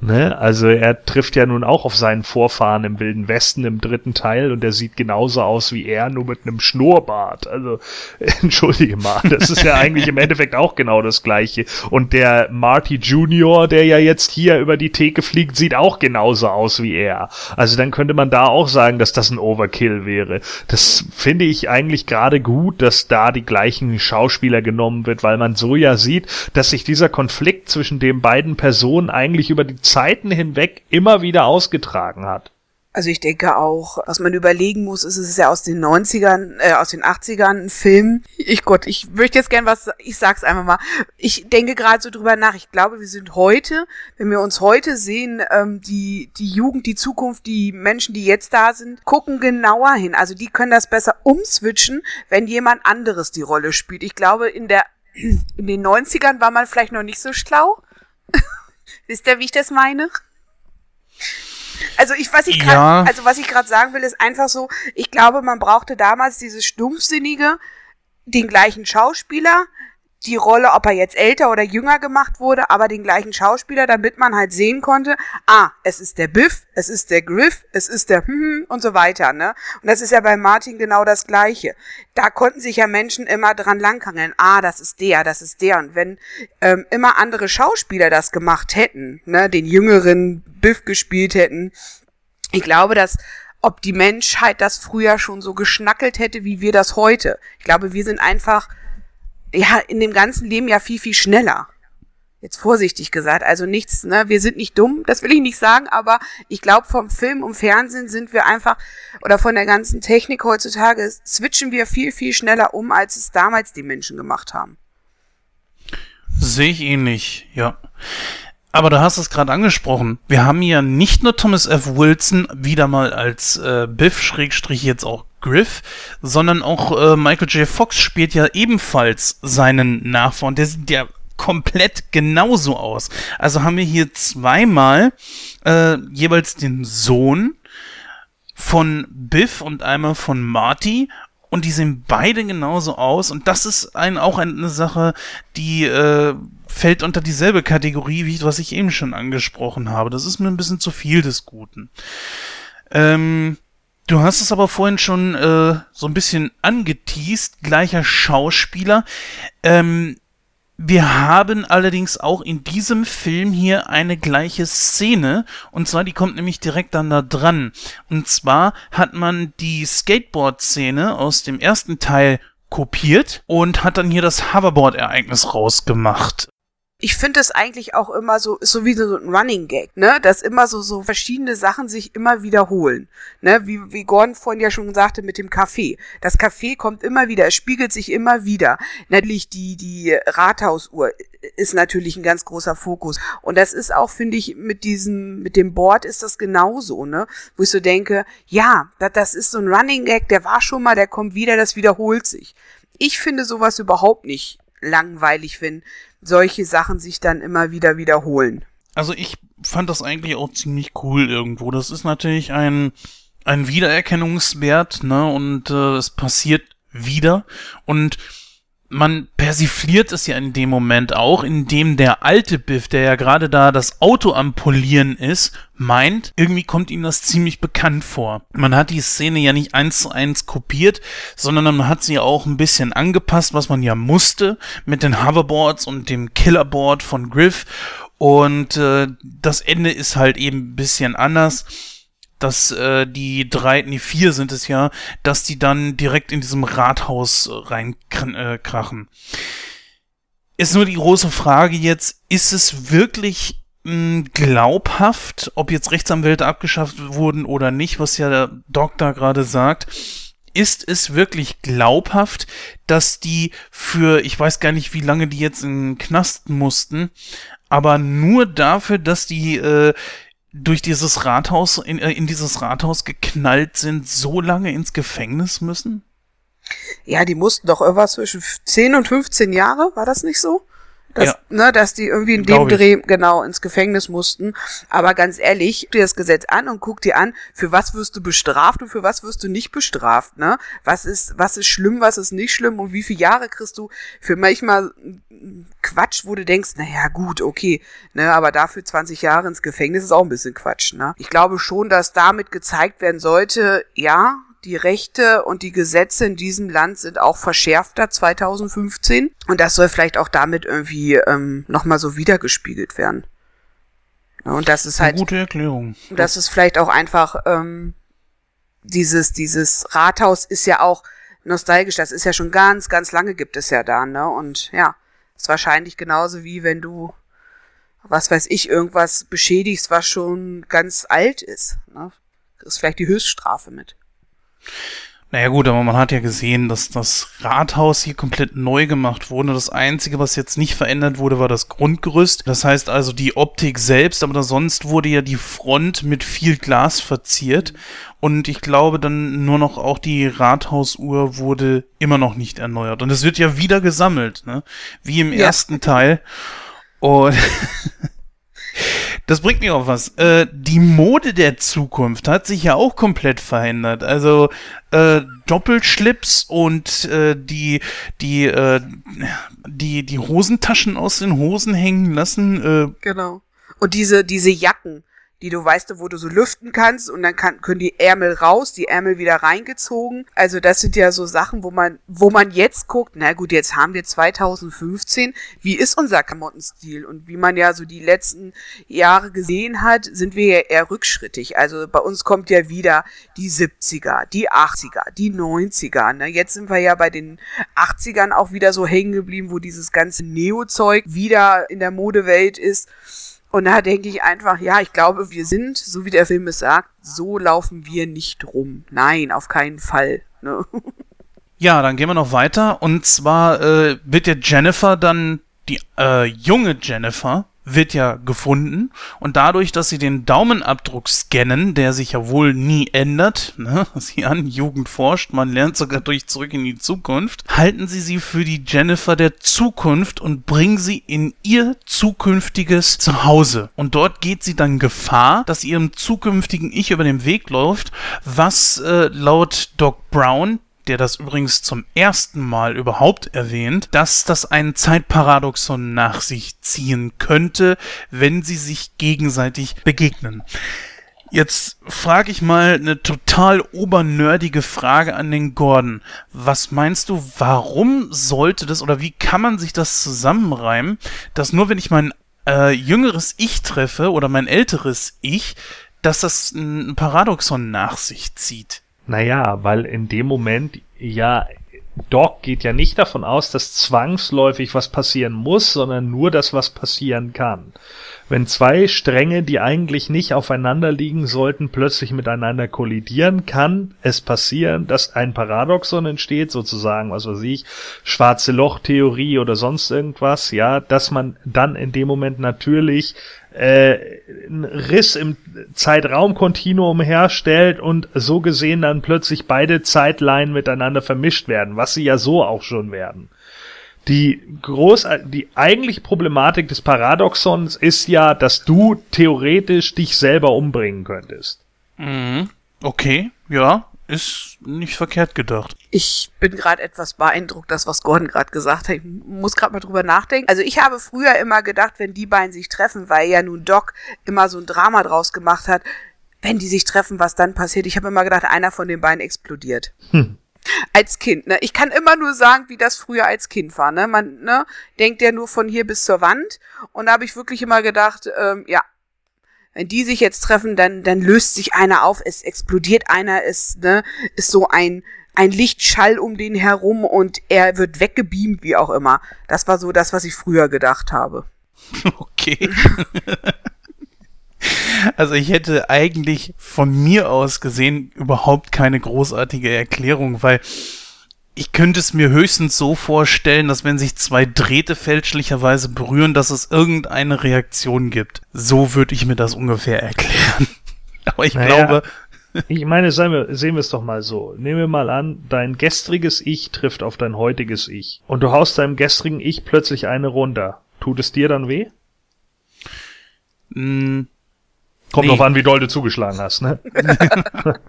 Ne? Also er trifft ja nun auch auf seinen Vorfahren im Wilden Westen im dritten Teil und der sieht genauso aus wie er, nur mit einem Schnurrbart. Also entschuldige mal, das ist ja eigentlich im Endeffekt auch genau das gleiche. Und der Marty Junior, der ja jetzt hier über die Theke fliegt, sieht auch genauso aus wie er. Also dann könnte man da auch sagen, dass das ein Overkill wäre. Das finde ich eigentlich gerade gut, dass da die gleichen Schauspieler genommen wird, weil man so ja sieht, dass sich dieser Konflikt zwischen den beiden Personen eigentlich über die Zeiten hinweg immer wieder ausgetragen hat. Also ich denke auch, was man überlegen muss, ist es ist ja aus den 90ern, äh, aus den 80ern ein Film. Ich Gott, ich möchte jetzt gern was, ich sag's einfach mal. Ich denke gerade so drüber nach. Ich glaube, wir sind heute, wenn wir uns heute sehen, ähm, die, die Jugend, die Zukunft, die Menschen, die jetzt da sind, gucken genauer hin. Also die können das besser umswitchen, wenn jemand anderes die Rolle spielt. Ich glaube, in der, in den 90ern war man vielleicht noch nicht so schlau. Wisst ihr, wie ich das meine? Also ich was ich grad, Ja. also was ich gerade sagen will, ist einfach so, ich glaube, man brauchte damals dieses stumpfsinnige, den gleichen Schauspieler, die Rolle, ob er jetzt älter oder jünger gemacht wurde, aber den gleichen Schauspieler, damit man halt sehen konnte, ah, es ist der Biff, es ist der Griff, es ist der hm und so weiter, ne? Und das ist ja bei Martin genau das Gleiche. Da konnten sich ja Menschen immer dran langhangeln, ah, das ist der, das ist der. Und wenn ähm, immer andere Schauspieler das gemacht hätten, ne, den jüngeren Biff gespielt hätten, ich glaube, dass ob die Menschheit das früher schon so geschnackelt hätte, wie wir das heute. Ich glaube, wir sind einfach ja in dem ganzen Leben ja viel viel schneller. Jetzt vorsichtig gesagt, also nichts, ne, wir sind nicht dumm, das will ich nicht sagen, aber ich glaube vom Film und Fernsehen sind wir einfach oder von der ganzen Technik heutzutage switchen wir viel viel schneller um, als es damals die Menschen gemacht haben. Sehe ich ähnlich, ja. Aber du hast es gerade angesprochen. Wir haben hier nicht nur Thomas F. Wilson wieder mal als äh, Biff, Schrägstrich jetzt auch Griff, sondern auch äh, Michael J. Fox spielt ja ebenfalls seinen Nachfahren. Der sieht ja komplett genauso aus. Also haben wir hier zweimal äh, jeweils den Sohn von Biff und einmal von Marty und die sehen beide genauso aus und das ist ein, auch eine Sache, die äh, fällt unter dieselbe Kategorie, wie was ich eben schon angesprochen habe. Das ist mir ein bisschen zu viel des Guten. Ähm, du hast es aber vorhin schon äh, so ein bisschen angeteased, gleicher Schauspieler. Ähm, wir haben allerdings auch in diesem Film hier eine gleiche Szene und zwar die kommt nämlich direkt dann da dran. Und zwar hat man die Skateboard-Szene aus dem ersten Teil kopiert und hat dann hier das Hoverboard-Ereignis rausgemacht. Ich finde es eigentlich auch immer so, ist so wie so ein Running Gag, ne? Dass immer so, so verschiedene Sachen sich immer wiederholen. Ne? Wie, wie Gordon vorhin ja schon sagte mit dem Kaffee. Das Kaffee kommt immer wieder, es spiegelt sich immer wieder. Natürlich die, die Rathausuhr ist natürlich ein ganz großer Fokus. Und das ist auch, finde ich, mit diesem, mit dem Board ist das genauso, ne? Wo ich so denke, ja, das, das ist so ein Running Gag, der war schon mal, der kommt wieder, das wiederholt sich. Ich finde sowas überhaupt nicht langweilig, wenn solche Sachen sich dann immer wieder wiederholen. Also ich fand das eigentlich auch ziemlich cool irgendwo. Das ist natürlich ein, ein Wiedererkennungswert, ne? Und äh, es passiert wieder. Und man persifliert es ja in dem Moment auch, indem der alte Biff, der ja gerade da das Auto am Polieren ist, meint, irgendwie kommt ihm das ziemlich bekannt vor. Man hat die Szene ja nicht eins zu eins kopiert, sondern man hat sie auch ein bisschen angepasst, was man ja musste, mit den Hoverboards und dem Killerboard von Griff. Und äh, das Ende ist halt eben ein bisschen anders dass äh, die drei, nee, vier sind es ja, dass die dann direkt in diesem Rathaus reinkrachen. Äh, ist nur die große Frage jetzt, ist es wirklich mh, glaubhaft, ob jetzt Rechtsanwälte abgeschafft wurden oder nicht, was ja der Doktor gerade sagt, ist es wirklich glaubhaft, dass die für, ich weiß gar nicht, wie lange die jetzt in den Knast mussten, aber nur dafür, dass die äh, durch dieses Rathaus, in, äh, in dieses Rathaus geknallt sind, so lange ins Gefängnis müssen? Ja, die mussten doch irgendwas zwischen 10 und 15 Jahre, war das nicht so? Dass, Ja. ne, dass die irgendwie in dem Glaub ich. Dreh genau ins Gefängnis mussten. Aber ganz ehrlich, guck dir das Gesetz an und guck dir an, für was wirst du bestraft und für was wirst du nicht bestraft, ne? Was ist, was ist schlimm, was ist nicht schlimm und wie viele Jahre kriegst du für manchmal mm, Quatsch, wo du denkst, naja, gut, okay, ne, aber dafür 20 Jahre ins Gefängnis ist auch ein bisschen Quatsch, ne? Ich glaube schon, dass damit gezeigt werden sollte, ja, die Rechte und die Gesetze in diesem Land sind auch verschärfter 2015 und das soll vielleicht auch damit irgendwie ähm, nochmal so wiedergespiegelt werden. Ja, und das ist Eine halt, gute Erklärung. das ist vielleicht auch einfach ähm, dieses dieses Rathaus ist ja auch nostalgisch. Das ist ja schon ganz ganz lange gibt es ja da ne und ja ist wahrscheinlich genauso wie wenn du was weiß ich irgendwas beschädigst, was schon ganz alt ist. Ne? Ist vielleicht die Höchststrafe mit. Naja gut, aber man hat ja gesehen, dass das Rathaus hier komplett neu gemacht wurde. Das Einzige, was jetzt nicht verändert wurde, war das Grundgerüst. Das heißt also die Optik selbst, aber sonst wurde ja die Front mit viel Glas verziert. Und ich glaube dann nur noch auch die Rathausuhr wurde immer noch nicht erneuert. Und es wird ja wieder gesammelt, ne? Wie im Ja. ersten Teil. Und das bringt mir auf was. Äh, die Mode der Zukunft hat sich ja auch komplett verändert. Also äh, Doppelschlips und äh, die die äh, die die Hosentaschen aus den Hosen hängen lassen. Äh, Genau. Und diese, diese Jacken, die du weißt, wo du so lüften kannst und dann kann, können die Ärmel raus, die Ärmel wieder reingezogen. Also das sind ja so Sachen, wo man, wo man jetzt guckt, na gut, jetzt haben wir 2015, wie ist unser Klamottenstil? Und wie man ja so die letzten Jahre gesehen hat, sind wir ja eher rückschrittig. Also bei uns kommt ja wieder die 70er, die 80er, die 90er. Ne? Jetzt sind wir ja bei den 80ern auch wieder so hängen geblieben, wo dieses ganze Neo-Zeug wieder in der Modewelt ist. Und da denke ich einfach, ja, ich glaube, wir sind, so wie der Film es sagt, so laufen wir nicht rum. Nein, auf keinen Fall. Ne? ja, dann gehen wir noch weiter. Und zwar äh, wird ja Jennifer dann die äh, junge Jennifer wird ja gefunden und dadurch, dass sie den Daumenabdruck scannen, der sich ja wohl nie ändert, ne, sie an Jugend forscht, man lernt sogar durch zurück in die Zukunft, halten sie sie für die Jennifer der Zukunft und bringen sie in ihr zukünftiges Zuhause. Und dort geht sie dann Gefahr, dass ihrem zukünftigen Ich über den Weg läuft, was äh, laut Doc Brown der das übrigens zum ersten Mal überhaupt erwähnt, dass das ein Zeitparadoxon nach sich ziehen könnte, wenn sie sich gegenseitig begegnen. Jetzt frage ich mal eine total obernerdige Frage an den Gordon. Was meinst du, warum sollte das oder wie kann man sich das zusammenreimen, dass nur wenn ich mein äh, jüngeres Ich treffe oder mein älteres Ich, dass das ein Paradoxon nach sich zieht? Naja, weil in dem Moment, ja, Doc geht ja nicht davon aus, dass zwangsläufig was passieren muss, sondern nur, dass was passieren kann. Wenn zwei Stränge, die eigentlich nicht aufeinander liegen sollten, plötzlich miteinander kollidieren, kann es passieren, dass ein Paradoxon entsteht, sozusagen, was weiß ich, schwarze Loch-Theorie oder sonst irgendwas, ja, dass man dann in dem Moment natürlich äh, einen Riss im Zeitraumkontinuum herstellt und so gesehen dann plötzlich beide Zeitleinen miteinander vermischt werden, was sie ja so auch schon werden. Die groß, die eigentliche Problematik des Paradoxons ist ja, dass du theoretisch dich selber umbringen könntest. Mhm. Okay, ja, ist nicht verkehrt gedacht. Ich bin gerade etwas beeindruckt, das, was Gordon gerade gesagt hat. Ich muss gerade mal drüber nachdenken. Also ich habe früher immer gedacht, wenn die beiden sich treffen, weil ja nun Doc immer so ein Drama draus gemacht hat, wenn die sich treffen, was dann passiert. Ich habe immer gedacht, einer von den beiden explodiert. Hm. Als Kind, ne? Ich kann immer nur sagen, wie das früher als Kind war, ne? Man, ne, denkt ja nur von hier bis zur Wand. Und da habe ich wirklich immer gedacht, ähm, ja, wenn die sich jetzt treffen, dann, dann löst sich einer auf, es explodiert einer, es, ne, ist so ein, ein Lichtschall um den herum und er wird weggebeamt, wie auch immer. Das war so das, was ich früher gedacht habe. Okay. Also ich hätte eigentlich von mir aus gesehen überhaupt keine großartige Erklärung, weil ich könnte es mir höchstens so vorstellen, dass wenn sich zwei Drähte fälschlicherweise berühren, dass es irgendeine Reaktion gibt. So würde ich mir das ungefähr erklären. Aber ich Naja. glaube, Ich meine, seien wir, sehen wir es doch mal so. Nehmen wir mal an, dein gestriges Ich trifft auf dein heutiges Ich. Und du haust deinem gestrigen Ich plötzlich eine runter. Tut es dir dann weh? Mm, Kommt Nee. drauf an, wie doll du zugeschlagen hast, ne?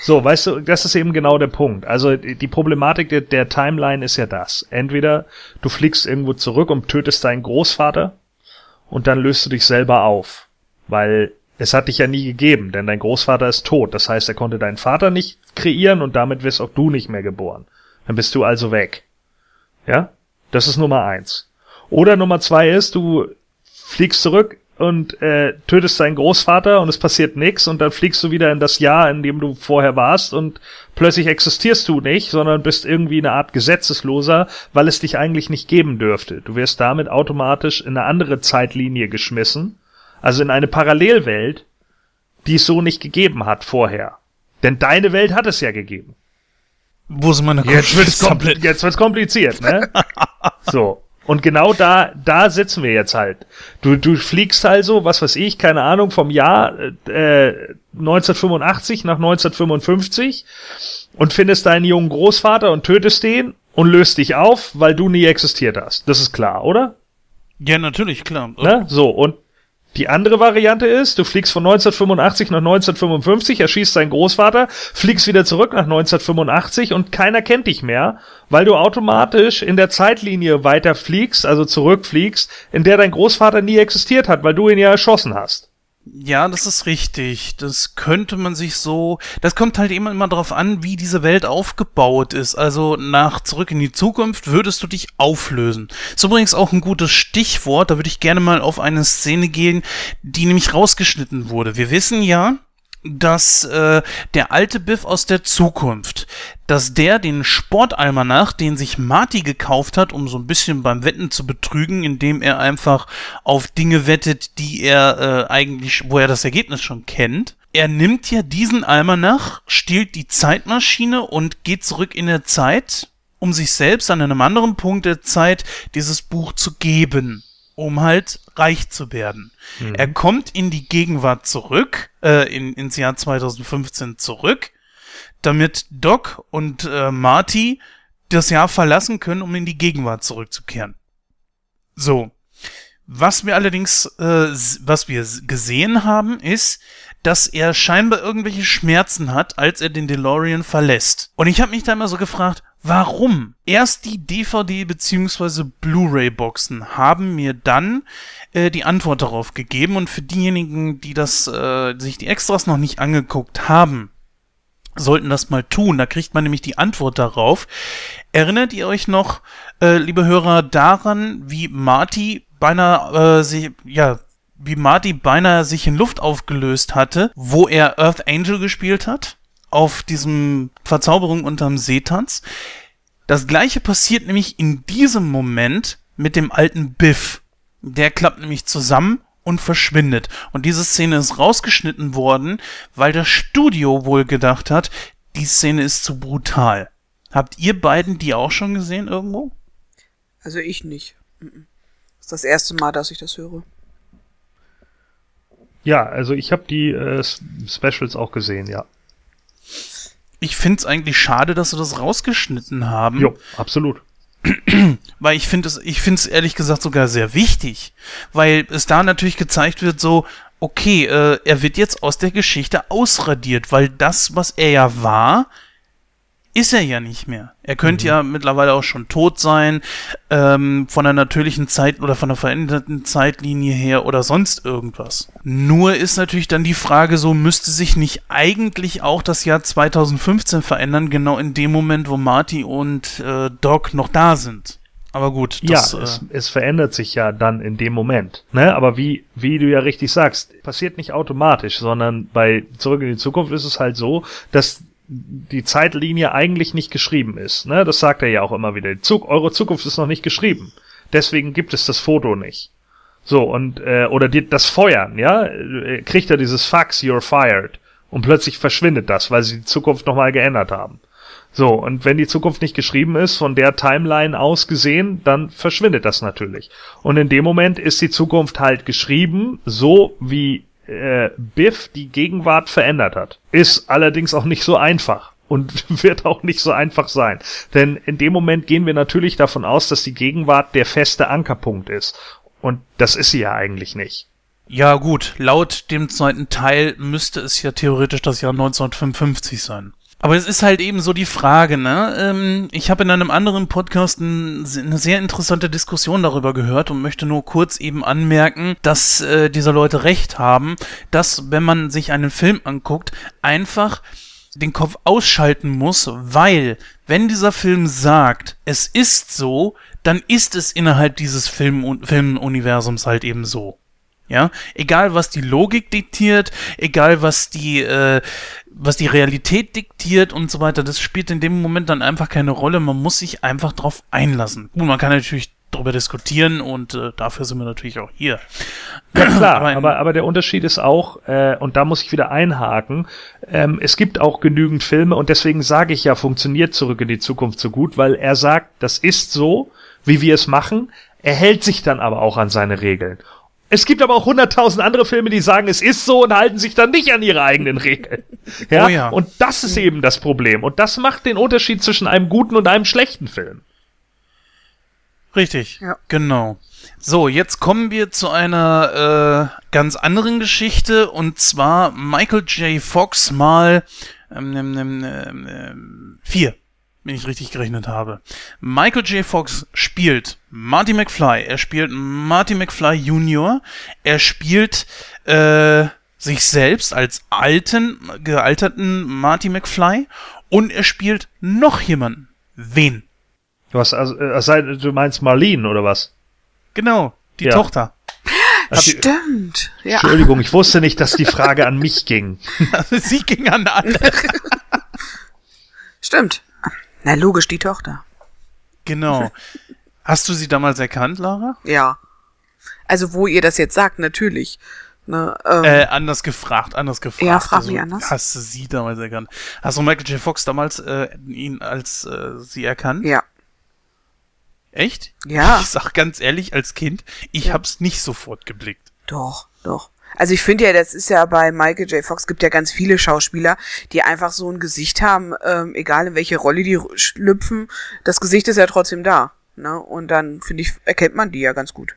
so, weißt du, das ist eben genau der Punkt. Also die Problematik der, der Timeline ist ja das. Entweder du fliegst irgendwo zurück und tötest deinen Großvater und dann löst du dich selber auf. Weil es hat dich ja nie gegeben, denn dein Großvater ist tot. Das heißt, er konnte deinen Vater nicht kreieren und damit wirst auch du nicht mehr geboren. Dann bist du also weg. Ja? Das ist Nummer eins. Oder Nummer zwei ist, du fliegst zurück und äh, tötest deinen Großvater und es passiert nichts und dann fliegst du wieder in das Jahr, in dem du vorher warst und plötzlich existierst du nicht, sondern bist irgendwie eine Art Gesetzesloser, weil es dich eigentlich nicht geben dürfte. Du wirst damit automatisch in eine andere Zeitlinie geschmissen, also in eine Parallelwelt, die es so nicht gegeben hat vorher. Denn deine Welt hat es ja gegeben. wo sind meine Jetzt wird's, kom komplett. jetzt wird's kompliziert, ne? so. Und genau da, da sitzen wir jetzt halt. Du, du fliegst also, was weiß ich, keine Ahnung, vom Jahr äh, 1985 nach 1955 und findest deinen jungen Großvater und tötest den und löst dich auf, weil du nie existiert hast. Das ist klar, oder? Ja, natürlich, klar. Ne? So, und die andere Variante ist, du fliegst von 1985 nach 1955, erschießt deinen Großvater, fliegst wieder zurück nach 1985 und keiner kennt dich mehr, weil du automatisch in der Zeitlinie weiterfliegst, also zurückfliegst, in der dein Großvater nie existiert hat, weil du ihn ja erschossen hast. Ja, das ist richtig. Das könnte man sich so. Das kommt halt immer immer darauf an, wie diese Welt aufgebaut ist. Also nach Zurück in die Zukunft würdest du dich auflösen. Ist übrigens auch ein gutes Stichwort. Da würde ich gerne mal auf eine Szene gehen, die nämlich rausgeschnitten wurde. Wir wissen ja, dass äh, der alte Biff aus der Zukunft, dass der den Sportalmanach, den sich Marty gekauft hat, um so ein bisschen beim Wetten zu betrügen, indem er einfach auf Dinge wettet, die er äh, eigentlich, wo er das Ergebnis schon kennt. Er nimmt ja diesen Almanach, stiehlt die Zeitmaschine und geht zurück in der Zeit, um sich selbst an einem anderen Punkt der Zeit dieses Buch zu geben, um halt reich zu werden. Er kommt in die Gegenwart zurück, äh, in, ins Jahr 2015 zurück, damit Doc und äh, Marty das Jahr verlassen können, um in die Gegenwart zurückzukehren. So. Was wir allerdings, äh, was wir gesehen haben, ist, dass er scheinbar irgendwelche Schmerzen hat, als er den DeLorean verlässt. Und ich habe mich da immer so gefragt, warum? Erst die DVD bzw. Blu-ray-Boxen haben mir dann äh, die Antwort darauf gegeben. Und für diejenigen, die das, äh, sich die Extras noch nicht angeguckt haben, sollten das mal tun. Da kriegt man nämlich die Antwort darauf. Erinnert ihr euch noch, äh, liebe Hörer, daran, wie Marty beinahe äh, sich, ja, wie Marty beinahe sich in Luft aufgelöst hatte, wo er Earth Angel gespielt hat? Auf diesem Verzauberung unterm Seetanz. Das gleiche passiert nämlich in diesem Moment mit dem alten Biff. Der klappt nämlich zusammen und verschwindet. Und diese Szene ist rausgeschnitten worden, weil das Studio wohl gedacht hat, die Szene ist zu brutal. Habt ihr beiden die auch schon gesehen irgendwo? Also ich nicht. Das ist das erste Mal, dass ich das höre. Ja, also ich habe die äh, Specials auch gesehen, ja. Ich find's eigentlich schade, dass sie das rausgeschnitten haben. Jo, absolut. Weil ich finde es, ich finde es ehrlich gesagt sogar sehr wichtig, weil es da natürlich gezeigt wird, so, okay, äh, er wird jetzt aus der Geschichte ausradiert, weil das, was er ja war, ist er ja nicht mehr. Er könnte ja mittlerweile auch schon tot sein, ähm, von der natürlichen Zeit oder von der veränderten Zeitlinie her oder sonst irgendwas. Nur ist natürlich dann die Frage so, müsste sich nicht eigentlich auch das Jahr 2015 verändern, genau in dem Moment, wo Marty und äh, Doc noch da sind. Aber gut, das, ja, äh, es, es verändert sich ja dann in dem Moment. Ne? Aber wie, wie du ja richtig sagst, passiert nicht automatisch, sondern bei Zurück in die Zukunft ist es halt so, dass die Zeitlinie eigentlich nicht geschrieben ist. Ne? Das sagt er ja auch immer wieder. Zug eure Zukunft ist noch nicht geschrieben. Deswegen gibt es das Foto nicht. So, und, äh, oder die, das Feuern, ja, äh, kriegt er dieses Fax, you're fired. Und plötzlich verschwindet das, weil sie die Zukunft nochmal geändert haben. So, und wenn die Zukunft nicht geschrieben ist, von der Timeline aus gesehen, dann verschwindet das natürlich. Und in dem Moment ist die Zukunft halt geschrieben, so wie äh, Biff die Gegenwart verändert hat. Ist allerdings auch nicht so einfach. Und wird auch nicht so einfach sein. Denn in dem Moment gehen wir natürlich davon aus, dass die Gegenwart der feste Ankerpunkt ist. Und das ist sie ja eigentlich nicht. Ja, gut, laut dem zweiten Teil müsste es ja theoretisch das Jahr 1955 sein. Aber es ist halt eben so die Frage, ne? Ähm, ich habe in einem anderen Podcast ein, eine sehr interessante Diskussion darüber gehört und möchte nur kurz eben anmerken, dass äh, diese Leute recht haben, dass wenn man sich einen Film anguckt, einfach den Kopf ausschalten muss, weil wenn dieser Film sagt, es ist so, dann ist es innerhalb dieses Film Filmuniversums halt eben so. Ja, egal was die Logik diktiert, egal was die, äh, was die Realität diktiert und so weiter, das spielt in dem Moment dann einfach keine Rolle. Man muss sich einfach drauf einlassen. Gut, man kann natürlich darüber diskutieren und äh, dafür sind wir natürlich auch hier. Ja klar, aber, aber, aber der Unterschied ist auch, äh, und da muss ich wieder einhaken, ähm, es gibt auch genügend Filme und deswegen sage ich ja, funktioniert zurück in die Zukunft so gut, weil er sagt, das ist so, wie wir es machen, er hält sich dann aber auch an seine Regeln. Es gibt aber auch hunderttausend andere Filme, die sagen, es ist so und halten sich dann nicht an ihre eigenen Regeln. Ja? Oh ja. Und das ist eben das Problem. Und das macht den Unterschied zwischen einem guten und einem schlechten Film. Richtig. Ja. Genau. So, jetzt kommen wir zu einer äh, ganz anderen Geschichte und zwar Michael J. Fox mal ähm, ähm, ähm, ähm, vier wenn ich richtig gerechnet habe. Michael J. Fox spielt Marty McFly. Er spielt Marty McFly Jr. Er spielt äh, sich selbst als alten, gealterten Marty McFly. Und er spielt noch jemanden. Wen? Du hast also, äh, du meinst Marlene oder was? Genau, die Ja. Tochter. Stimmt. Ja. Entschuldigung, ich wusste nicht, dass die Frage an mich ging. Sie ging an alle. Stimmt. Na, logisch, die Tochter. Genau. Hast du sie damals erkannt, Lara? Ja. Also, wo ihr das jetzt sagt, natürlich. Ne, ähm, Äh, anders gefragt, anders gefragt. Ja, frag Also, mich anders. Hast du sie damals erkannt? Hast du Michael J. Fox damals äh, ihn als äh, sie erkannt? ja. Echt? Ja. Ich sag ganz ehrlich, als Kind, ich Ja. hab's nicht sofort geblickt. Doch, doch. Also ich finde ja, das ist ja bei Michael J. Fox gibt ja ganz viele Schauspieler, die einfach so ein Gesicht haben, ähm, egal in welche Rolle die schlüpfen, das Gesicht ist ja trotzdem da. Ne? Und dann, finde ich, erkennt man die ja ganz gut.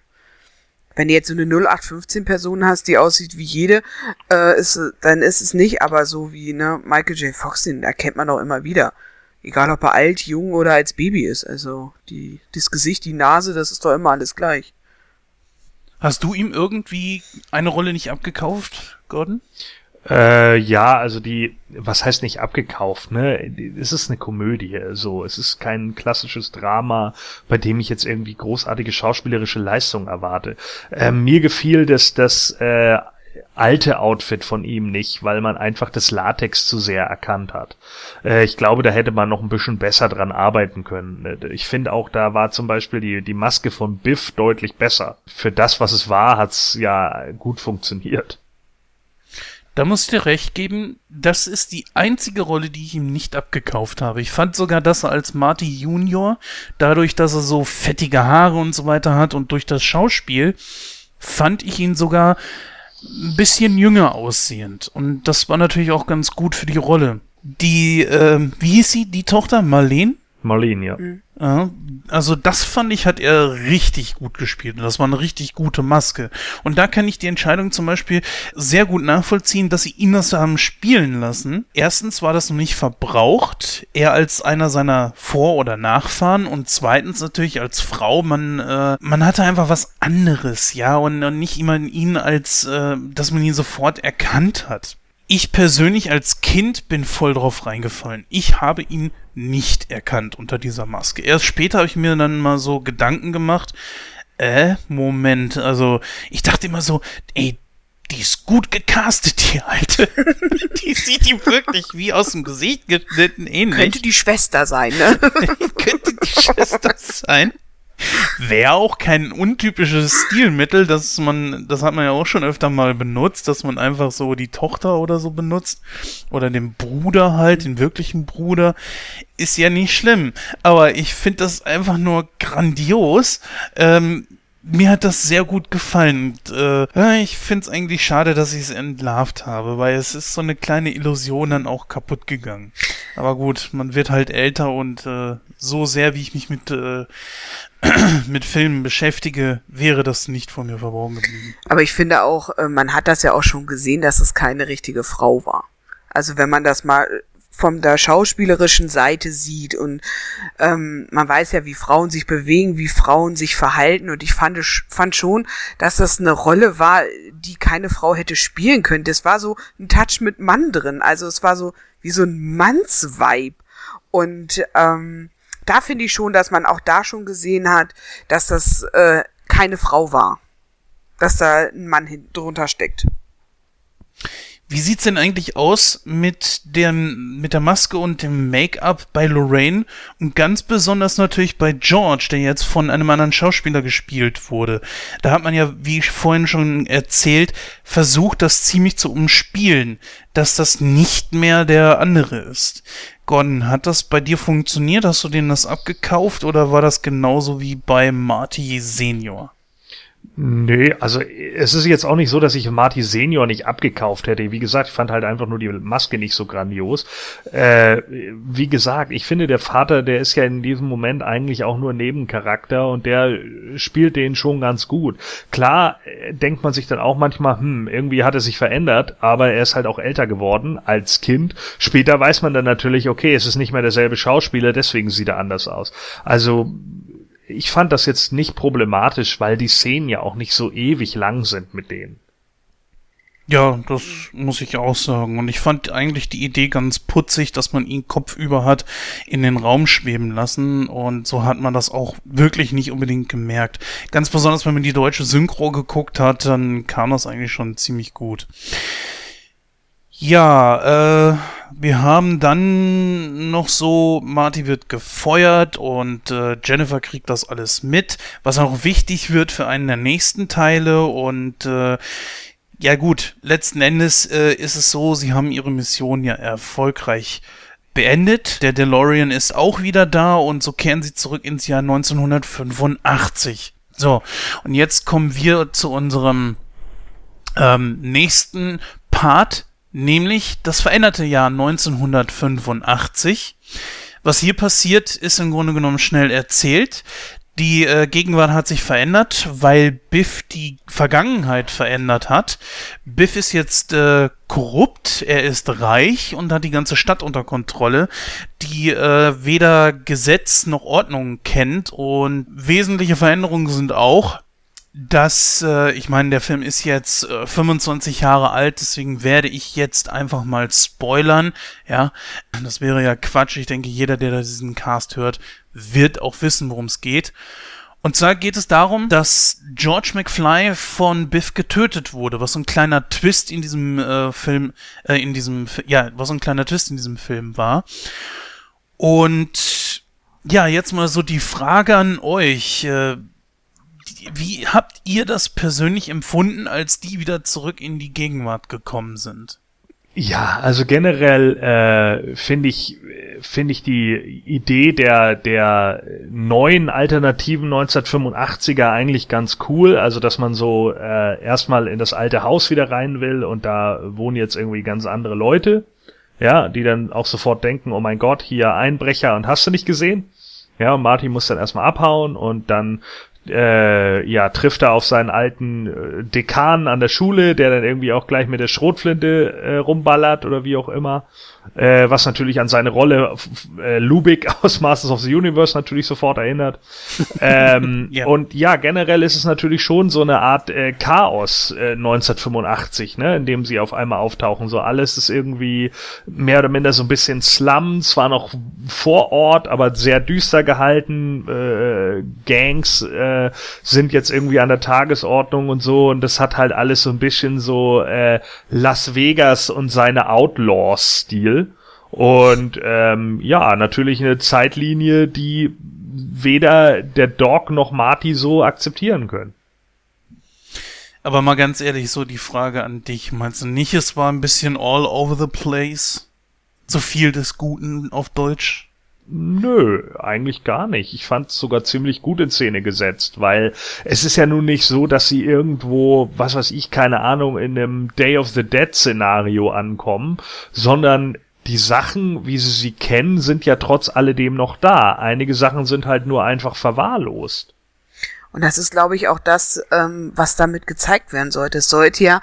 Wenn du jetzt so eine 0815 Person hast, die aussieht wie jede, äh, ist, dann ist es nicht, aber so wie ne, Michael J. Fox, den erkennt man auch immer wieder. Egal ob er alt, jung oder als Baby ist. Also die, das Gesicht, die Nase, das ist doch immer alles gleich. Hast du ihm irgendwie eine Rolle nicht abgekauft, Gordon? Äh, ja, also die, was heißt nicht abgekauft, ne? Es ist eine Komödie, so. Es ist kein klassisches Drama, bei dem ich jetzt irgendwie großartige schauspielerische Leistung erwarte. Äh, mir gefiel das, das, äh, alte Outfit von ihm nicht, weil man einfach das Latex zu sehr erkannt hat. Äh, ich glaube, da hätte man noch ein bisschen besser dran arbeiten können. Äh, Ich finde auch, da war zum Beispiel die, die Maske von Biff deutlich besser. Für das, was es war, hat's ja gut funktioniert. Da muss ich dir recht geben, das ist die einzige Rolle, die ich ihm nicht abgekauft habe. Ich fand sogar, dass er als Marty Junior, dadurch, dass er so fettige Haare und so weiter hat und durch das Schauspiel, fand ich ihn sogar ein bisschen jünger aussehend. Und das war natürlich auch ganz gut für die Rolle. Die, ähm, wie hieß sie, die Tochter? Marlene? Marlene, ja. Ja, also das fand ich, hat er richtig gut gespielt und das war eine richtig gute Maske. Und da kann ich die Entscheidung zum Beispiel sehr gut nachvollziehen, dass sie ihn das haben spielen lassen. Erstens war das noch nicht verbraucht, er als einer seiner Vor- oder Nachfahren und zweitens natürlich als Frau, man, äh, man hatte einfach was anderes, ja, und, und nicht immer ihn als, äh, dass man ihn sofort erkannt hat. Ich persönlich als Kind bin voll drauf reingefallen. Ich habe ihn nicht erkannt unter dieser Maske. Erst später habe ich mir dann mal so Gedanken gemacht. Äh, Moment, also ich dachte immer so, ey, die ist gut gecastet, die alte. die sieht ihm wirklich wie aus dem Gesicht geschnitten ähnlich. Könnte die Schwester sein, ne? könnte die Schwester sein. Wäre auch kein untypisches Stilmittel, dass man, das hat man ja auch schon öfter mal benutzt, dass man einfach so die Tochter oder so benutzt. Oder den Bruder halt, den wirklichen Bruder. Ist ja nicht schlimm. Aber ich finde das einfach nur grandios. Ähm, mir hat das sehr gut gefallen. Und, äh, ich finde es eigentlich schade, dass ich es entlarvt habe, weil es ist so eine kleine Illusion dann auch kaputt gegangen. Aber gut, man wird halt älter und äh, so sehr, wie ich mich mit, äh, mit Filmen beschäftige, wäre das nicht von mir verborgen geblieben. Aber ich finde auch, äh, man hat das ja auch schon gesehen, dass es keine richtige Frau war. Also wenn man das mal von der schauspielerischen Seite sieht. Und ähm, man weiß ja, wie Frauen sich bewegen, wie Frauen sich verhalten. Und ich fand, fand schon, dass das eine Rolle war, die keine Frau hätte spielen können. Das war so ein Touch mit Mann drin, also es war so wie so ein Mannsvibe. Und ähm, da finde ich schon, dass man auch da schon gesehen hat, dass das äh, keine Frau war, dass da ein Mann drunter steckt. Wie sieht's denn eigentlich aus mit der, mit der Maske und dem Make-up bei Lorraine und ganz besonders natürlich bei George, der jetzt von einem anderen Schauspieler gespielt wurde? Da hat man ja, wie ich vorhin schon erzählt, versucht, das ziemlich zu umspielen, dass das nicht mehr der andere ist. Gordon, hat das bei dir funktioniert? Hast du denen das abgekauft oder war das genauso wie bei Marty Senior? Nee, also es ist jetzt auch nicht so, dass ich Marty Senior nicht abgekauft hätte. Wie gesagt, ich fand halt einfach nur die Maske nicht so grandios. Äh, wie gesagt, ich finde, der Vater, der ist ja in diesem Moment eigentlich auch nur Nebencharakter und der spielt den schon ganz gut. Klar äh, denkt man sich dann auch manchmal, hm, irgendwie hat er sich verändert, aber er ist halt auch älter geworden als Kind. Später weiß man dann natürlich, okay, es ist nicht mehr derselbe Schauspieler, deswegen sieht er anders aus. Also ich fand das jetzt nicht problematisch, weil die Szenen ja auch nicht so ewig lang sind mit denen. Ja, das muss ich auch sagen. Und ich fand eigentlich die Idee ganz putzig, dass man ihn kopfüber hat in den Raum schweben lassen. Und so hat man das auch wirklich nicht unbedingt gemerkt. Ganz besonders, wenn man die deutsche Synchro geguckt hat, dann kam das eigentlich schon ziemlich gut. Ja, äh, wir haben dann noch so, Marty wird gefeuert und äh, Jennifer kriegt das alles mit, was auch wichtig wird für einen der nächsten Teile und äh, ja gut, letzten Endes äh, ist es so, sie haben ihre Mission ja erfolgreich beendet. Der DeLorean ist auch wieder da und so kehren sie zurück ins Jahr 1985. So, und jetzt kommen wir zu unserem ähm, nächsten Part nämlich das veränderte Jahr 1985. Was hier passiert, ist im Grunde genommen schnell erzählt. Die äh, Gegenwart hat sich verändert, weil Biff die Vergangenheit verändert hat. Biff ist jetzt äh, korrupt, er ist reich und hat die ganze Stadt unter Kontrolle, die äh, weder Gesetz noch Ordnung kennt. Und wesentliche Veränderungen sind auch, dass, äh, ich meine, der Film ist jetzt äh, 25 Jahre alt, deswegen werde ich jetzt einfach mal spoilern. Ja, das wäre ja Quatsch. Ich denke, jeder, der diesen Cast hört, wird auch wissen, worum es geht. Und zwar geht es darum, dass George McFly von Biff getötet wurde, was so ein kleiner Twist in diesem äh, Film, äh, in diesem, ja, was so ein kleiner Twist in diesem Film war. Und ja, jetzt mal so die Frage an euch. Äh, wie habt ihr das persönlich empfunden, als die wieder zurück in die Gegenwart gekommen sind? Ja, also generell äh, finde ich finde ich die Idee der der neuen alternativen 1985er eigentlich ganz cool. Also dass man so äh, erstmal in das alte Haus wieder rein will und da wohnen jetzt irgendwie ganz andere Leute, ja, die dann auch sofort denken, oh mein Gott, hier Einbrecher und hast du nicht gesehen? Ja, und Marty muss dann erstmal abhauen und dann äh, ja, trifft er auf seinen alten äh, Dekan an der Schule, der dann irgendwie auch gleich mit der Schrotflinte äh, rumballert oder wie auch immer äh, was natürlich an seine Rolle äh, Lubick aus Masters of the Universe natürlich sofort erinnert. ähm, ja. Und ja, generell ist es natürlich schon so eine Art äh, Chaos äh, 1985, ne, in dem sie auf einmal auftauchen. So alles ist irgendwie mehr oder minder so ein bisschen Slum, zwar noch vor Ort, aber sehr düster gehalten. Äh, Gangs äh, sind jetzt irgendwie an der Tagesordnung und so und das hat halt alles so ein bisschen so äh, Las Vegas und seine Outlaws-Stil. Und ähm, ja, natürlich eine Zeitlinie, die weder der Dog noch Marty so akzeptieren können. Aber mal ganz ehrlich, so die Frage an dich. Meinst du nicht, es war ein bisschen all over the place? Zu viel des Guten auf Deutsch? Nö, eigentlich gar nicht. Ich fand es sogar ziemlich gut in Szene gesetzt, weil es ist ja nun nicht so, dass sie irgendwo, was weiß ich, keine Ahnung, in einem Day of the Dead Szenario ankommen, sondern die Sachen, wie sie sie kennen, sind ja trotz alledem noch da. Einige Sachen sind halt nur einfach verwahrlost. Und das ist, glaube ich, auch das, ähm, was damit gezeigt werden sollte. Es sollte ja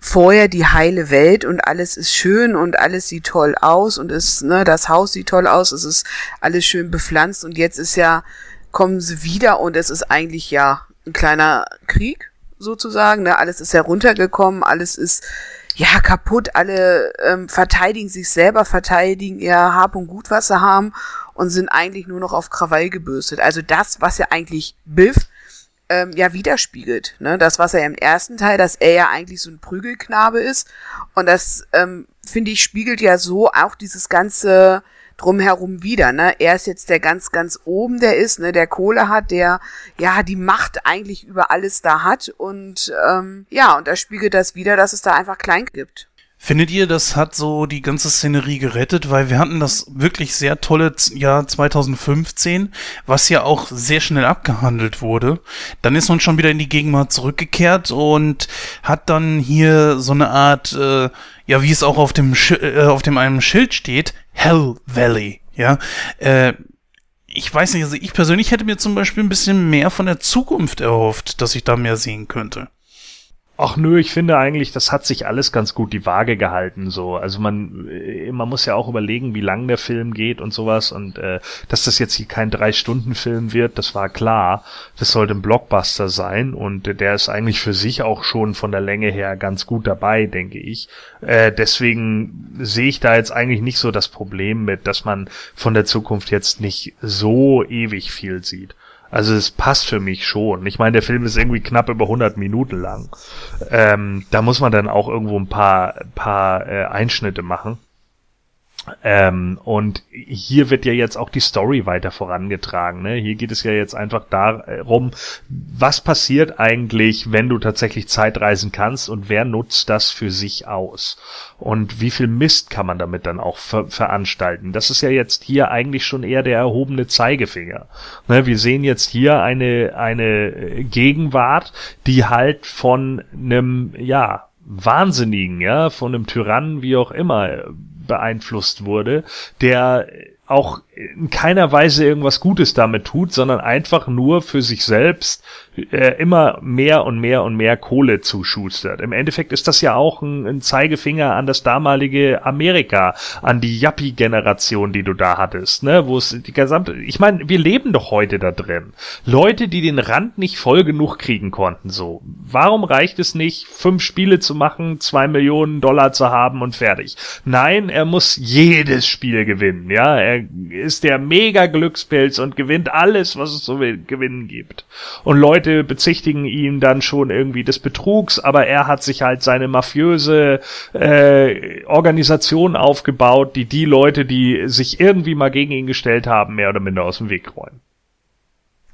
vorher die heile Welt und alles ist schön und alles sieht toll aus und ist, ne, das Haus sieht toll aus, es ist alles schön bepflanzt und jetzt ist ja, kommen sie wieder und es ist eigentlich ja ein kleiner Krieg sozusagen, ne, alles ist heruntergekommen, alles ist ja kaputt, alle ähm, verteidigen sich selber, verteidigen ihr Hab und Gut, was sie haben und sind eigentlich nur noch auf Krawall gebürstet. Also das, was ja eigentlich Biff ähm, ja widerspiegelt. Ne? Das, was er im ersten Teil, dass er ja eigentlich so ein Prügelknabe ist. Und das, ähm, finde ich, spiegelt ja so auch dieses ganze drumherum wieder. Ne? Er ist jetzt der ganz, ganz oben, der ist, ne, der Kohle hat, der ja die Macht eigentlich über alles da hat. Und ähm, ja, und da spiegelt das wieder, dass es da einfach klein gibt. Findet ihr, das hat so die ganze Szenerie gerettet? Weil wir hatten das wirklich sehr tolle Jahr 2015, was ja auch sehr schnell abgehandelt wurde. Dann ist man schon wieder in die Gegenwart zurückgekehrt und hat dann hier so eine Art, äh, ja, wie es auch auf dem, Sch äh, auf dem einem Schild steht, Hell Valley, ja. Äh, ich weiß nicht, also ich persönlich hätte mir zum Beispiel ein bisschen mehr von der Zukunft erhofft, dass ich da mehr sehen könnte. Ach nö, ich finde eigentlich, das hat sich alles ganz gut die Waage gehalten. So, also man, äh, man muss ja auch überlegen, wie lang der Film geht und sowas. Und äh, dass das jetzt hier kein drei-Stunden-Film wird, das war klar. Das sollte ein Blockbuster sein und äh, der ist eigentlich für sich auch schon von der Länge her ganz gut dabei, denke ich. Äh, deswegen sehe ich da jetzt eigentlich nicht so das Problem mit, dass man von der Zukunft jetzt nicht so ewig viel sieht. Also es passt für mich schon. Ich meine, der Film ist irgendwie knapp über 100 Minuten lang. Ähm, da muss man dann auch irgendwo ein paar, paar äh, Einschnitte machen. Ähm, und hier wird ja jetzt auch die Story weiter vorangetragen. Ne? Hier geht es ja jetzt einfach darum, was passiert eigentlich, wenn du tatsächlich Zeitreisen kannst und wer nutzt das für sich aus? Und wie viel Mist kann man damit dann auch ver veranstalten? Das ist ja jetzt hier eigentlich schon eher der erhobene Zeigefinger. Ne? Wir sehen jetzt hier eine, eine Gegenwart, die halt von einem, ja, Wahnsinnigen, ja, von einem Tyrannen, wie auch immer, beeinflusst wurde, der auch in keiner Weise irgendwas Gutes damit tut, sondern einfach nur für sich selbst äh, immer mehr und mehr und mehr Kohle zuschustert. Im Endeffekt ist das ja auch ein, ein Zeigefinger an das damalige Amerika, an die Yuppie-Generation, die du da hattest, ne, wo es die gesamte, ich meine, wir leben doch heute da drin. Leute, die den Rand nicht voll genug kriegen konnten, so. Warum reicht es nicht, fünf Spiele zu machen, zwei Millionen Dollar zu haben und fertig? Nein, er muss jedes Spiel gewinnen, ja. Er ist der mega Glückspilz und gewinnt alles, was es zu gewinnen gibt. Und Leute bezichtigen ihn dann schon irgendwie des Betrugs, aber er hat sich halt seine mafiöse äh, Organisation aufgebaut, die die Leute, die sich irgendwie mal gegen ihn gestellt haben, mehr oder minder aus dem Weg räumen.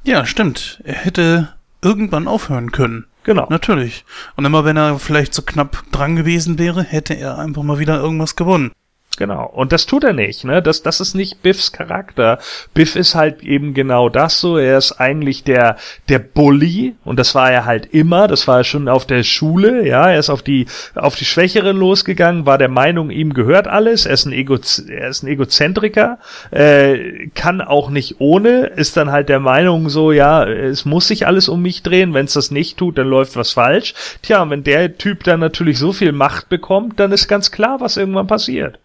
Ja, stimmt. Er hätte irgendwann aufhören können. Genau. Natürlich. Und immer wenn er vielleicht so knapp dran gewesen wäre, hätte er einfach mal wieder irgendwas gewonnen. Genau. Und das tut er nicht, ne? Das, das ist nicht Biffs Charakter. Biff ist halt eben genau das so. Er ist eigentlich der, der Bully. Und das war er halt immer. Das war er schon auf der Schule, ja. Er ist auf die, auf die Schwächeren losgegangen, war der Meinung, ihm gehört alles. Er ist ein, Ego, er ist ein Egozentriker, äh, kann auch nicht ohne, ist dann halt der Meinung so, ja, es muss sich alles um mich drehen. Wenn es das nicht tut, dann läuft was falsch. Tja, wenn der Typ dann natürlich so viel Macht bekommt, dann ist ganz klar, was irgendwann passiert.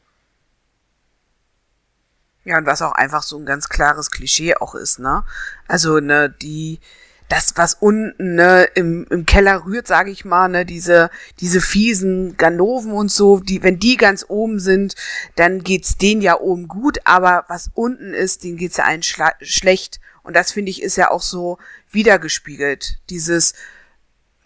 Ja, und was auch einfach so ein ganz klares Klischee auch ist, ne? Also, ne, die, das, was unten ne, im, im Keller rührt, sage ich mal, ne, diese, diese fiesen Ganoven und so, die, wenn die ganz oben sind, dann geht's denen ja oben gut, aber was unten ist, denen geht's ja allen schlecht. Und das finde ich ist ja auch so wiedergespiegelt. Dieses,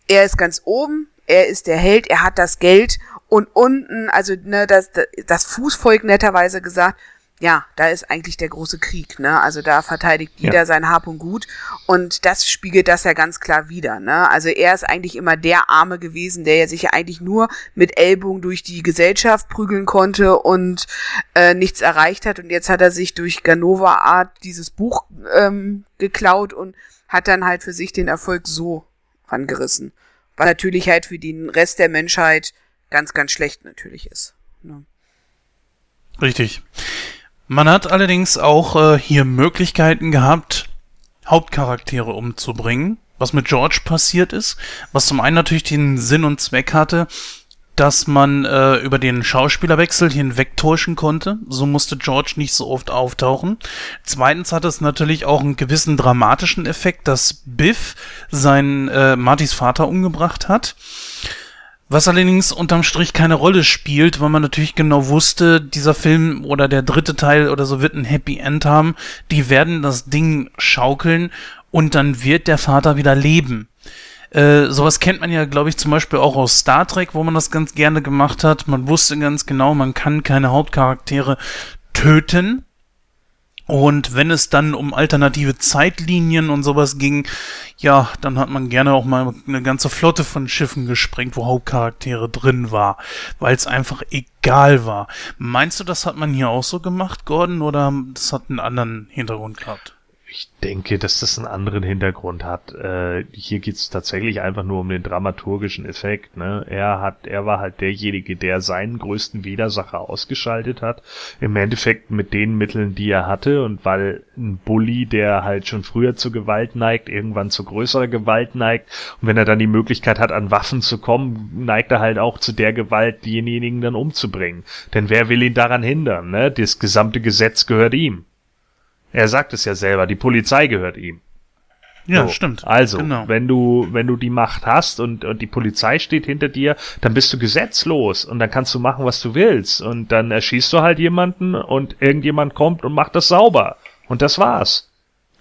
er ist ganz oben, er ist der Held, er hat das Geld und unten, also ne, das, das Fußvolk netterweise gesagt, ja, da ist eigentlich der große Krieg, ne? Also da verteidigt jeder ja. sein Hab und Gut und das spiegelt das ja ganz klar wieder, ne? Also er ist eigentlich immer der Arme gewesen, der ja sich ja eigentlich nur mit Ellbogen durch die Gesellschaft prügeln konnte und äh, nichts erreicht hat und jetzt hat er sich durch Ganova Art dieses Buch ähm, geklaut und hat dann halt für sich den Erfolg so angerissen, was natürlich halt für den Rest der Menschheit ganz, ganz schlecht natürlich ist. Ne? Richtig. Man hat allerdings auch äh, hier Möglichkeiten gehabt, Hauptcharaktere umzubringen, was mit George passiert ist, was zum einen natürlich den Sinn und Zweck hatte, dass man äh, über den Schauspielerwechsel hinwegtäuschen konnte. So musste George nicht so oft auftauchen. Zweitens hat es natürlich auch einen gewissen dramatischen Effekt, dass Biff seinen äh, Martys Vater umgebracht hat. Was allerdings unterm Strich keine Rolle spielt, weil man natürlich genau wusste, dieser Film oder der dritte Teil oder so wird ein Happy End haben. Die werden das Ding schaukeln und dann wird der Vater wieder leben. Äh, sowas kennt man ja, glaube ich, zum Beispiel auch aus Star Trek, wo man das ganz gerne gemacht hat. Man wusste ganz genau, man kann keine Hauptcharaktere töten. Und wenn es dann um alternative Zeitlinien und sowas ging, ja, dann hat man gerne auch mal eine ganze Flotte von Schiffen gesprengt, wo Hauptcharaktere drin war, weil es einfach egal war. Meinst du, das hat man hier auch so gemacht, Gordon, oder das hat einen anderen Hintergrund gehabt? Ich denke, dass das einen anderen Hintergrund hat. Äh, hier geht's tatsächlich einfach nur um den dramaturgischen Effekt. Ne? Er hat, er war halt derjenige, der seinen größten Widersacher ausgeschaltet hat. Im Endeffekt mit den Mitteln, die er hatte. Und weil ein Bully, der halt schon früher zu Gewalt neigt, irgendwann zu größerer Gewalt neigt. Und wenn er dann die Möglichkeit hat, an Waffen zu kommen, neigt er halt auch zu der Gewalt, denjenigen dann umzubringen. Denn wer will ihn daran hindern? Ne? Das gesamte Gesetz gehört ihm. Er sagt es ja selber, die Polizei gehört ihm. Ja, So, stimmt. Also, Genau. wenn du, wenn du die Macht hast und, und die Polizei steht hinter dir, dann bist du gesetzlos und dann kannst du machen, was du willst. Und dann erschießt du halt jemanden und irgendjemand kommt und macht das sauber. Und das war's.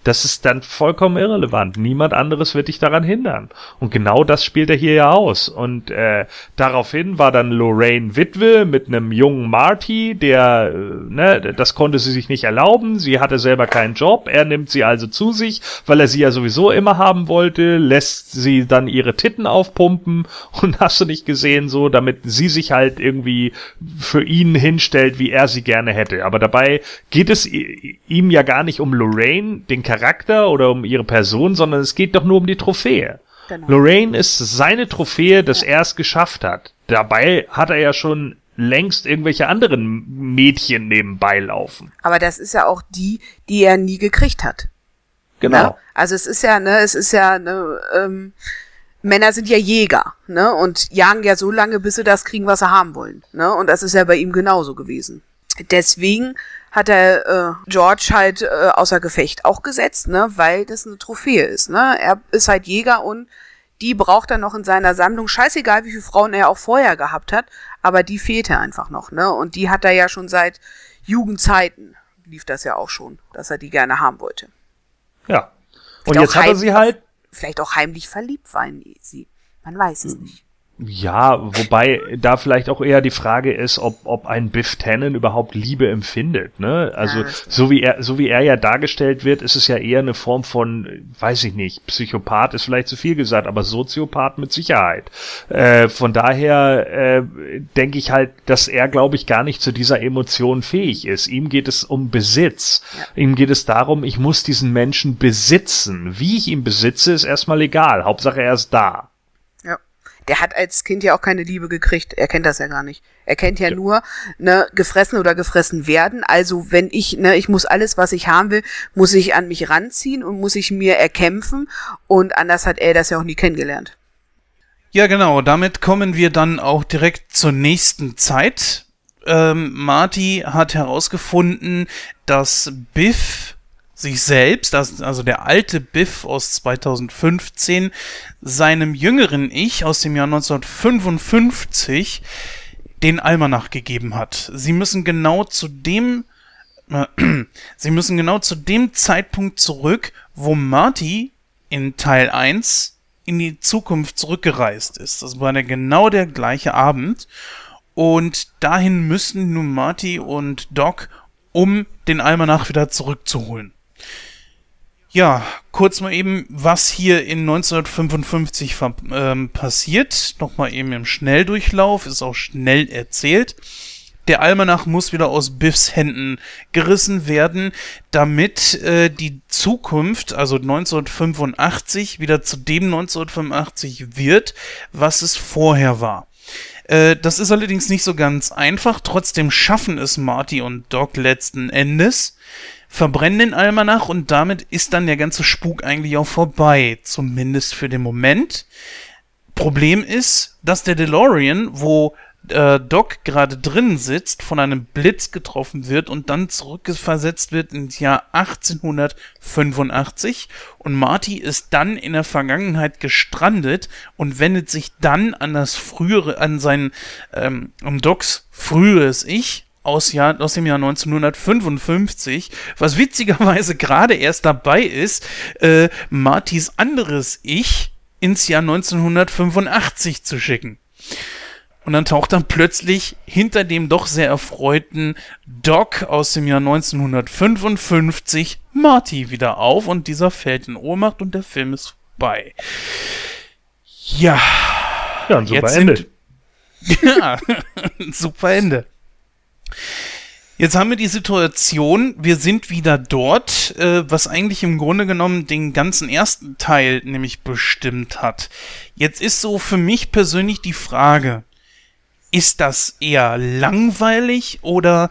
Das ist dann vollkommen irrelevant. Niemand anderes wird dich daran hindern. Und genau das spielt er hier ja aus. Und äh, daraufhin war dann Lorraine Witwe mit einem jungen Marty, der, äh, ne, das konnte sie sich nicht erlauben. Sie hatte selber keinen Job. Er nimmt sie also zu sich, weil er sie ja sowieso immer haben wollte, lässt sie dann ihre Titten aufpumpen und hast du nicht gesehen, so, damit sie sich halt irgendwie für ihn hinstellt, wie er sie gerne hätte. Aber dabei geht es ihm ja gar nicht um Lorraine, den Charakter oder um ihre Person, sondern es geht doch nur um die Trophäe. Genau. Lorraine ist seine Trophäe, dass er es geschafft hat. Dabei hat er ja schon längst irgendwelche anderen Mädchen nebenbei laufen. Aber das ist ja auch die, die er nie gekriegt hat. Genau. Ne? Also es ist ja, ne, es ist ja, ne, ähm, Männer sind ja Jäger, ne, und jagen ja so lange, bis sie das kriegen, was sie haben wollen, ne, und das ist ja bei ihm genauso gewesen. Deswegen hat er äh, George halt äh, außer Gefecht auch gesetzt, ne, weil das eine Trophäe ist, ne. Er ist halt Jäger und die braucht er noch in seiner Sammlung. Scheißegal, wie viele Frauen er auch vorher gehabt hat, aber die fehlte einfach noch, ne, und die hat er ja schon seit Jugendzeiten lief das ja auch schon, dass er die gerne haben wollte. Ja. Und Vielleicht jetzt hat er sie halt vielleicht auch heimlich verliebt war in sie. Man weiß es nicht. Ja, wobei da vielleicht auch eher die Frage ist, ob, ob ein Biff Tannen überhaupt Liebe empfindet, ne? Also, Ja, so wie er, so wie er ja dargestellt wird, ist es ja eher eine Form von, weiß ich nicht, Psychopath ist vielleicht zu viel gesagt, aber Soziopath mit Sicherheit. Äh, von daher äh, denke ich halt, dass er, glaube ich, gar nicht zu dieser Emotion fähig ist. Ihm geht es um Besitz. Ihm geht es darum, ich muss diesen Menschen besitzen. Wie ich ihn besitze, ist erstmal egal. Hauptsache er ist da. Ja. Der hat als Kind ja auch keine Liebe gekriegt. Er kennt das ja gar nicht. Er kennt ja, nur, ne, gefressen oder gefressen werden. Also, wenn ich, ne, ich muss alles, was ich haben will, muss ich an mich ranziehen und muss ich mir erkämpfen. Und anders hat er das ja auch nie kennengelernt. Ja, genau. Damit kommen wir dann auch direkt zur nächsten Zeit. Ähm, Marty hat herausgefunden, dass Biff sich selbst, also der alte Biff aus 2015, seinem jüngeren Ich aus dem Jahr 1955 den Almanach gegeben hat. Sie müssen genau zu dem äh, Sie müssen genau zu dem Zeitpunkt zurück, wo Marty in Teil 1 in die Zukunft zurückgereist ist. Das war genau der gleiche Abend. Und dahin müssen nun Marty und Doc, um den Almanach wieder zurückzuholen. Ja, kurz mal eben, was hier in 1955 ver- ähm, passiert. Nochmal eben im Schnelldurchlauf, ist auch schnell erzählt. Der Almanach muss wieder aus Biffs Händen gerissen werden, damit äh, die Zukunft, also 1985, wieder zu dem 1985 wird, was es vorher war. Äh, das ist allerdings nicht so ganz einfach. Trotzdem schaffen es Marty und Doc letzten Endes, verbrennen den Almanach und damit ist dann der ganze Spuk eigentlich auch vorbei. Zumindest für den Moment. Problem ist, dass der DeLorean, wo äh, Doc gerade drin sitzt, von einem Blitz getroffen wird und dann zurückversetzt wird ins Jahr 1885 und Marty ist dann in der Vergangenheit gestrandet und wendet sich dann an das frühere, an sein, ähm, um Docs früheres Ich, aus, Jahr, aus dem Jahr 1955, was witzigerweise gerade erst dabei ist, äh, Martys anderes Ich ins Jahr 1985 zu schicken. Und dann taucht dann plötzlich hinter dem doch sehr erfreuten Doc aus dem Jahr 1955 Marty wieder auf und dieser fällt in Ohnmacht und der Film ist vorbei. Ja. Ja, ein super Ende. ja, super Ende. Jetzt haben wir die Situation, wir sind wieder dort, äh, was eigentlich im Grunde genommen den ganzen ersten Teil nämlich bestimmt hat. Jetzt ist so für mich persönlich die Frage, ist das eher langweilig oder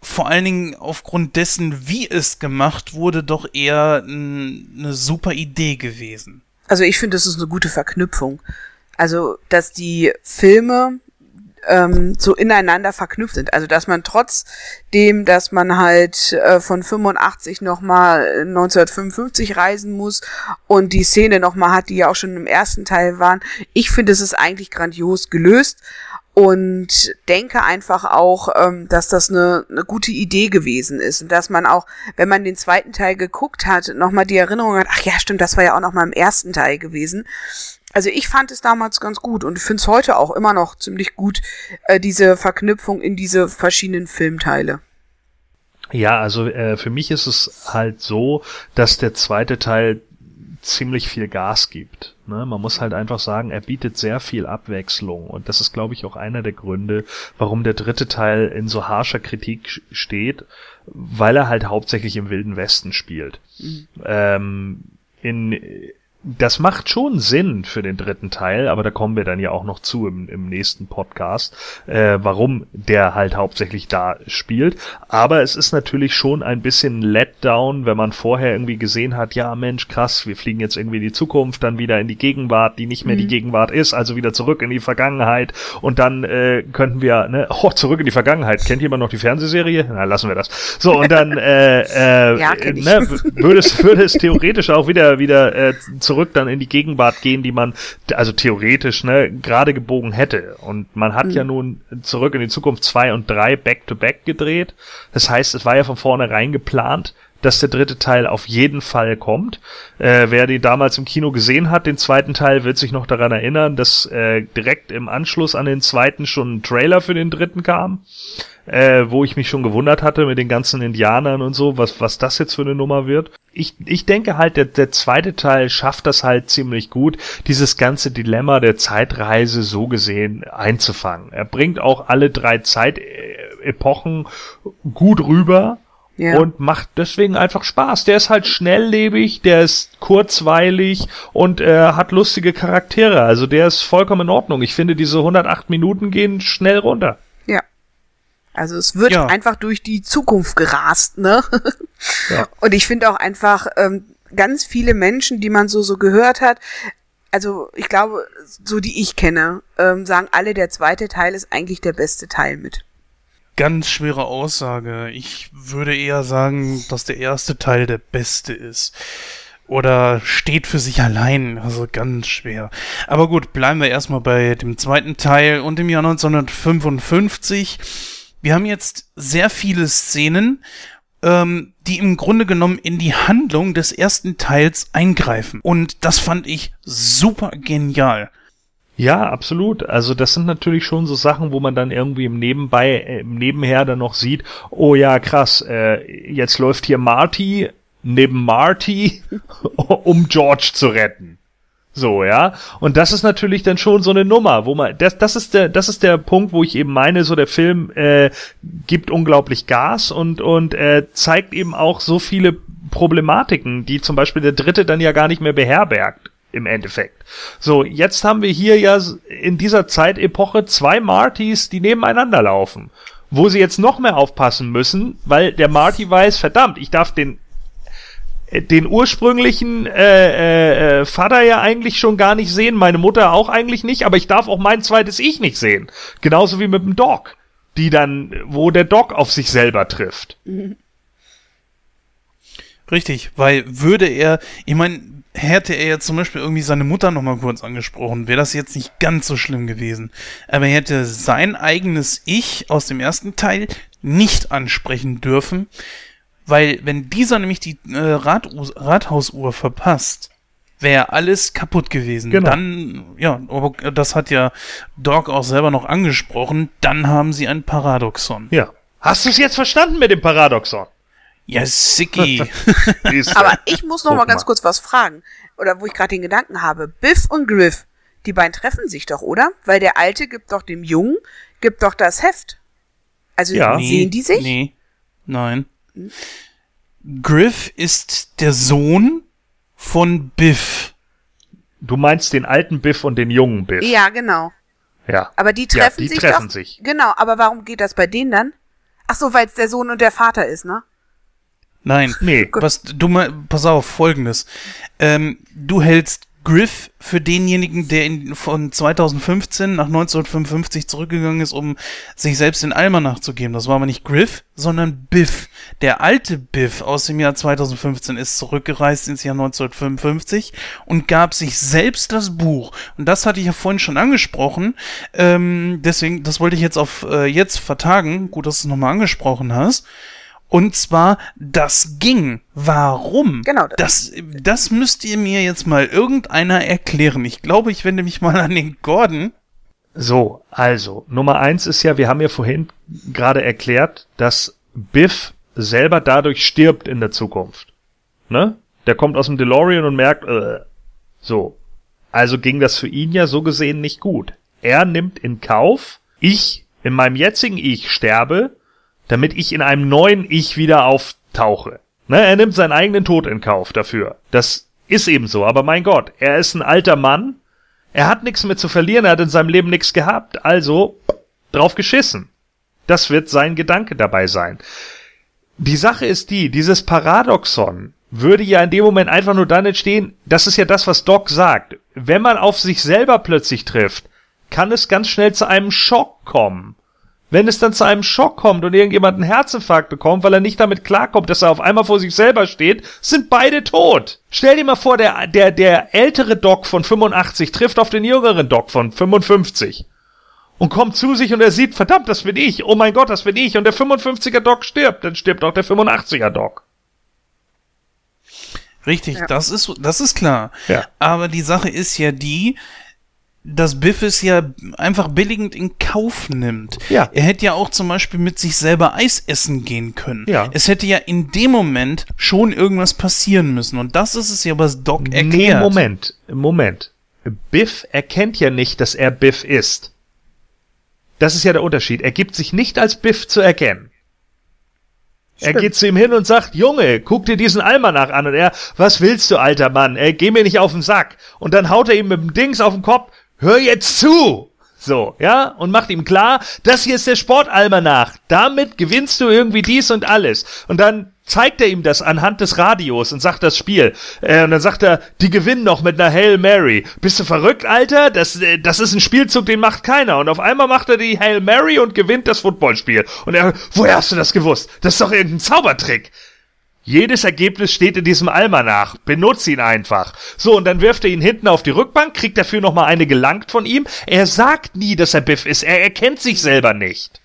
vor allen Dingen aufgrund dessen, wie es gemacht wurde, doch eher eine super Idee gewesen? Also ich finde, das ist eine gute Verknüpfung. Also, dass die Filme ähm, so ineinander verknüpft sind. Also dass man trotzdem, dass man halt äh, von 85 nochmal 1955 reisen muss und die Szene nochmal hat, die ja auch schon im ersten Teil waren. Ich finde, es ist eigentlich grandios gelöst und denke einfach auch, ähm, dass das eine, eine gute Idee gewesen ist und dass man auch, wenn man den zweiten Teil geguckt hat, nochmal die Erinnerung hat, ach ja, stimmt, das war ja auch nochmal im ersten Teil gewesen also ich fand es damals ganz gut und finde es heute auch immer noch ziemlich gut, äh, diese Verknüpfung in diese verschiedenen Filmteile. Ja, also äh, für mich ist es halt so, dass der zweite Teil ziemlich viel Gas gibt. Ne? Man muss halt einfach sagen, er bietet sehr viel Abwechslung und das ist, glaube ich, auch einer der Gründe, warum der dritte Teil in so harscher Kritik steht, weil er halt hauptsächlich im Wilden Westen spielt. Mhm. Ähm, in das macht schon Sinn für den dritten Teil, aber da kommen wir dann ja auch noch zu im, im nächsten Podcast, äh, warum der halt hauptsächlich da spielt. Aber es ist natürlich schon ein bisschen Letdown, wenn man vorher irgendwie gesehen hat, ja Mensch, krass, wir fliegen jetzt irgendwie in die Zukunft, dann wieder in die Gegenwart, die nicht mehr mhm. die Gegenwart ist, also wieder zurück in die Vergangenheit und dann äh, könnten wir, ne, oh, zurück in die Vergangenheit. Kennt jemand noch die Fernsehserie? Na, lassen wir das. So, und dann äh, äh, ja, ne, würde es, würde es theoretisch auch wieder wieder äh, zurück zurück dann in die Gegenwart gehen, die man, also theoretisch, ne, gerade gebogen hätte. Und man hat mhm. ja nun zurück in die Zukunft zwei und drei back-to-back -back gedreht. Das heißt, es war ja von vornherein geplant, dass der dritte Teil auf jeden Fall kommt. Äh, wer die damals im Kino gesehen hat, den zweiten Teil, wird sich noch daran erinnern, dass äh, direkt im Anschluss an den zweiten schon ein Trailer für den dritten kam äh, wo ich mich schon gewundert hatte mit den ganzen Indianern und so, was, was das jetzt für eine Nummer wird. Ich, ich denke halt, der, der zweite Teil schafft das halt ziemlich gut, dieses ganze Dilemma der Zeitreise so gesehen einzufangen. Er bringt auch alle drei Zeitepochen gut rüber, ja. und macht deswegen einfach Spaß. Der ist halt schnelllebig, der ist kurzweilig und äh, hat lustige Charaktere. Also der ist vollkommen in Ordnung. Ich finde, diese 108 Minuten gehen schnell runter. Also es wird ja. einfach durch die Zukunft gerast, ne? Ja. Und ich finde auch einfach ähm, ganz viele Menschen, die man so so gehört hat, also ich glaube, so die ich kenne, ähm, sagen alle, der zweite Teil ist eigentlich der beste Teil mit. Ganz schwere Aussage. Ich würde eher sagen, dass der erste Teil der beste ist oder steht für sich allein. Also ganz schwer. Aber gut, bleiben wir erstmal bei dem zweiten Teil und im Jahr 1955 wir haben jetzt sehr viele Szenen, ähm, die im Grunde genommen in die Handlung des ersten Teils eingreifen. Und das fand ich super genial. Ja, absolut. Also das sind natürlich schon so Sachen, wo man dann irgendwie im Nebenbei, äh, im Nebenher dann noch sieht, oh ja, krass, äh, jetzt läuft hier Marty neben Marty, um George zu retten. So, ja. Und das ist natürlich dann schon so eine Nummer, wo man, das, das ist der, das ist der Punkt, wo ich eben meine, so der Film äh, gibt unglaublich Gas und, und äh, zeigt eben auch so viele Problematiken, die zum Beispiel der dritte dann ja gar nicht mehr beherbergt im Endeffekt. So, jetzt haben wir hier ja in dieser Zeitepoche zwei Martys, die nebeneinander laufen. Wo sie jetzt noch mehr aufpassen müssen, weil der Marty weiß, verdammt, ich darf den äh, den ursprünglichen äh, äh, Vater ja eigentlich schon gar nicht sehen, meine Mutter auch eigentlich nicht, aber ich darf auch mein zweites Ich nicht sehen. Genauso wie mit dem Doc, die dann, wo der Doc auf sich selber trifft. Richtig, weil würde er, ich meine, hätte er jetzt zum Beispiel irgendwie seine Mutter nochmal kurz angesprochen, wäre das jetzt nicht ganz so schlimm gewesen. Aber er hätte sein eigenes Ich aus dem ersten Teil nicht ansprechen dürfen, weil wenn dieser nämlich die äh, Rat Rathausuhr verpasst, wäre alles kaputt gewesen. Genau. Dann, ja, aber das hat ja Doc auch selber noch angesprochen, dann haben sie ein Paradoxon. Ja. Hast du es jetzt verstanden mit dem Paradoxon? Ja, Sicky. Aber ich muss noch mal ganz kurz was fragen. Oder wo ich gerade den Gedanken habe. Biff und Griff, die beiden treffen sich doch, oder? Weil der Alte gibt doch dem Jungen, gibt doch das Heft. Also Ja. sehen die sich? Nee. Nein. Griff ist der Sohn von Biff. Du meinst den alten Biff und den jungen Biff. Ja, genau. Ja. Aber die Ja, treffen die sich treffen doch. sich. Genau, aber warum geht das bei denen dann? Ach so, weil es der Sohn und der Vater ist, ne? Nein. Nee. Was, du mal, pass auf, folgendes. Ähm, du hältst Griff für denjenigen, der in, von 2015 nach 1955 zurückgegangen ist, um sich selbst den Almanach zu geben. Das war aber nicht Griff, sondern Biff. Der alte Biff aus dem Jahr 2015 ist zurückgereist ins Jahr 1955 und gab sich selbst das Buch. Und das hatte ich ja vorhin schon angesprochen. Ähm, deswegen, das wollte ich jetzt auf äh, jetzt vertagen. Gut, dass du es nochmal angesprochen hast. Und zwar, das ging. Warum? Genau, das- Das, das müsst ihr mir jetzt mal irgendeiner erklären. Ich glaube, ich wende mich mal an den Gordon. So, also, Nummer eins ist ja, wir haben ja vorhin gerade erklärt, dass Biff selber dadurch stirbt in der Zukunft. Ne? Der kommt aus dem DeLorean und merkt, äh, so. Also ging das für ihn ja so gesehen nicht gut. Er nimmt in Kauf, ich in meinem jetzigen Ich sterbe, damit ich in einem neuen Ich wieder auftauche. Ne, er nimmt seinen eigenen Tod in Kauf dafür. Das ist eben so, aber mein Gott, er ist ein alter Mann, er hat nichts mehr zu verlieren, er hat in seinem Leben nichts gehabt, also drauf geschissen. Das wird sein Gedanke dabei sein. Die Sache ist die, dieses Paradoxon würde ja in dem Moment einfach nur dann entstehen, das ist ja das, was Doc sagt. Wenn man auf sich selber plötzlich trifft, kann es ganz schnell zu einem Schock kommen. Wenn es dann zu einem Schock kommt und irgendjemand einen Herzinfarkt bekommt, weil er nicht damit klarkommt, dass er auf einmal vor sich selber steht, sind beide tot. Stell dir mal vor, der, der, der ältere Doc von 85 trifft auf den jüngeren Doc von 55 und kommt zu sich und er sieht, verdammt, das bin ich, oh mein Gott, das bin ich und der 55er Doc stirbt, dann stirbt auch der 85er Doc. Richtig, Ja. das ist, das ist klar. Ja. Aber die Sache ist ja die, dass Biff es ja einfach billigend in Kauf nimmt. Ja. Er hätte ja auch zum Beispiel mit sich selber Eis essen gehen können. Ja. Es hätte ja in dem Moment schon irgendwas passieren müssen. Und das ist es ja, was Doc erklärt. Nee, Moment, Moment. Biff erkennt ja nicht, dass er Biff ist. Das ist ja der Unterschied. Er gibt sich nicht als Biff zu erkennen. Er Stimmt. geht zu ihm hin und sagt, Junge, guck dir diesen Almanach an. Und er, was willst du, alter Mann? Ey, geh mir nicht auf den Sack. Und dann haut er ihm mit dem Dings auf den Kopf, hör jetzt zu! So, ja, und macht ihm klar, das hier ist der Sportalmanach. Damit gewinnst du irgendwie dies und alles. Und dann zeigt er ihm das anhand des Radios und sagt das Spiel. Äh, und dann sagt er, die gewinnen noch mit einer Hail Mary. Bist du verrückt, Alter? Das, äh, das ist ein Spielzug, den macht keiner. Und auf einmal macht er die Hail Mary und gewinnt das Footballspiel. Und er, woher hast du das gewusst? Das ist doch irgendein Zaubertrick. Jedes Ergebnis steht in diesem Almanach. Benutz ihn einfach. So, und dann wirft er ihn hinten auf die Rückbank, kriegt dafür nochmal eine gelangt von ihm. Er sagt nie, dass er Biff ist. Er erkennt sich selber nicht.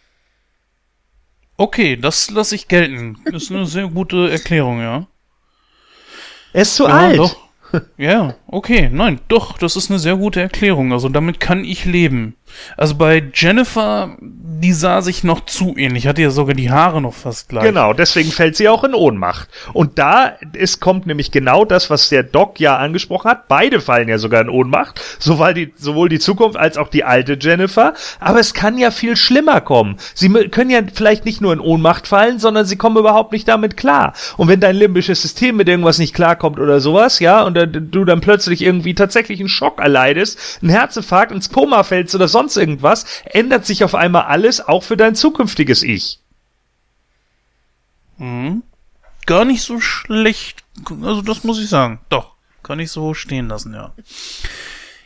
Okay, das lasse ich gelten. Das ist eine sehr gute Erklärung, ja. Er ist zu ja, alt. Doch. Ja, okay, nein, doch, das ist eine sehr gute Erklärung. Also damit kann ich leben. Also bei Jennifer, die sah sich noch zu ähnlich, hatte ja sogar die Haare noch fast gleich. Genau, deswegen fällt sie auch in Ohnmacht. Und da ist, kommt nämlich genau das, was der Doc ja angesprochen hat. Beide fallen ja sogar in Ohnmacht, sowohl die, sowohl die Zukunft als auch die alte Jennifer. Aber es kann ja viel schlimmer kommen. Sie können ja vielleicht nicht nur in Ohnmacht fallen, sondern sie kommen überhaupt nicht damit klar. Und wenn dein limbisches System mit irgendwas nicht klarkommt oder sowas, ja, und du dann plötzlich irgendwie tatsächlich einen Schock erleidest, einen Herzinfarkt, ins Koma fällst oder sonst irgendwas, ändert sich auf einmal alles, auch für dein zukünftiges Ich. Mhm. Gar nicht so schlecht. Also das muss ich sagen. Doch, kann ich so stehen lassen, ja.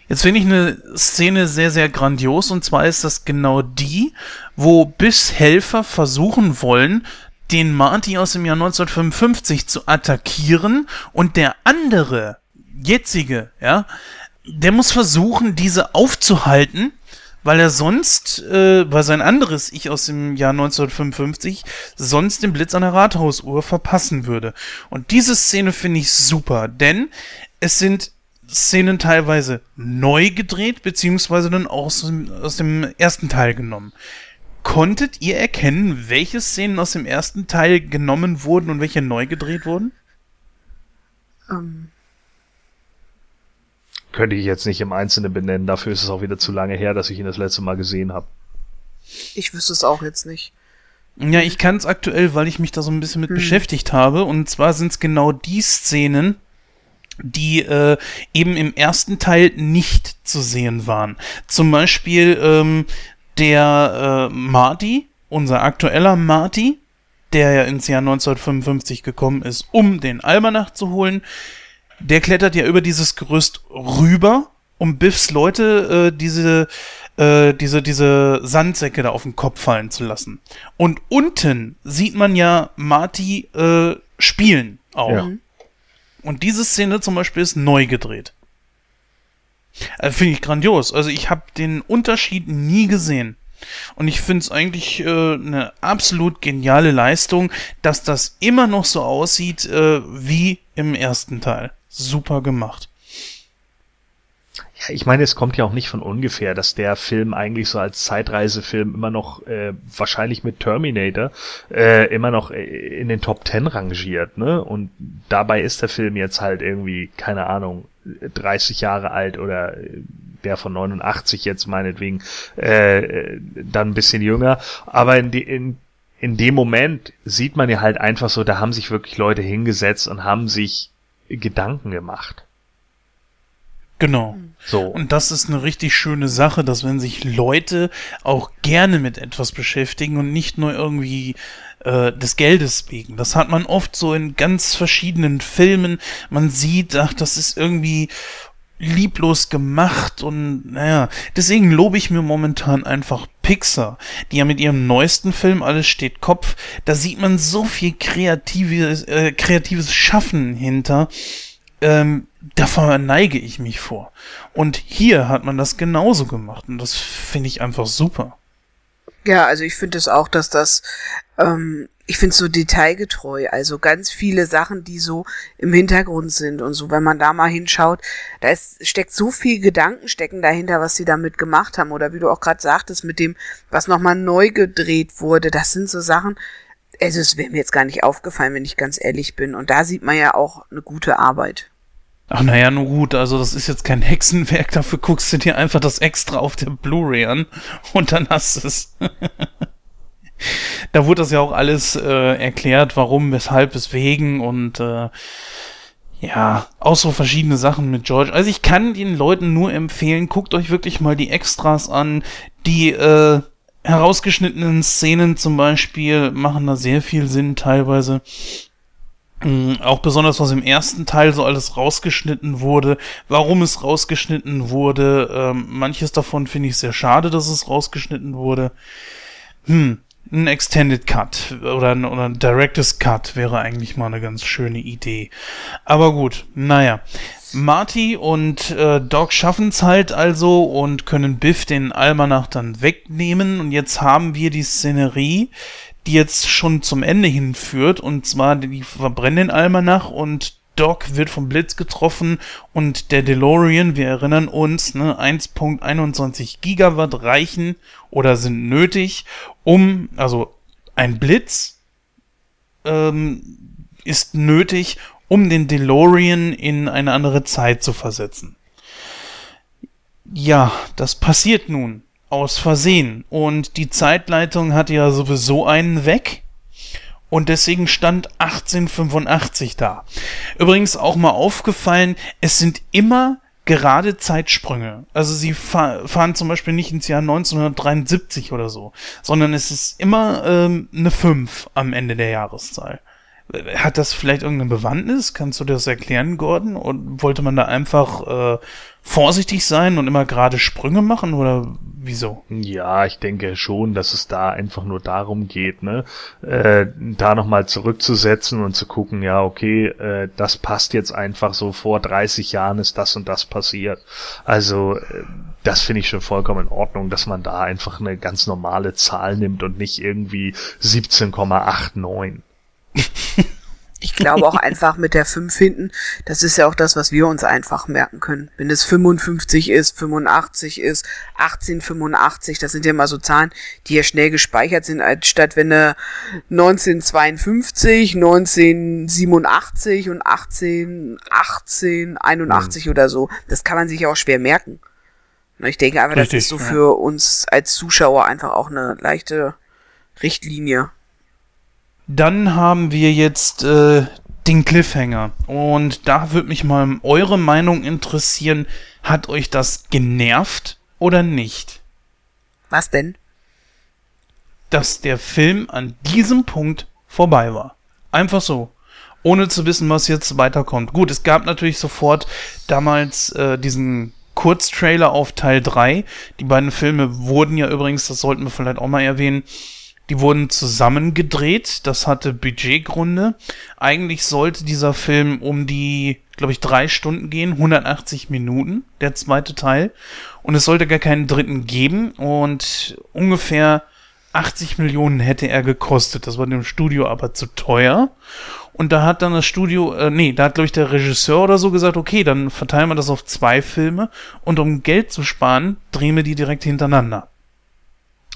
Jetzt finde ich eine Szene sehr, sehr grandios und zwar ist das genau die, wo bis Helfer versuchen wollen, den Marty aus dem Jahr 1955 zu attackieren und der andere, jetzige, ja, der muss versuchen, diese aufzuhalten, weil er sonst, äh, weil sein anderes Ich aus dem Jahr 1955 sonst den Blitz an der Rathausuhr verpassen würde. Und diese Szene finde ich super, denn es sind Szenen teilweise neu gedreht, beziehungsweise dann auch aus dem, aus dem ersten Teil genommen. Konntet ihr erkennen, welche Szenen aus dem ersten Teil genommen wurden und welche neu gedreht wurden? Ähm, Könnte ich jetzt nicht im Einzelnen benennen, dafür ist es auch wieder zu lange her, dass ich ihn das letzte Mal gesehen habe. ich wüsste es auch jetzt nicht. Ja, ich kann es aktuell, weil ich mich da so ein bisschen mit Hm. beschäftigt habe. Und zwar sind es genau die Szenen, die äh, eben im ersten Teil nicht zu sehen waren. Zum Beispiel ähm, der äh, Marty, unser aktueller Marty, der ja ins Jahr 1955 gekommen ist, um den Almanach zu holen. Der klettert ja über dieses Gerüst rüber, um Biffs Leute äh, diese, äh, diese, diese Sandsäcke da auf den Kopf fallen zu lassen. Und unten sieht man ja Marty äh, spielen auch. Ja. Und diese Szene zum Beispiel ist neu gedreht. Äh, finde ich grandios. Also ich habe den Unterschied nie gesehen. Und ich finde es eigentlich äh, eine absolut geniale Leistung, dass das immer noch so aussieht äh, wie im ersten Teil. Super gemacht. Ja, ich meine, es kommt ja auch nicht von ungefähr, dass der Film eigentlich so als Zeitreisefilm immer noch, äh, wahrscheinlich mit Terminator, äh, immer noch äh, in den Top Ten rangiert, ne? Und dabei ist der Film jetzt halt irgendwie, keine Ahnung, 30 Jahre alt oder äh, der von 89 jetzt meinetwegen, äh, dann ein bisschen jünger. Aber in, die, in, in dem Moment sieht man ja halt einfach so, da haben sich wirklich Leute hingesetzt und haben sich Gedanken gemacht. Genau. So. Und das ist eine richtig schöne Sache, dass wenn sich Leute auch gerne mit etwas beschäftigen und nicht nur irgendwie äh, des Geldes wegen. Das hat man oft so in ganz verschiedenen Filmen. Man sieht, ach, das ist irgendwie lieblos gemacht und naja, deswegen lobe ich mir momentan einfach Pixar, die ja mit ihrem neuesten Film Alles steht Kopf, da sieht man so viel kreatives, äh, kreatives Schaffen hinter, ähm, da verneige ich mich vor. Und hier hat man das genauso gemacht und das finde ich einfach super. Ja, also ich finde es auch, dass das, ähm, ich finde es so detailgetreu, also ganz viele Sachen, die so im Hintergrund sind und so, wenn man da mal hinschaut, da ist, steckt so viel Gedanken stecken dahinter, was sie damit gemacht haben. Oder wie du auch gerade sagtest, mit dem, was nochmal neu gedreht wurde, das sind so Sachen, also es wäre mir jetzt gar nicht aufgefallen, wenn ich ganz ehrlich bin. Und da sieht man ja auch eine gute Arbeit. Ach naja, nur gut, also das ist jetzt kein Hexenwerk, dafür guckst du dir einfach das extra auf der Blu-ray an und dann hast du es. da wurde das ja auch alles äh, erklärt, warum, weshalb, weswegen und äh, ja, auch so verschiedene Sachen mit George. Also ich kann den Leuten nur empfehlen, guckt euch wirklich mal die Extras an, die äh, herausgeschnittenen Szenen zum Beispiel machen da sehr viel Sinn teilweise. Mm, Auch besonders, was im ersten Teil so alles rausgeschnitten wurde, warum es rausgeschnitten wurde. Ähm, manches davon finde ich sehr schade, dass es rausgeschnitten wurde. Hm, ein Extended Cut oder ein, oder ein Director's Cut wäre eigentlich mal eine ganz schöne Idee. Aber gut, naja. Marty und äh, Doc schaffen es halt also und können Biff den Almanach dann wegnehmen. Und jetzt haben wir die Szenerie, die jetzt schon zum Ende hinführt. Und zwar, die verbrennen den Almanach und Doc wird vom Blitz getroffen und der DeLorean, wir erinnern uns, ne, 1.21 Gigawatt reichen oder sind nötig, um, also ein Blitz ähm, ist nötig, um den DeLorean in eine andere Zeit zu versetzen. Ja, das passiert nun aus Versehen und die Zeitleitung hat ja sowieso einen weg und deswegen stand 1885 da. Übrigens auch mal aufgefallen, es sind immer gerade Zeitsprünge. Also sie fahren zum Beispiel nicht ins Jahr 1973 oder so, sondern es ist immer ähm, eine 5 am Ende der Jahreszahl. Hat das vielleicht irgendeine Bewandtnis? Kannst du das erklären, Gordon? Und wollte man da einfach äh, vorsichtig sein und immer gerade Sprünge machen oder wieso? Ja, ich denke schon, dass es da einfach nur darum geht, ne, äh, da nochmal zurückzusetzen und zu gucken, ja, okay, äh, das passt jetzt einfach so, vor 30 Jahren ist das und das passiert. Also, äh, das finde ich schon vollkommen in Ordnung, dass man da einfach eine ganz normale Zahl nimmt und nicht irgendwie 17,89. Ich glaube auch einfach mit der 5 hinten, das ist ja auch das, was wir uns einfach merken können. Wenn es 55 ist, 85 ist, 1885, das sind ja mal so Zahlen, die ja schnell gespeichert sind, als statt wenn du 1952, 1987 und 18, 1881 mhm. oder so. Das kann man sich ja auch schwer merken. Ich denke aber, Richtig, das ist so ja. für uns als Zuschauer einfach auch eine leichte Richtlinie. Dann haben wir jetzt äh, den Cliffhanger. Und da würde mich mal eure Meinung interessieren. Hat euch das genervt oder nicht? Was denn? Dass der Film an diesem Punkt vorbei war. Einfach so. Ohne zu wissen, was jetzt weiterkommt. Gut, es gab natürlich sofort damals äh, diesen Kurztrailer auf Teil 3. Die beiden Filme wurden ja übrigens, das sollten wir vielleicht auch mal erwähnen, die wurden zusammengedreht. Das hatte Budgetgründe. Eigentlich sollte dieser Film um die, glaube ich, drei Stunden gehen, 180 Minuten, der zweite Teil. Und es sollte gar keinen dritten geben. Und ungefähr 80 Millionen hätte er gekostet. Das war dem Studio aber zu teuer. Und da hat dann das Studio, äh, nee, da hat, glaube ich, der Regisseur oder so gesagt, okay, dann verteilen wir das auf zwei Filme. Und um Geld zu sparen, drehen wir die direkt hintereinander.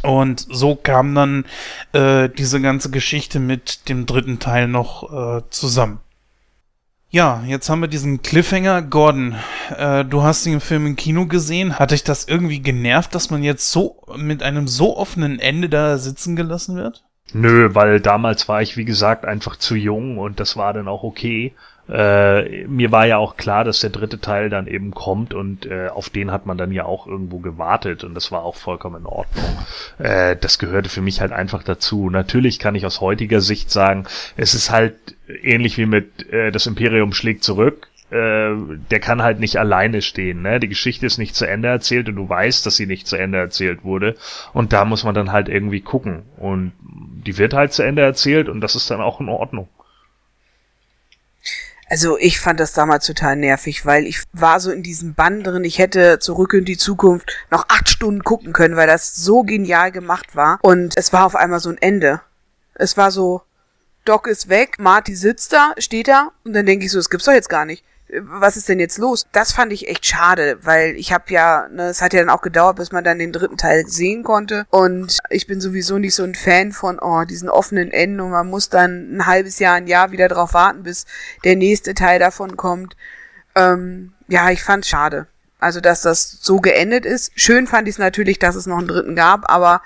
Und so kam dann äh, diese ganze Geschichte mit dem dritten Teil noch äh, zusammen. Ja, jetzt haben wir diesen Cliffhanger. Gordon, äh, du hast den Film im Kino gesehen. Hat dich das irgendwie genervt, dass man jetzt so mit einem so offenen Ende da sitzen gelassen wird? Nö, weil damals war ich, wie gesagt, einfach zu jung und das war dann auch okay. Äh, mir war ja auch klar, dass der dritte Teil dann eben kommt und äh, auf den hat man dann ja auch irgendwo gewartet und das war auch vollkommen in Ordnung. Äh, das gehörte für mich halt einfach dazu. Natürlich kann ich aus heutiger Sicht sagen, es ist halt ähnlich wie mit äh, das Imperium schlägt zurück. Äh, der kann halt nicht alleine stehen. Ne? Die Geschichte ist nicht zu Ende erzählt und du weißt, dass sie nicht zu Ende erzählt wurde. Und da muss man dann halt irgendwie gucken. Und die wird halt zu Ende erzählt und das ist dann auch in Ordnung. Also ich fand das damals total nervig, weil ich war so in diesem Bann drin, ich hätte zurück in die Zukunft noch acht Stunden gucken können, weil das so genial gemacht war. Und es war auf einmal so ein Ende. Es war so, Doc ist weg, Marty sitzt da, steht da und dann denke ich so, das gibt's doch jetzt gar nicht was ist denn jetzt los? Das fand ich echt schade, weil ich habe ja, ne, es hat ja dann auch gedauert, bis man dann den dritten Teil sehen konnte. Und ich bin sowieso nicht so ein Fan von oh, diesen offenen Enden und man muss dann ein halbes Jahr, ein Jahr wieder drauf warten, bis der nächste Teil davon kommt. Ähm, ja, ich fand's schade. Also, dass das so geendet ist. Schön fand ich es natürlich, dass es noch einen dritten gab, aber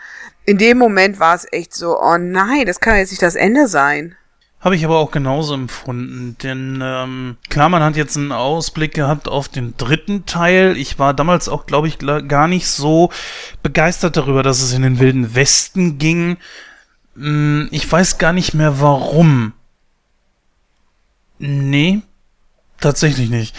in dem Moment war es echt so, oh nein, das kann jetzt nicht das Ende sein. Habe ich aber auch genauso empfunden, denn ähm, klar, man hat jetzt einen Ausblick gehabt auf den dritten Teil. Ich war damals auch, glaube ich, gar nicht so begeistert darüber, dass es in den wilden Westen ging. Hm, ich weiß gar nicht mehr warum. Nee, tatsächlich nicht.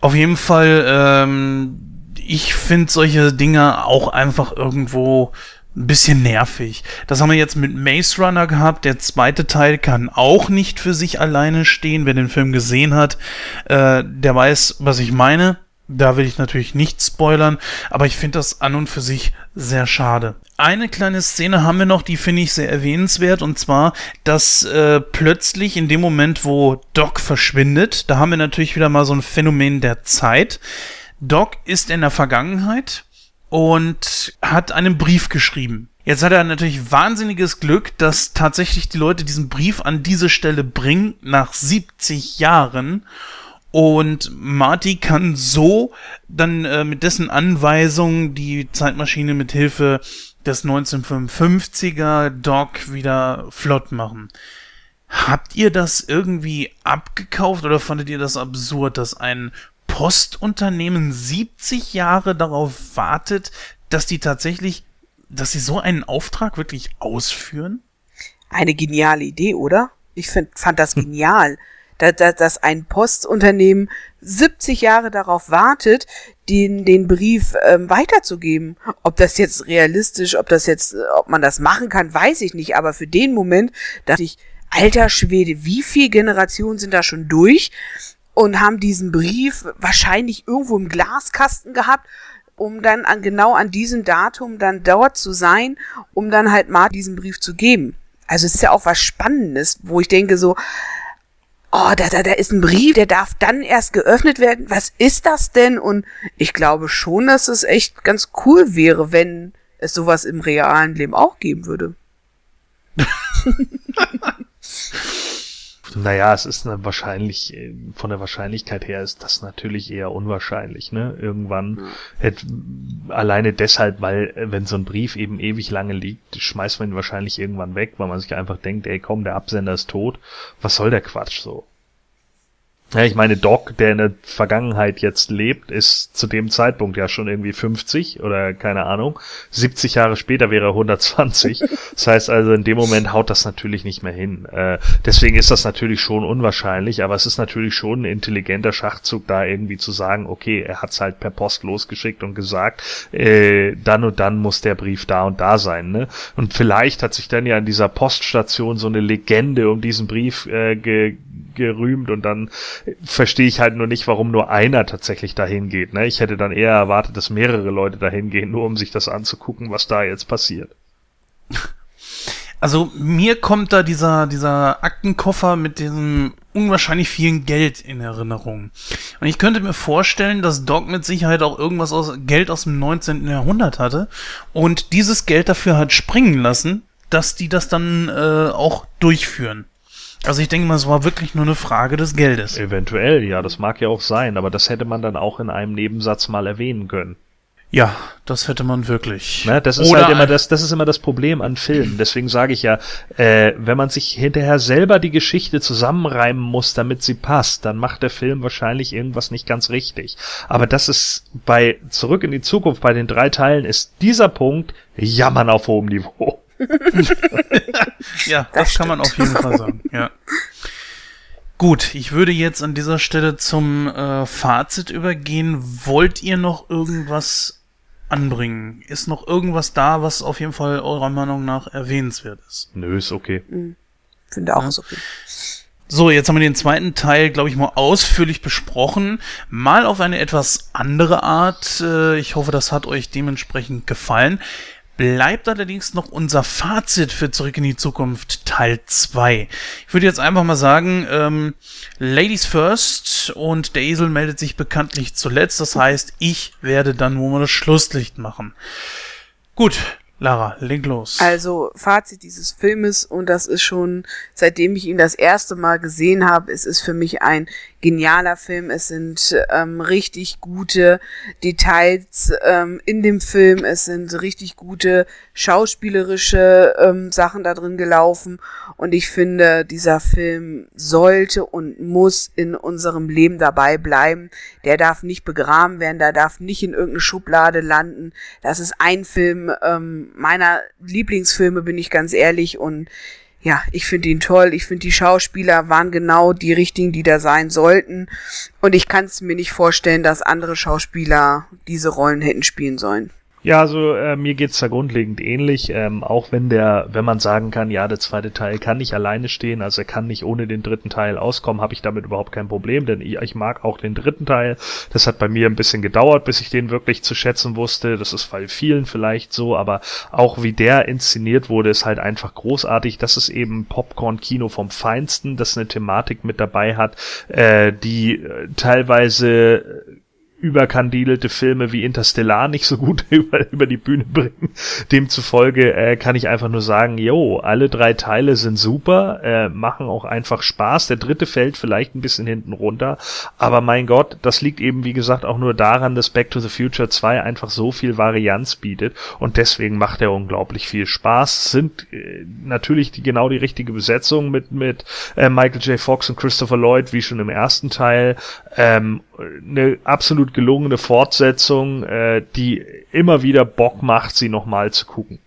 Auf jeden Fall, ähm, ich finde solche Dinge auch einfach irgendwo ein bisschen nervig. Das haben wir jetzt mit Maze Runner gehabt. Der zweite Teil kann auch nicht für sich alleine stehen. Wer den Film gesehen hat, äh, der weiß, was ich meine. Da will ich natürlich nicht spoilern, aber ich finde das an und für sich sehr schade. Eine kleine Szene haben wir noch, die finde ich sehr erwähnenswert, und zwar, dass äh, plötzlich in dem Moment, wo Doc verschwindet, da haben wir natürlich wieder mal so ein Phänomen der Zeit. Doc ist in der Vergangenheit und hat einen Brief geschrieben. Jetzt hat er natürlich wahnsinniges Glück, dass tatsächlich die Leute diesen Brief an diese Stelle bringen, nach 70 Jahren. Und Marty kann so dann äh, mit dessen Anweisung die Zeitmaschine mit Hilfe des 1955er Doc wieder flott machen. Habt ihr das irgendwie abgekauft oder fandet ihr das absurd, dass ein Postunternehmen 70 Jahre darauf wartet, dass die tatsächlich, dass sie so einen Auftrag wirklich ausführen? Eine geniale Idee, oder? Ich find, fand das genial da, da, dass ein Postunternehmen 70 Jahre darauf wartet, den, den Brief ähm, weiterzugeben. Ob das jetzt realistisch, ob das jetzt, ob man das machen kann, weiß ich nicht. Aber für den Moment dachte ich, alter Schwede, wie viele Generationen sind da schon durch und haben diesen Brief wahrscheinlich irgendwo im Glaskasten gehabt, um dann an, genau an diesem Datum dann dort zu sein, um dann halt mal diesen Brief zu geben. Also es ist ja auch was Spannendes, wo ich denke so, oh, da, da, da ist ein Brief, der darf dann erst geöffnet werden. Was ist das denn? Und ich glaube schon, dass es echt ganz cool wäre, wenn es sowas im realen Leben auch geben würde. Naja, es ist eine wahrscheinlich, äh, von der Wahrscheinlichkeit her ist das natürlich eher unwahrscheinlich, ne? Irgendwann ja. hätte, alleine deshalb, weil, äh, wenn so ein Brief eben ewig lange liegt, schmeißt man ihn wahrscheinlich irgendwann weg, weil man sich einfach denkt, ey komm, der Absender ist tot. Was soll der Quatsch so? Ja, ich meine, Doc, der in der Vergangenheit jetzt lebt, ist zu dem Zeitpunkt ja schon irgendwie 50 oder keine Ahnung. 70 Jahre später wäre er 120. Das heißt also, in dem Moment haut das natürlich nicht mehr hin. Äh, deswegen ist das natürlich schon unwahrscheinlich, aber es ist natürlich schon ein intelligenter Schachzug, da irgendwie zu sagen, okay, er hat's halt per Post losgeschickt und gesagt, äh, dann und dann muss der Brief da und da sein. Ne? Und vielleicht hat sich dann ja in dieser Poststation so eine Legende um diesen Brief äh, ge gerühmt und dann verstehe ich halt nur nicht, warum nur einer tatsächlich dahin geht. Ne? Ich hätte dann eher erwartet, dass mehrere Leute dahin gehen, nur um sich das anzugucken, was da jetzt passiert. Also mir kommt da dieser, dieser Aktenkoffer mit diesem unwahrscheinlich vielen Geld in Erinnerung. Und ich könnte mir vorstellen, dass Doc mit Sicherheit auch irgendwas aus Geld aus dem 19. Jahrhundert hatte und dieses Geld dafür hat springen lassen, dass die das dann äh, auch durchführen. Also ich denke mal, es war wirklich nur eine Frage des Geldes. Eventuell, ja, das mag ja auch sein, aber das hätte man dann auch in einem Nebensatz mal erwähnen können. Ja, das hätte man wirklich. Ne, das ist Oder halt immer das, das ist immer das Problem an Filmen. Deswegen sage ich ja, äh, wenn man sich hinterher selber die Geschichte zusammenreimen muss, damit sie passt, dann macht der Film wahrscheinlich irgendwas nicht ganz richtig. Aber das ist bei Zurück in die Zukunft bei den drei Teilen ist dieser Punkt Jammern auf hohem Niveau. ja, das, das kann man auf jeden Fall sagen. Ja. Gut, ich würde jetzt an dieser Stelle zum äh, Fazit übergehen. Wollt ihr noch irgendwas anbringen? Ist noch irgendwas da, was auf jeden Fall eurer Meinung nach erwähnenswert ist? Nö, ist okay. Mhm. Finde auch, ja. ist okay. So, jetzt haben wir den zweiten Teil, glaube ich, mal ausführlich besprochen. Mal auf eine etwas andere Art. Äh, ich hoffe, das hat euch dementsprechend gefallen bleibt allerdings noch unser Fazit für Zurück in die Zukunft Teil 2. Ich würde jetzt einfach mal sagen, ähm, Ladies first und der Esel meldet sich bekanntlich zuletzt. Das heißt, ich werde dann wohl mal das Schlusslicht machen. Gut, Lara, leg los. Also, Fazit dieses Filmes, und das ist schon, seitdem ich ihn das erste Mal gesehen habe, es ist für mich ein genialer Film. Es sind ähm, richtig gute Details ähm, in dem Film. Es sind richtig gute schauspielerische ähm, Sachen da drin gelaufen. Und ich finde, dieser Film sollte und muss in unserem Leben dabei bleiben. Der darf nicht begraben werden, der darf nicht in irgendeine Schublade landen. Das ist ein Film ähm, meiner Lieblingsfilme, bin ich ganz ehrlich. Und ja, ich finde ihn toll. Ich finde, die Schauspieler waren genau die richtigen, die da sein sollten. Und ich kann es mir nicht vorstellen, dass andere Schauspieler diese Rollen hätten spielen sollen. Ja, also äh, mir geht's da grundlegend ähnlich, ähm, auch wenn der, wenn man sagen kann, ja, der zweite Teil kann nicht alleine stehen, also er kann nicht ohne den dritten Teil auskommen, habe ich damit überhaupt kein Problem, denn ich, ich, mag auch den dritten Teil. Das hat bei mir ein bisschen gedauert, bis ich den wirklich zu schätzen wusste. Das ist bei vielen vielleicht so, aber auch wie der inszeniert wurde, ist halt einfach großartig. Das ist eben Popcorn-Kino vom Feinsten, das eine Thematik mit dabei hat, äh, die äh, teilweise überkandidelte Filme wie Interstellar nicht so gut über, über die Bühne bringen. Demzufolge äh, kann ich einfach nur sagen, jo, alle drei Teile sind super, äh, machen auch einfach Spaß. Der dritte fällt vielleicht ein bisschen hinten runter, aber mein Gott, das liegt eben wie gesagt auch nur daran, dass Back to the Future 2 einfach so viel Varianz bietet und deswegen macht er unglaublich viel Spaß. Sind äh, natürlich die genau die richtige Besetzung mit mit äh, Michael J. Fox und Christopher Lloyd wie schon im ersten Teil. Ähm, eine absolut gelungene Fortsetzung, äh, die immer wieder Bock macht, sie nochmal zu gucken.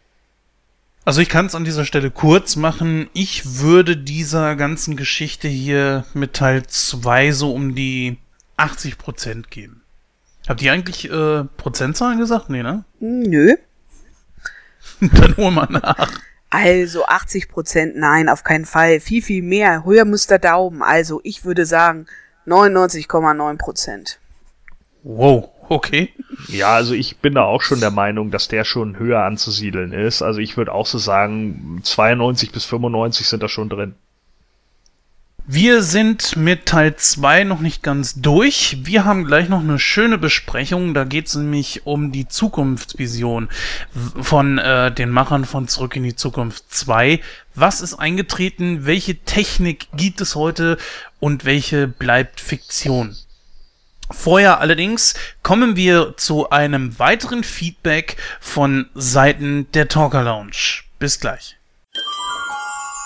Also ich kann es an dieser Stelle kurz machen. Ich würde dieser ganzen Geschichte hier mit Teil 2 so um die 80 Prozent geben. Habt ihr eigentlich äh, Prozentzahlen gesagt? Nee, ne? Nö. Dann hol mal nach. Also 80 Prozent, nein, auf keinen Fall. Viel, viel mehr. Höher muss der Daumen. Also ich würde sagen 99,9 Prozent. Wow, okay. Ja, also ich bin da auch schon der Meinung, dass der schon höher anzusiedeln ist. Also ich würde auch so sagen, 92 bis 95 sind da schon drin. Wir sind mit Teil 2 noch nicht ganz durch. Wir haben gleich noch eine schöne Besprechung. Da geht es nämlich um die Zukunftsvision von äh, den Machern von Zurück in die Zukunft 2. Was ist eingetreten? Welche Technik gibt es heute? Und welche bleibt Fiktion? Vorher allerdings kommen wir zu einem weiteren Feedback von Seiten der Talker Lounge. Bis gleich.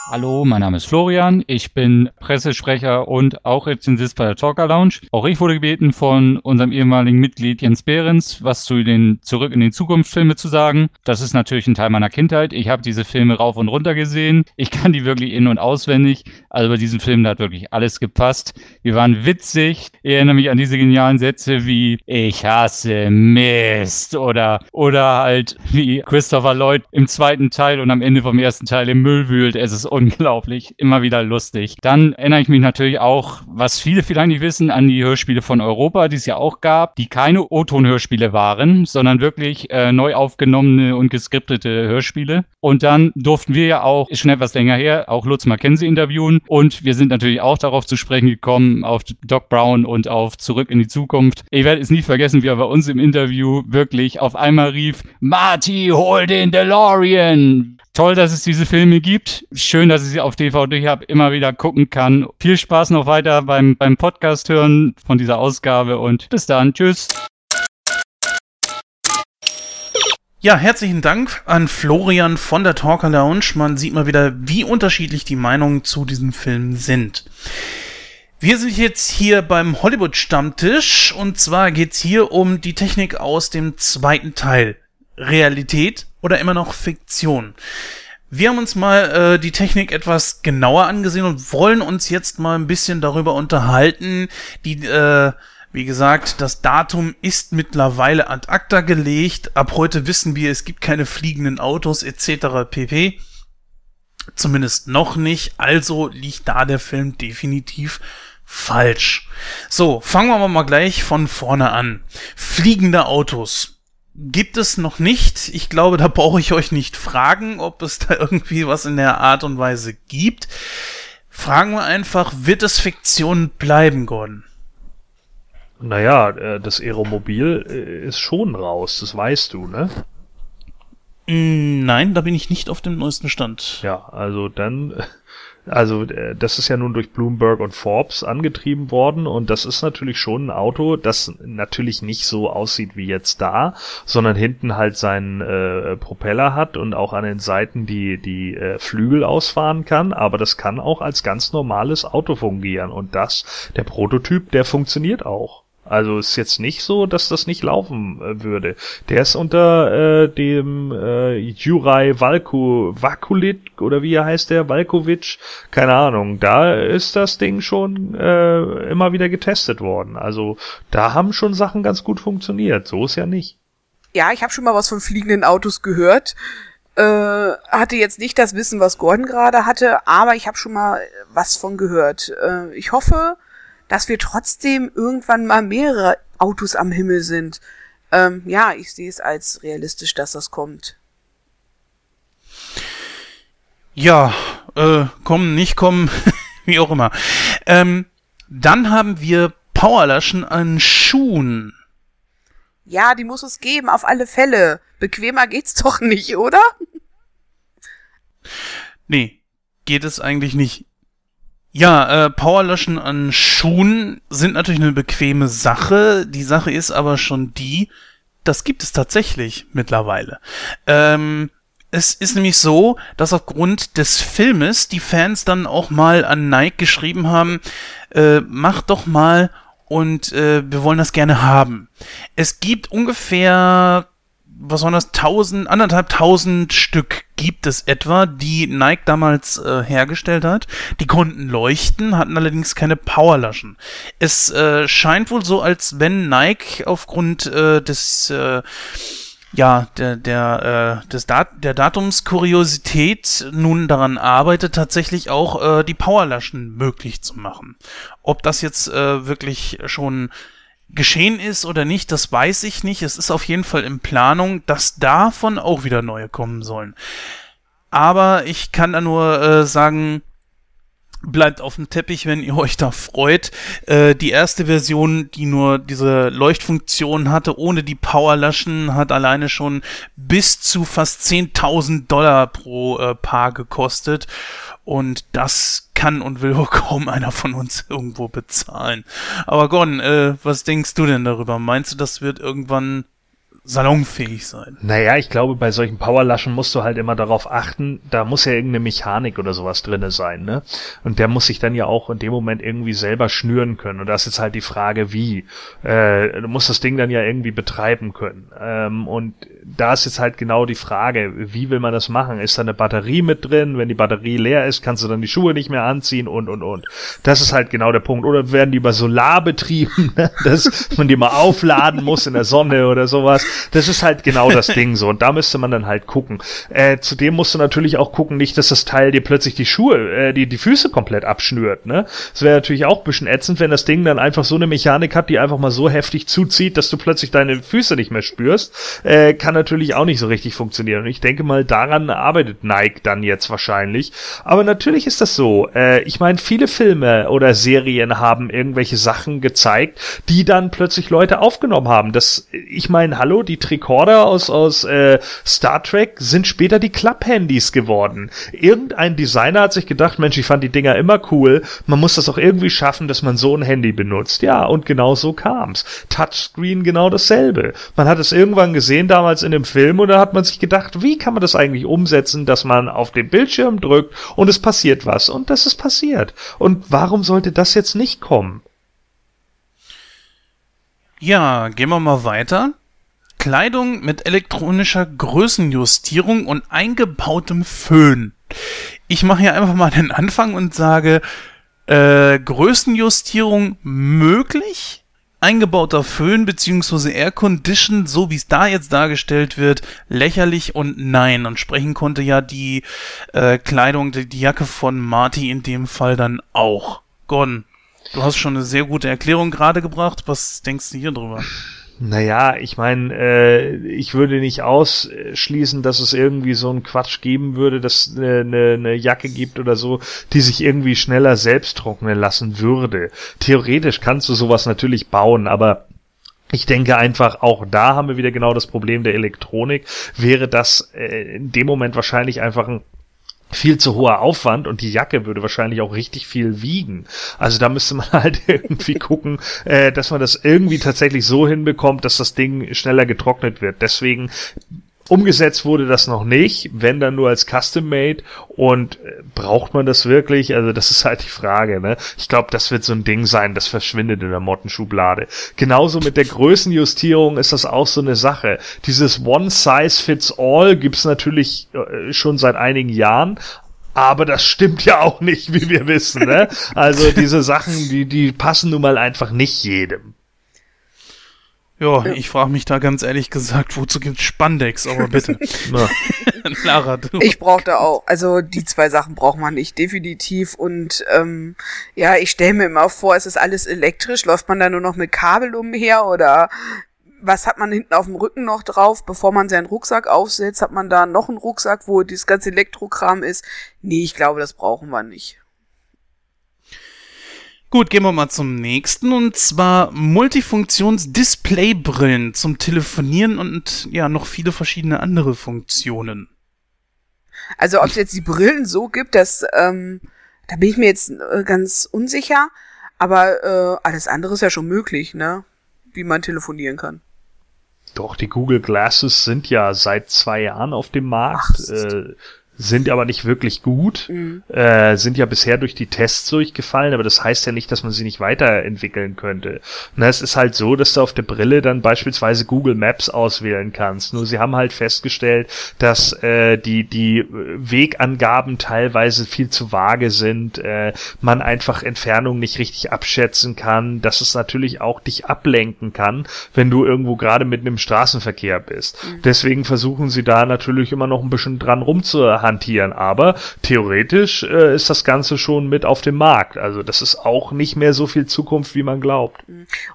Hallo, mein Name ist Florian. Ich bin Pressesprecher und auch Rezensist bei der Talker Lounge. Auch ich wurde gebeten von unserem ehemaligen Mitglied Jens Behrens, was zu den Zurück in die Zukunft Filme zu sagen. Das ist natürlich ein Teil meiner Kindheit. Ich habe diese Filme rauf und runter gesehen. Ich kann die wirklich in- und auswendig. Also bei diesen Filmen hat wirklich alles gepasst. Die waren witzig. Ich erinnere mich an diese genialen Sätze wie Ich hasse Mist oder, oder halt wie Christopher Lloyd im zweiten Teil und am Ende vom ersten Teil im Müll wühlt. Es ist unglaublich, immer wieder lustig. Dann erinnere ich mich natürlich auch, was viele vielleicht nicht wissen, an die Hörspiele von Europa, die es ja auch gab, die keine O-Ton-Hörspiele waren, sondern wirklich äh, neu aufgenommene und geskriptete Hörspiele. Und dann durften wir ja auch, ist schon etwas länger her, auch Lutz Mackenzie interviewen. Und wir sind natürlich auch darauf zu sprechen gekommen, auf Doc Brown und auf Zurück in die Zukunft. Ich werde es nie vergessen, wie er bei uns im Interview wirklich auf einmal rief, Marty, hol den DeLorean! Toll, dass es diese Filme gibt. Schön, dass ich sie auf DVD habe, immer wieder gucken kann. Viel Spaß noch weiter beim, beim Podcast hören von dieser Ausgabe und bis dann. Tschüss. Ja, herzlichen Dank an Florian von der Talker Lounge. Man sieht mal wieder, wie unterschiedlich die Meinungen zu diesem Film sind. Wir sind jetzt hier beim Hollywood-Stammtisch und zwar geht's hier um die Technik aus dem zweiten Teil. Realität oder immer noch Fiktion? Wir haben uns mal äh, die Technik etwas genauer angesehen und wollen uns jetzt mal ein bisschen darüber unterhalten. Die, äh, wie gesagt, das Datum ist mittlerweile ad acta gelegt. Ab heute wissen wir, es gibt keine fliegenden Autos etc. pp. Zumindest noch nicht. Also liegt da der Film definitiv falsch. So, fangen wir mal gleich von vorne an. Fliegende Autos gibt es noch nicht. Ich glaube, da brauche ich euch nicht fragen, ob es da irgendwie was in der Art und Weise gibt. Fragen wir einfach, wird es Fiktion bleiben, Gordon? Naja, äh, das Aeromobil äh, ist schon raus, das weißt du, ne? Mm, nein, da bin ich nicht auf dem neuesten Stand. Ja, also dann also äh, das ist ja nun durch Bloomberg und Forbes angetrieben worden und das ist natürlich schon ein Auto, das natürlich nicht so aussieht wie jetzt da, sondern hinten halt seinen äh, Propeller hat und auch an den Seiten die die äh, Flügel ausfahren kann, aber das kann auch als ganz normales Auto fungieren und das der Prototyp, der funktioniert auch. Also ist jetzt nicht so, dass das nicht laufen äh, würde. Der ist unter äh, dem äh, Juraj Valku, Vakulit oder wie heißt der, Valkovic, keine Ahnung. Da ist das Ding schon äh, immer wieder getestet worden. Also da haben schon Sachen ganz gut funktioniert. So ist ja nicht. Ja, ich habe schon mal was von fliegenden Autos gehört. Äh, hatte jetzt nicht das Wissen, was Gordon gerade hatte, aber ich habe schon mal was von gehört. Äh, ich hoffe, dass wir trotzdem irgendwann mal mehrere Autos am Himmel sind. Ähm, ja, ich sehe es als realistisch, dass das kommt. Ja, äh, kommen, nicht kommen, wie auch immer. Ähm, dann haben wir Powerlaschen an Schuhen. Ja, die muss es geben, auf alle Fälle. Bequemer geht's doch nicht, oder? Nee, geht es eigentlich nicht. Ja, äh, Powerlöschen an Schuhen sind natürlich eine bequeme Sache. Die Sache ist aber schon die, das gibt es tatsächlich mittlerweile. Ähm, es ist nämlich so, dass aufgrund des Filmes die Fans dann auch mal an Nike geschrieben haben, äh, mach doch mal und äh, wir wollen das gerne haben. Es gibt ungefähr was waren das, tausend, anderthalb tausend Stück gibt es etwa, die Nike damals äh, hergestellt hat. Die konnten leuchten, hatten allerdings keine Powerlaschen. Es äh, scheint wohl so, als wenn Nike aufgrund äh, des äh, ja, der, der, äh, des Dat der Datumskuriosität nun daran arbeitet, tatsächlich auch äh, die Powerlaschen möglich zu machen. Ob das jetzt äh, wirklich schon geschehen ist oder nicht, das weiß ich nicht. Es ist auf jeden Fall in Planung, dass davon auch wieder neue kommen sollen. Aber ich kann da nur äh, sagen, bleibt auf dem Teppich, wenn ihr euch da freut. Äh, die erste Version, die nur diese Leuchtfunktion hatte, ohne die Powerlaschen, hat alleine schon bis zu fast 10.000 Dollar pro äh, Paar gekostet. Und das kann und will wohl kaum einer von uns irgendwo bezahlen. Aber Gordon, äh, was denkst du denn darüber? Meinst du, das wird irgendwann salonfähig sein. Naja, ich glaube, bei solchen Powerlaschen musst du halt immer darauf achten, da muss ja irgendeine Mechanik oder sowas drinne sein, ne? Und der muss sich dann ja auch in dem Moment irgendwie selber schnüren können. Und da ist jetzt halt die Frage, wie. Äh, du musst das Ding dann ja irgendwie betreiben können. Ähm, und da ist jetzt halt genau die Frage, wie will man das machen? Ist da eine Batterie mit drin? Wenn die Batterie leer ist, kannst du dann die Schuhe nicht mehr anziehen und, und, und. Das ist halt genau der Punkt. Oder werden die über Solar betrieben, ne? dass man die mal aufladen muss in der Sonne oder sowas das ist halt genau das Ding so. Und da müsste man dann halt gucken. Äh, zudem musst du natürlich auch gucken, nicht, dass das Teil dir plötzlich die Schuhe, äh, die, die Füße komplett abschnürt. Ne? Das wäre natürlich auch ein bisschen ätzend, wenn das Ding dann einfach so eine Mechanik hat, die einfach mal so heftig zuzieht, dass du plötzlich deine Füße nicht mehr spürst. Äh, kann natürlich auch nicht so richtig funktionieren. Und ich denke mal, daran arbeitet Nike dann jetzt wahrscheinlich. Aber natürlich ist das so. Äh, ich meine, viele Filme oder Serien haben irgendwelche Sachen gezeigt, die dann plötzlich Leute aufgenommen haben. Das, ich meine, hallo, die Tricorder aus, aus äh, Star Trek sind später die Klapphandys geworden. Irgendein Designer hat sich gedacht, Mensch, ich fand die Dinger immer cool, man muss das auch irgendwie schaffen, dass man so ein Handy benutzt. Ja, und genau so kam's. Touchscreen genau dasselbe. Man hat es irgendwann gesehen damals in dem Film und da hat man sich gedacht, wie kann man das eigentlich umsetzen, dass man auf den Bildschirm drückt und es passiert was. Und das ist passiert. Und warum sollte das jetzt nicht kommen? Ja, gehen wir mal weiter. Kleidung mit elektronischer Größenjustierung und eingebautem Föhn. Ich mache hier einfach mal den Anfang und sage, äh, Größenjustierung möglich, eingebauter Föhn bzw. Air Condition, so wie es da jetzt dargestellt wird, lächerlich und nein. Und sprechen konnte ja die äh, Kleidung, die, die Jacke von Marty in dem Fall dann auch. Gordon, du hast schon eine sehr gute Erklärung gerade gebracht. Was denkst du hier drüber? Naja, ich meine, äh, ich würde nicht ausschließen, dass es irgendwie so einen Quatsch geben würde, dass eine, eine, eine Jacke gibt oder so, die sich irgendwie schneller selbst trocknen lassen würde. Theoretisch kannst du sowas natürlich bauen, aber ich denke einfach, auch da haben wir wieder genau das Problem der Elektronik. Wäre das äh, in dem Moment wahrscheinlich einfach ein viel zu hoher Aufwand und die Jacke würde wahrscheinlich auch richtig viel wiegen. Also da müsste man halt irgendwie gucken, äh, dass man das irgendwie tatsächlich so hinbekommt, dass das Ding schneller getrocknet wird. Deswegen Umgesetzt wurde das noch nicht, wenn dann nur als Custom-Made und äh, braucht man das wirklich? Also das ist halt die Frage, ne? Ich glaube, das wird so ein Ding sein, das verschwindet in der Mottenschublade. Genauso mit der Größenjustierung ist das auch so eine Sache. Dieses One Size Fits All gibt's natürlich äh, schon seit einigen Jahren, aber das stimmt ja auch nicht, wie wir wissen, ne? Also diese Sachen, die, die passen nun mal einfach nicht jedem. Ja, ich frage mich da ganz ehrlich gesagt, wozu gibt's Spandex, aber bitte. Lara, du. Ich brauchte auch, also die zwei Sachen braucht man nicht, definitiv. Und ähm, ja, ich stelle mir immer vor, es ist alles elektrisch, läuft man da nur noch mit Kabel umher oder was hat man hinten auf dem Rücken noch drauf, bevor man seinen Rucksack aufsetzt? Hat man da noch einen Rucksack, wo dieses ganze Elektrokram ist? Nee, ich glaube, das brauchen wir nicht. Gut, gehen wir mal zum nächsten und zwar Multifunktions-Displaybrillen zum Telefonieren und ja, noch viele verschiedene andere Funktionen. Also ob es jetzt die Brillen so gibt, das, ähm, da bin ich mir jetzt äh, ganz unsicher, aber äh, alles andere ist ja schon möglich, ne? Wie man telefonieren kann. Doch, die Google Glasses sind ja seit zwei Jahren auf dem Markt. Ach, äh, sind aber nicht wirklich gut, Mhm. äh, sind ja bisher durch die Tests durchgefallen, aber das heißt ja nicht, dass man sie nicht weiterentwickeln könnte. Na, es ist halt so, dass du auf der Brille dann beispielsweise Google Maps auswählen kannst. Nur sie haben halt festgestellt, dass äh, die die Wegangaben teilweise viel zu vage sind, äh, man einfach Entfernung nicht richtig abschätzen kann, dass es natürlich auch dich ablenken kann, wenn du irgendwo gerade mitten im Straßenverkehr bist. Deswegen versuchen sie da natürlich immer noch ein bisschen dran rumzuhantieren, aber theoretisch äh, ist das Ganze schon mit auf dem Markt. Also das ist auch nicht mehr so viel Zukunft, wie man glaubt.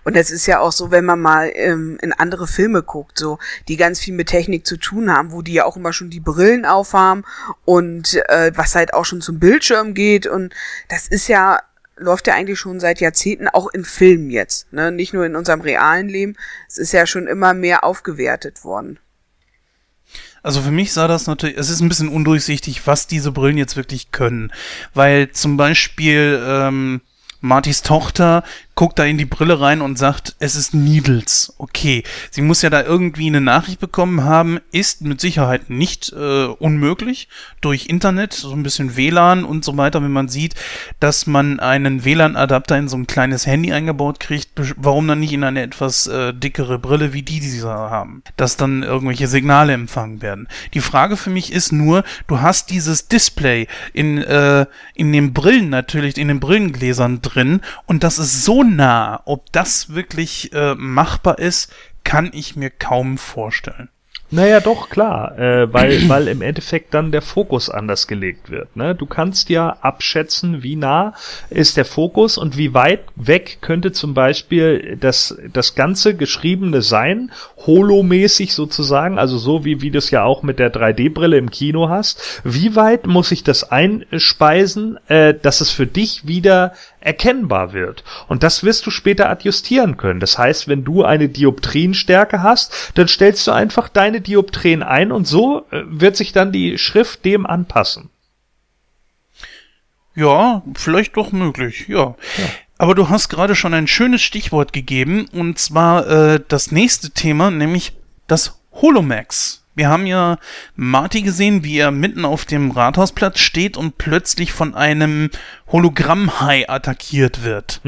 Und es ist ja auch so, wenn man mal ähm, in andere Filme guckt, so, die ganz viel mit Technik zu tun haben, wo die ja auch immer schon die Brillen aufhaben und äh, was halt auch schon zum Bildschirm geht und das ist ja läuft ja eigentlich schon seit Jahrzehnten auch in Filmen jetzt, ne? Nicht nur in unserem realen Leben. Es ist ja schon immer mehr aufgewertet worden. Also für mich sah das natürlich, es ist ein bisschen undurchsichtig, was diese Brillen jetzt wirklich können. Weil zum Beispiel ähm, Martys Tochter guckt da in die Brille rein und sagt, es ist Needles. Okay, sie muss ja da irgendwie eine Nachricht bekommen haben, ist mit Sicherheit nicht äh, unmöglich durch Internet, so ein bisschen WLAN und so weiter, wenn man sieht, dass man einen WLAN-Adapter in so ein kleines Handy eingebaut kriegt, warum dann nicht in eine etwas äh, dickere Brille wie die, die sie haben, dass dann irgendwelche Signale empfangen werden. Die Frage für mich ist nur, du hast dieses Display in, äh, in den Brillen natürlich, in den Brillengläsern drin und das ist so nah, ob das wirklich äh, machbar ist, kann ich mir kaum vorstellen. Naja, doch, klar, äh, weil, weil im Endeffekt dann der Fokus anders gelegt wird. Ne? Du kannst ja abschätzen, wie nah ist der Fokus und wie weit weg könnte zum Beispiel das, das ganze Geschriebene sein, holomäßig sozusagen, also so wie, wie du es ja auch mit der 3D-Brille im Kino hast. Wie weit muss ich das einspeisen, äh, dass es für dich wieder erkennbar wird. Und das wirst du später adjustieren können. Das heißt, wenn du eine Dioptrienstärke hast, dann stellst du einfach deine Dioptrien ein und so äh, wird sich dann die Schrift dem anpassen. Ja, vielleicht doch möglich, ja. Aber du hast gerade schon ein schönes Stichwort gegeben, und zwar äh, das nächste Thema, nämlich das Holomax. Wir haben ja Marty gesehen, wie er mitten auf dem Rathausplatz steht und plötzlich von einem Hologrammhai attackiert wird.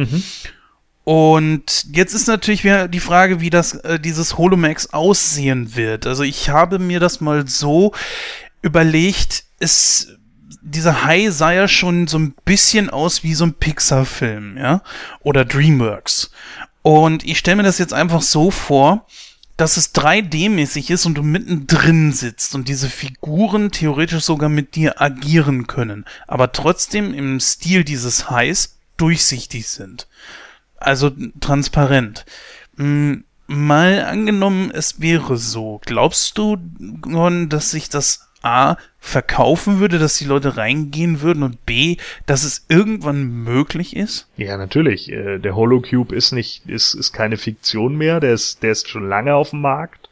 Und jetzt ist natürlich wieder die Frage, wie das äh, dieses Holomax aussehen wird. Also ich habe mir das mal so überlegt, es dieser Hai sah ja schon so ein bisschen aus wie so ein Pixar-Film, ja, oder DreamWorks. Und ich stelle mir das jetzt einfach so vor, dass es 3D-mäßig ist und du mittendrin sitzt und diese Figuren theoretisch sogar mit dir agieren können, aber trotzdem im Stil dieses Hais durchsichtig sind. Also transparent. Mm, Mal angenommen, es wäre so. Glaubst du, dass sich das A verkaufen würde, dass die Leute reingehen würden und B, dass es irgendwann möglich ist? Ja, natürlich. Äh, der Holocube ist nicht, ist, ist keine Fiktion mehr. Der ist, der ist schon lange auf dem Markt.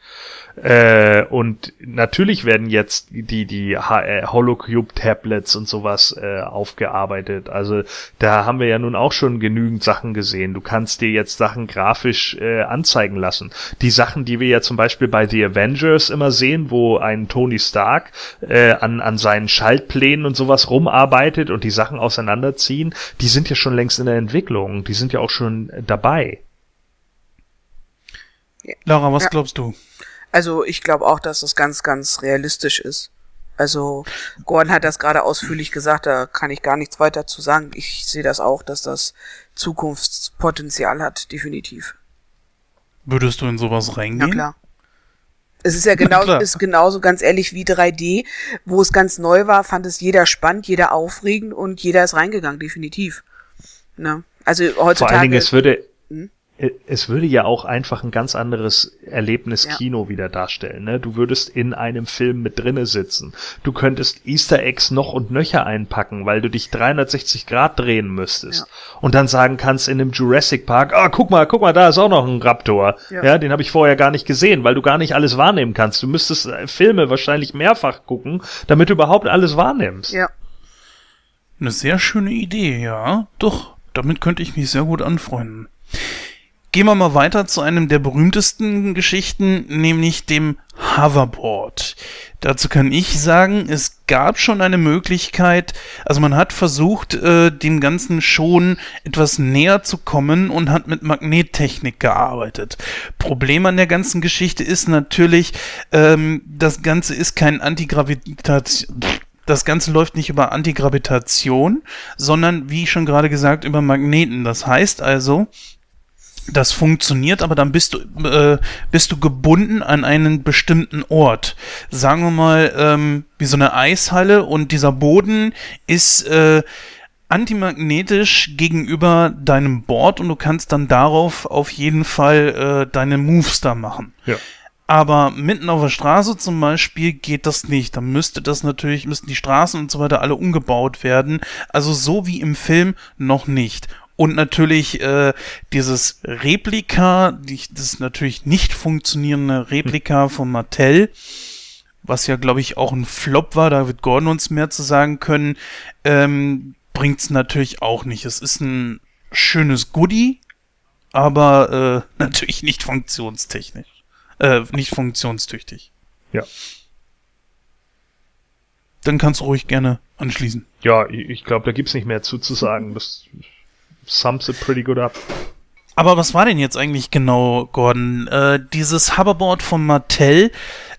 Äh, und natürlich werden jetzt die, die H- äh, Holocube-Tablets und sowas äh, aufgearbeitet. Also da haben wir ja nun auch schon genügend Sachen gesehen. Du kannst dir jetzt Sachen grafisch äh, anzeigen lassen. Die Sachen, die wir ja zum Beispiel bei The Avengers immer sehen, wo ein Tony Stark äh, an, an seinen Schaltplänen und sowas rumarbeitet und die Sachen auseinanderziehen, die sind ja schon längst in der Entwicklung. Die sind ja auch schon dabei. Laura, was Ja. glaubst du? Also ich glaube auch, dass das ganz, ganz realistisch ist. Also Gordon hat das gerade ausführlich gesagt, da kann ich gar nichts weiter zu sagen. Ich sehe das auch, dass das Zukunftspotenzial hat, definitiv. Würdest du in sowas reingehen? Na klar. Es ist ja genau, klar. ist genauso ganz ehrlich wie 3D, wo es ganz neu war, fand es jeder spannend, jeder aufregend und jeder ist reingegangen, definitiv. Ne? Also heutzutage. Vor allen Dingen, es würde, Hm? Es würde ja auch einfach ein ganz anderes Erlebnis Ja. Kino wieder darstellen. Ne? Du würdest in einem Film mit drinne sitzen. Du könntest Easter Eggs noch und nöcher einpacken, weil du dich 360 Grad drehen müsstest. Ja. Und dann sagen kannst in einem Jurassic Park, ah, guck mal, guck mal, da ist auch noch ein Raptor. Ja. Ja, den habe ich vorher gar nicht gesehen, weil du gar nicht alles wahrnehmen kannst. Du müsstest äh, Filme wahrscheinlich mehrfach gucken, damit du überhaupt alles wahrnimmst. ja. Eine sehr schöne Idee, ja. Doch, damit könnte ich mich sehr gut anfreunden. Gehen wir mal weiter zu einem der berühmtesten Geschichten, nämlich dem Hoverboard. Dazu kann ich sagen, es gab schon eine Möglichkeit, also man hat versucht, äh, dem Ganzen schon etwas näher zu kommen und hat mit Magnettechnik gearbeitet. Problem an der ganzen Geschichte ist natürlich, ähm, das Ganze ist kein Antigravitation. Das Ganze läuft nicht über Antigravitation, sondern, wie schon gerade gesagt, über Magneten. Das heißt also, das funktioniert, aber dann bist du, äh, bist du gebunden an einen bestimmten Ort. Sagen wir mal, ähm, wie so eine Eishalle und dieser Boden ist äh, antimagnetisch gegenüber deinem Board und du kannst dann darauf auf jeden Fall äh, deine Moves da machen. Ja. Aber mitten auf der Straße zum Beispiel geht das nicht. Dann müsste das natürlich, müssten die Straßen und so weiter alle umgebaut werden. Also so wie im Film noch nicht. Und natürlich äh, dieses Replika, die, das natürlich nicht funktionierende Replika von Mattel, was ja, glaube ich, auch ein Flop war, da wird Gordon uns mehr zu sagen können, ähm, bringt's natürlich auch nicht. Es ist ein schönes Goodie, aber äh, natürlich nicht funktionstechnisch. Äh, nicht funktionstüchtig. Ja. Dann kannst du ruhig gerne anschließen. Ja, ich, ich glaube, da gibt's nicht mehr zu, zu sagen. Das sums it pretty good up. Aber was war denn jetzt eigentlich genau, Gordon? Äh, dieses Hoverboard von Mattel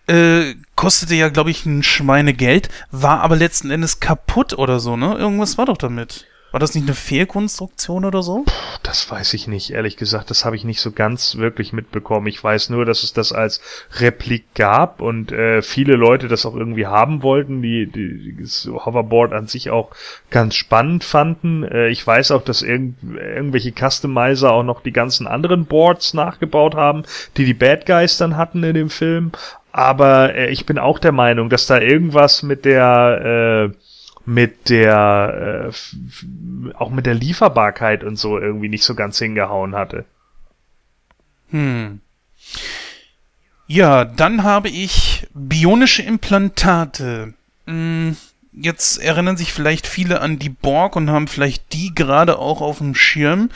äh, kostete ja, glaube ich, ein Schweinegeld, war aber letzten Endes kaputt oder so, ne? Irgendwas war doch damit. War das nicht eine Fehlkonstruktion oder so? Das weiß ich nicht, ehrlich gesagt. Das habe ich nicht so ganz wirklich mitbekommen. Ich weiß nur, dass es das als Replik gab und äh, viele Leute das auch irgendwie haben wollten, die, die das Hoverboard an sich auch ganz spannend fanden. Äh, ich weiß auch, dass irgend, irgendwelche Customizer auch noch die ganzen anderen Boards nachgebaut haben, die die Bad Guys dann hatten in dem Film. Aber äh, ich bin auch der Meinung, dass da irgendwas mit der äh, mit der äh, auch mit der Lieferbarkeit und so irgendwie nicht so ganz hingehauen hatte. Hm. Ja, dann habe ich bionische Implantate. Hm, jetzt erinnern sich vielleicht viele an die Borg und haben vielleicht die gerade auch auf dem Schirm.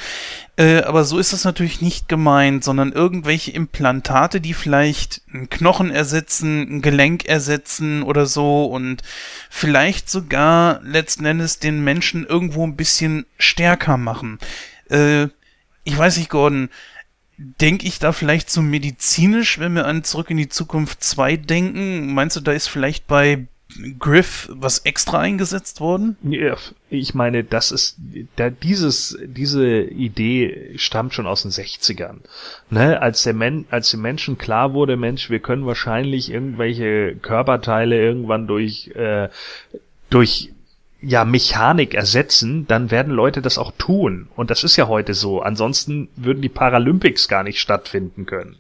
Äh, aber so ist das natürlich nicht gemeint, sondern irgendwelche Implantate, die vielleicht einen Knochen ersetzen, ein Gelenk ersetzen oder so und vielleicht sogar letzten Endes den Menschen irgendwo ein bisschen stärker machen. Äh, ich weiß nicht, Gordon, denke ich da vielleicht so medizinisch, wenn wir an Zurück in die Zukunft 2 denken? Meinst du, da ist vielleicht bei Griff was extra eingesetzt worden? Ja, ich meine, das ist, da dieses, diese Idee stammt schon aus den 60ern. Ne, als der Men, als den Menschen klar wurde, Mensch, wir können wahrscheinlich irgendwelche Körperteile irgendwann durch, äh, durch ja, Mechanik ersetzen, dann werden Leute das auch tun. Und das ist ja heute so. Ansonsten würden die Paralympics gar nicht stattfinden können.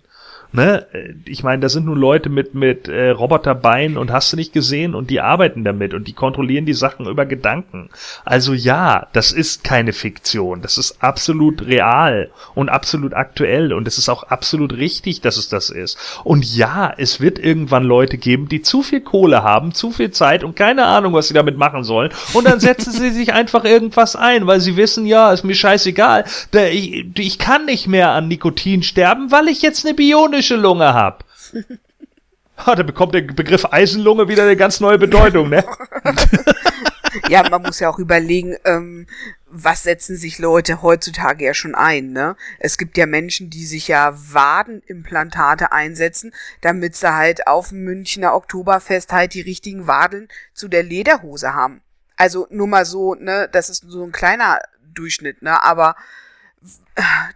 Ne? Ich meine, da sind nun Leute mit, mit äh, Roboterbeinen und hast du nicht gesehen und die arbeiten damit und die kontrollieren die Sachen über Gedanken. Also ja, das ist keine Fiktion. Das ist absolut real und absolut aktuell und es ist auch absolut richtig, dass es das ist. Und ja, es wird irgendwann Leute geben, die zu viel Kohle haben, zu viel Zeit und keine Ahnung, was sie damit machen sollen. Und dann setzen sie sich einfach irgendwas ein, weil sie wissen, ja, ist mir scheißegal. Ich, ich kann nicht mehr an Nikotin sterben, weil ich jetzt eine bionische Lunge hab. Ha, da bekommt der Begriff Eisenlunge wieder eine ganz neue Bedeutung, ne? Ja, man muss ja auch überlegen, ähm, was setzen sich Leute heutzutage ja schon ein, ne? Es gibt ja Menschen, die sich ja Wadenimplantate einsetzen, damit sie halt auf dem Münchner Oktoberfest halt die richtigen Wadeln zu der Lederhose haben. Also nur mal so, ne, das ist so ein kleiner Durchschnitt, ne? Aber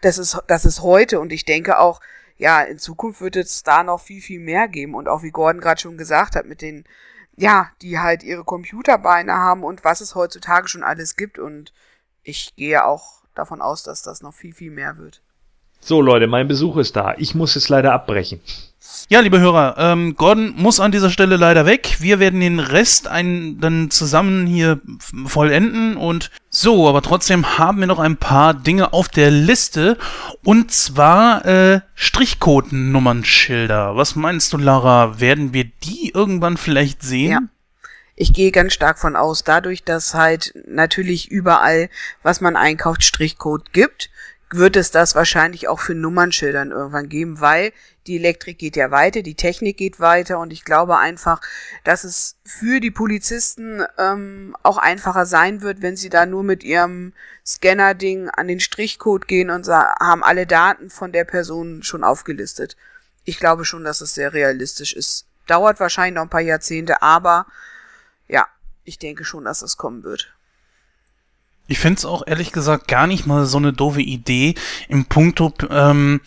das ist, das ist heute und ich denke auch, ja, in Zukunft wird es da noch viel, viel mehr geben. Und auch wie Gordon gerade schon gesagt hat, mit den, ja, die halt ihre Computerbeine haben und was es heutzutage schon alles gibt. Und ich gehe auch davon aus, dass das noch viel, viel mehr wird. So Leute, mein Besuch ist da. Ich muss jetzt leider abbrechen. Ja, liebe Hörer, ähm, Gordon muss an dieser Stelle leider weg. Wir werden den Rest ein, dann zusammen hier vollenden und so, aber trotzdem haben wir noch ein paar Dinge auf der Liste und zwar äh, Strichcode-Nummernschilder. Was meinst du, Lara? Werden wir die irgendwann vielleicht sehen? Ja. Ich gehe ganz stark von aus, dadurch, dass halt natürlich überall, was man einkauft, Strichcode gibt, wird es das wahrscheinlich auch für Nummernschildern irgendwann geben, weil die Elektrik geht ja weiter, die Technik geht weiter und ich glaube einfach, dass es für die Polizisten ähm, auch einfacher sein wird, wenn sie da nur mit ihrem Scanner-Ding an den Strichcode gehen und haben alle Daten von der Person schon aufgelistet. Ich glaube schon, dass es sehr realistisch ist. Dauert wahrscheinlich noch ein paar Jahrzehnte, aber ja, ich denke schon, dass es kommen wird. Ich finde es auch ehrlich gesagt gar nicht mal so eine doofe Idee im Punkto ähm,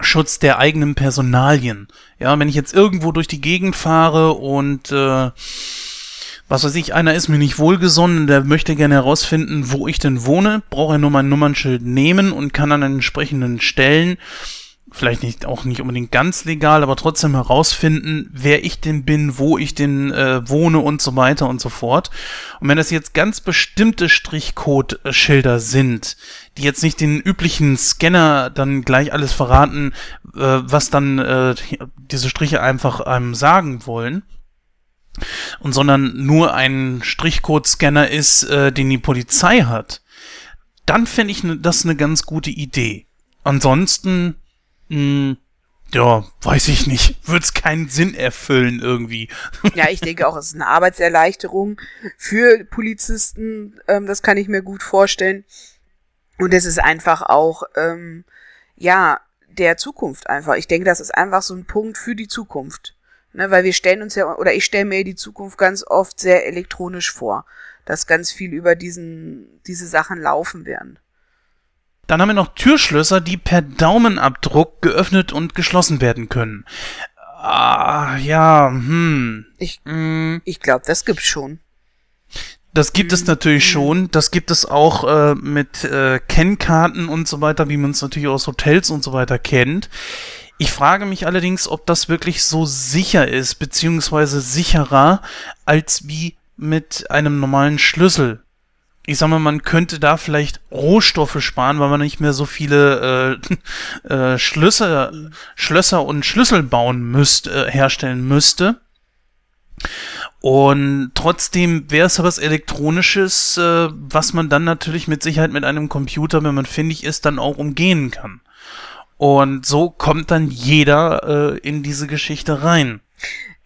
Schutz der eigenen Personalien. Ja, wenn ich jetzt irgendwo durch die Gegend fahre und äh, was weiß ich, einer ist mir nicht wohlgesonnen, der möchte gerne herausfinden, wo ich denn wohne, braucht er nur mein Nummernschild nehmen und kann an entsprechenden Stellen vielleicht nicht auch nicht unbedingt ganz legal, aber trotzdem herausfinden, wer ich denn bin, wo ich denn äh, wohne und so weiter und so fort. Und wenn das jetzt ganz bestimmte Strichcode-Schilder sind, die jetzt nicht den üblichen Scanner dann gleich alles verraten, äh, was dann äh, diese Striche einfach einem sagen wollen, und sondern nur ein Strichcode-Scanner ist, äh, den die Polizei hat, dann fände ich ne, das eine ganz gute Idee. Ansonsten hm, ja, weiß ich nicht. Wird es keinen Sinn erfüllen irgendwie. Ja, ich denke auch, es ist eine Arbeitserleichterung für Polizisten. Ähm, das kann ich mir gut vorstellen. Und es ist einfach auch, ähm, ja, der Zukunft einfach. Ich denke, das ist einfach so ein Punkt für die Zukunft. Ne, weil wir stellen uns ja, oder ich stelle mir die Zukunft ganz oft sehr elektronisch vor, dass ganz viel über diesen, diese Sachen laufen werden. Dann haben wir noch Türschlösser, die per Daumenabdruck geöffnet und geschlossen werden können. Ah, ja, hm. Ich, mm. ich glaube, das gibt's schon. Das gibt es natürlich schon. Das gibt es auch äh, mit äh, Kennkarten und so weiter, wie man es natürlich aus Hotels und so weiter kennt. Ich frage mich allerdings, ob das wirklich so sicher ist, beziehungsweise sicherer als wie mit einem normalen Schlüssel ich sag mal, man könnte da vielleicht Rohstoffe sparen, weil man nicht mehr so viele äh, äh, Schlösser, Schlösser und Schlüssel bauen müsste, äh, herstellen müsste. Und trotzdem wäre es was Elektronisches, äh, was man dann natürlich mit Sicherheit mit einem Computer, wenn man findig ist, dann auch umgehen kann. Und so kommt dann jeder äh, in diese Geschichte rein.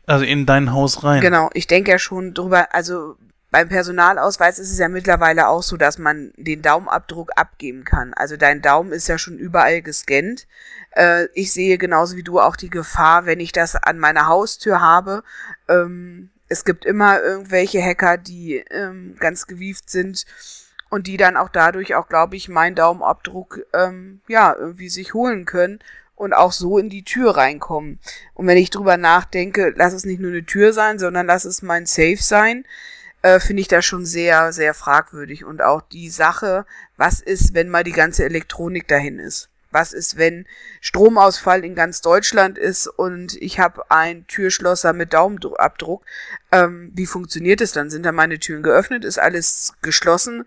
Also in dein Haus rein. Genau, ich denke ja schon drüber, also beim Personalausweis ist es ja mittlerweile auch so, dass man den Daumenabdruck abgeben kann. Also dein Daumen ist ja schon überall gescannt. Äh, ich sehe genauso wie du auch die Gefahr, wenn ich das an meiner Haustür habe. Ähm, es gibt immer irgendwelche Hacker, die ähm, ganz gewieft sind und die dann auch dadurch auch, glaube ich, meinen Daumenabdruck ähm, ja irgendwie sich holen können und auch so in die Tür reinkommen. Und wenn ich drüber nachdenke, lass es nicht nur eine Tür sein, sondern lass es mein Safe sein äh, finde ich das schon sehr, sehr fragwürdig. Und auch die Sache, was ist, wenn mal die ganze Elektronik dahin ist? Was ist, wenn Stromausfall in ganz Deutschland ist und ich habe ein Türschlosser mit Daumenabdruck? Ähm, wie funktioniert es dann? Sind da meine Türen geöffnet? Ist alles geschlossen?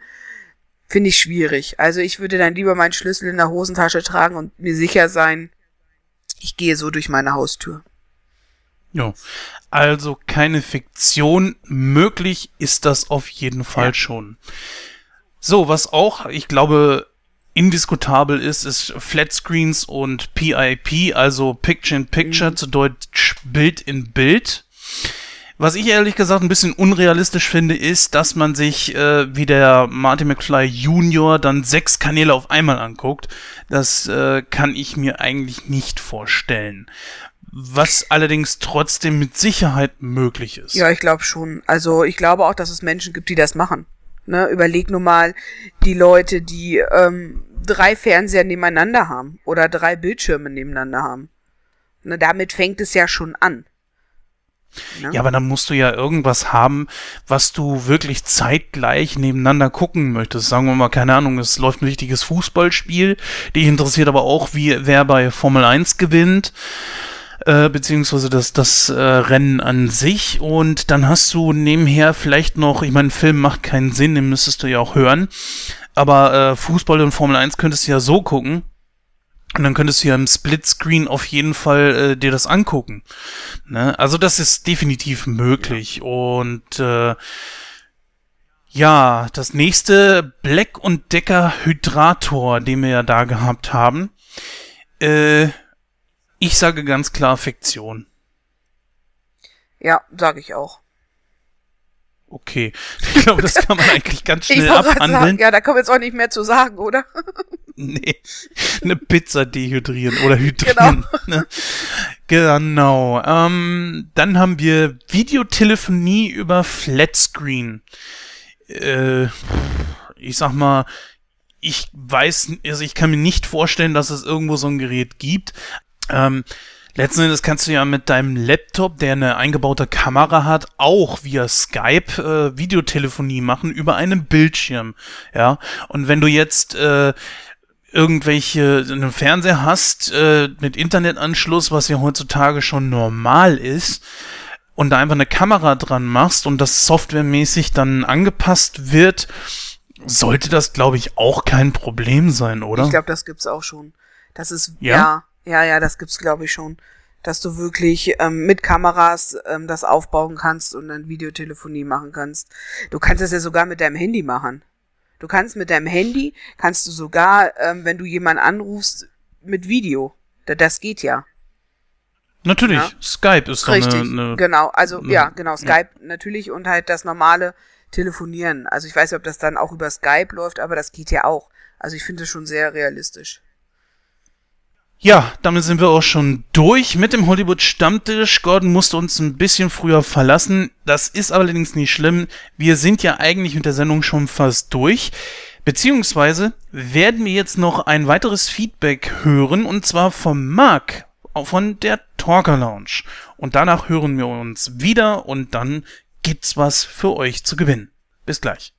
Finde ich schwierig. Also ich würde dann lieber meinen Schlüssel in der Hosentasche tragen und mir sicher sein, ich gehe so durch meine Haustür. Ja, also keine Fiktion. Möglich ist das auf jeden Fall ja. schon. So, was auch, ich glaube, indiskutabel ist, ist Flatscreens und PIP, also Picture in Picture, mhm. zu Deutsch Bild in Bild. Was ich ehrlich gesagt ein bisschen unrealistisch finde, ist, dass man sich äh, wie der Martin McFly Junior dann sechs Kanäle auf einmal anguckt. Das äh, kann ich mir eigentlich nicht vorstellen was allerdings trotzdem mit Sicherheit möglich ist. Ja, ich glaube schon. Also ich glaube auch, dass es Menschen gibt, die das machen. Ne, überleg nur mal die Leute, die ähm, drei Fernseher nebeneinander haben oder drei Bildschirme nebeneinander haben. Ne, damit fängt es ja schon an. Ne? Ja, aber dann musst du ja irgendwas haben, was du wirklich zeitgleich nebeneinander gucken möchtest. Sagen wir mal, keine Ahnung, es läuft ein wichtiges Fußballspiel. Dich interessiert aber auch, wie wer bei Formel 1 gewinnt. Äh, beziehungsweise das, das äh, Rennen an sich. Und dann hast du nebenher vielleicht noch, ich meine, Film macht keinen Sinn, den müsstest du ja auch hören. Aber äh, Fußball und Formel 1 könntest du ja so gucken. Und dann könntest du ja im Splitscreen auf jeden Fall äh, dir das angucken. Ne? Also das ist definitiv möglich. Ja. Und äh, ja, das nächste Black und Decker Hydrator, den wir ja da gehabt haben. Äh, ich sage ganz klar Fiktion. Ja, sage ich auch. Okay. Ich glaube, das kann man eigentlich ganz schnell abhandeln. Sagen, ja, da kommen wir jetzt auch nicht mehr zu sagen, oder? nee. Eine Pizza dehydrieren oder hydrieren. Genau. Ne? genau. Ähm, dann haben wir Videotelefonie über Flatscreen. Äh, ich sag mal, ich weiß, also ich kann mir nicht vorstellen, dass es irgendwo so ein Gerät gibt. Ähm, Letzten Endes kannst du ja mit deinem Laptop, der eine eingebaute Kamera hat, auch via Skype äh, Videotelefonie machen über einen Bildschirm. Ja. Und wenn du jetzt äh, irgendwelche einen Fernseher hast äh, mit Internetanschluss, was ja heutzutage schon normal ist, und da einfach eine Kamera dran machst und das softwaremäßig dann angepasst wird, sollte das, glaube ich, auch kein Problem sein, oder? Ich glaube, das gibt's auch schon. Das ist ja, ja ja, ja, das gibt's glaube ich schon. Dass du wirklich ähm, mit Kameras ähm, das aufbauen kannst und dann Videotelefonie machen kannst. Du kannst das ja sogar mit deinem Handy machen. Du kannst mit deinem Handy, kannst du sogar, ähm, wenn du jemanden anrufst, mit Video. Das geht ja. Natürlich, ja? Skype ist Richtig, eine, eine, genau. Also eine, ja, genau, Skype ja. natürlich und halt das normale Telefonieren. Also ich weiß nicht, ob das dann auch über Skype läuft, aber das geht ja auch. Also ich finde es schon sehr realistisch. Ja, damit sind wir auch schon durch mit dem Hollywood Stammtisch. Gordon musste uns ein bisschen früher verlassen. Das ist allerdings nicht schlimm. Wir sind ja eigentlich mit der Sendung schon fast durch. Beziehungsweise werden wir jetzt noch ein weiteres Feedback hören und zwar vom Marc von der Talker Lounge. Und danach hören wir uns wieder und dann gibt's was für euch zu gewinnen. Bis gleich.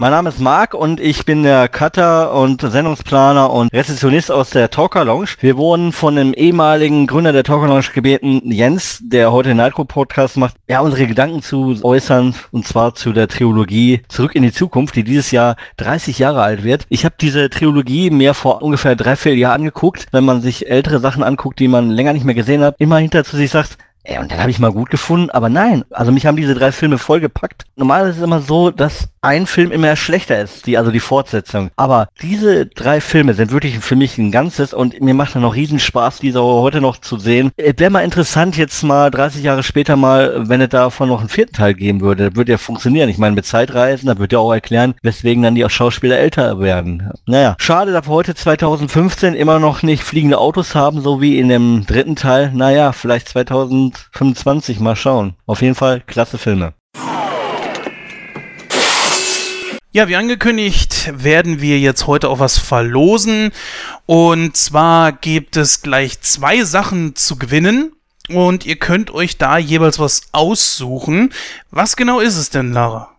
Mein Name ist Marc und ich bin der Cutter und Sendungsplaner und Rezessionist aus der Talker Lounge. Wir wurden von dem ehemaligen Gründer der Talker Lounge gebeten, Jens, der heute den Nightcrow Podcast macht, ja, unsere Gedanken zu äußern und zwar zu der Trilogie Zurück in die Zukunft, die dieses Jahr 30 Jahre alt wird. Ich habe diese Trilogie mir vor ungefähr drei, vier Jahren angeguckt. Wenn man sich ältere Sachen anguckt, die man länger nicht mehr gesehen hat, immer hinter zu sich sagt, Ey, und dann habe ich mal gut gefunden, aber nein, also mich haben diese drei Filme vollgepackt. Normalerweise ist es immer so, dass ein Film immer schlechter ist, die, also die Fortsetzung. Aber diese drei Filme sind wirklich für mich ein Ganzes und mir macht dann noch riesen Spaß, diese heute noch zu sehen. Es wäre mal interessant, jetzt mal 30 Jahre später mal, wenn es davon noch einen vierten Teil geben würde. Das würde ja funktionieren. Ich meine, mit Zeitreisen, da würde ja auch erklären, weswegen dann die auch Schauspieler älter werden. Naja, schade, dass wir heute 2015 immer noch nicht fliegende Autos haben, so wie in dem dritten Teil. Naja, vielleicht 2025 mal schauen. Auf jeden Fall klasse Filme. Ja, wie angekündigt, werden wir jetzt heute auch was verlosen. Und zwar gibt es gleich zwei Sachen zu gewinnen. Und ihr könnt euch da jeweils was aussuchen. Was genau ist es denn, Lara?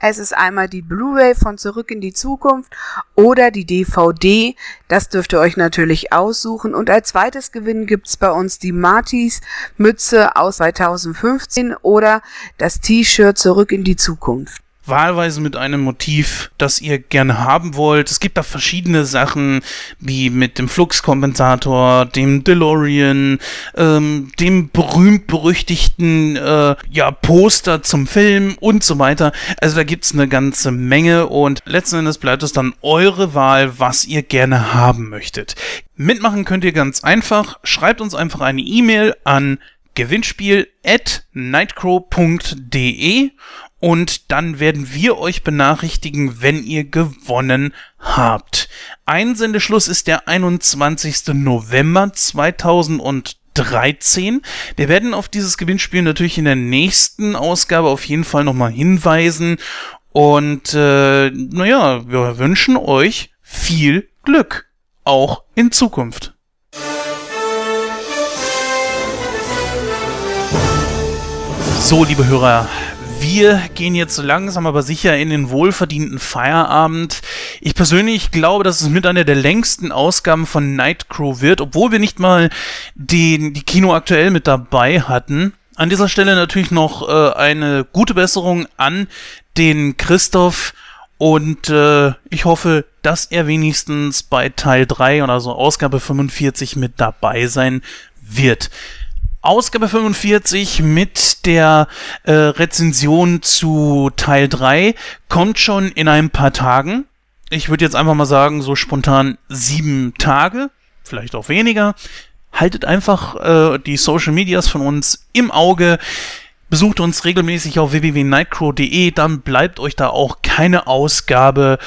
Es ist einmal die Blu-ray von Zurück in die Zukunft oder die DVD. Das dürft ihr euch natürlich aussuchen. Und als zweites Gewinn gibt's bei uns die Martis Mütze aus 2015 oder das T-Shirt Zurück in die Zukunft wahlweise mit einem Motiv, das ihr gerne haben wollt. Es gibt da verschiedene Sachen, wie mit dem Fluxkompensator, dem DeLorean, ähm, dem berühmt-berüchtigten äh, ja, Poster zum Film und so weiter. Also da gibt's eine ganze Menge und letzten Endes bleibt es dann eure Wahl, was ihr gerne haben möchtet. Mitmachen könnt ihr ganz einfach. Schreibt uns einfach eine E-Mail an gewinnspiel at nightcrow.de und dann werden wir euch benachrichtigen, wenn ihr gewonnen habt. Einsendeschluss ist der 21. November 2013 13. Wir werden auf dieses Gewinnspiel natürlich in der nächsten Ausgabe auf jeden Fall nochmal hinweisen. Und äh, naja, wir wünschen euch viel Glück, auch in Zukunft. So, liebe Hörer, wir gehen jetzt langsam aber sicher in den wohlverdienten Feierabend. Ich persönlich glaube, dass es mit einer der längsten Ausgaben von Nightcrow wird, obwohl wir nicht mal den, die Kino aktuell mit dabei hatten. An dieser Stelle natürlich noch äh, eine gute Besserung an den Christoph und äh, ich hoffe, dass er wenigstens bei Teil 3 oder so Ausgabe 45 mit dabei sein wird. Ausgabe 45 mit der äh, Rezension zu Teil 3 kommt schon in ein paar Tagen. Ich würde jetzt einfach mal sagen, so spontan sieben Tage, vielleicht auch weniger. Haltet einfach äh, die Social Medias von uns im Auge. Besucht uns regelmäßig auf www.nightcrow.de, dann bleibt euch da auch keine Ausgabe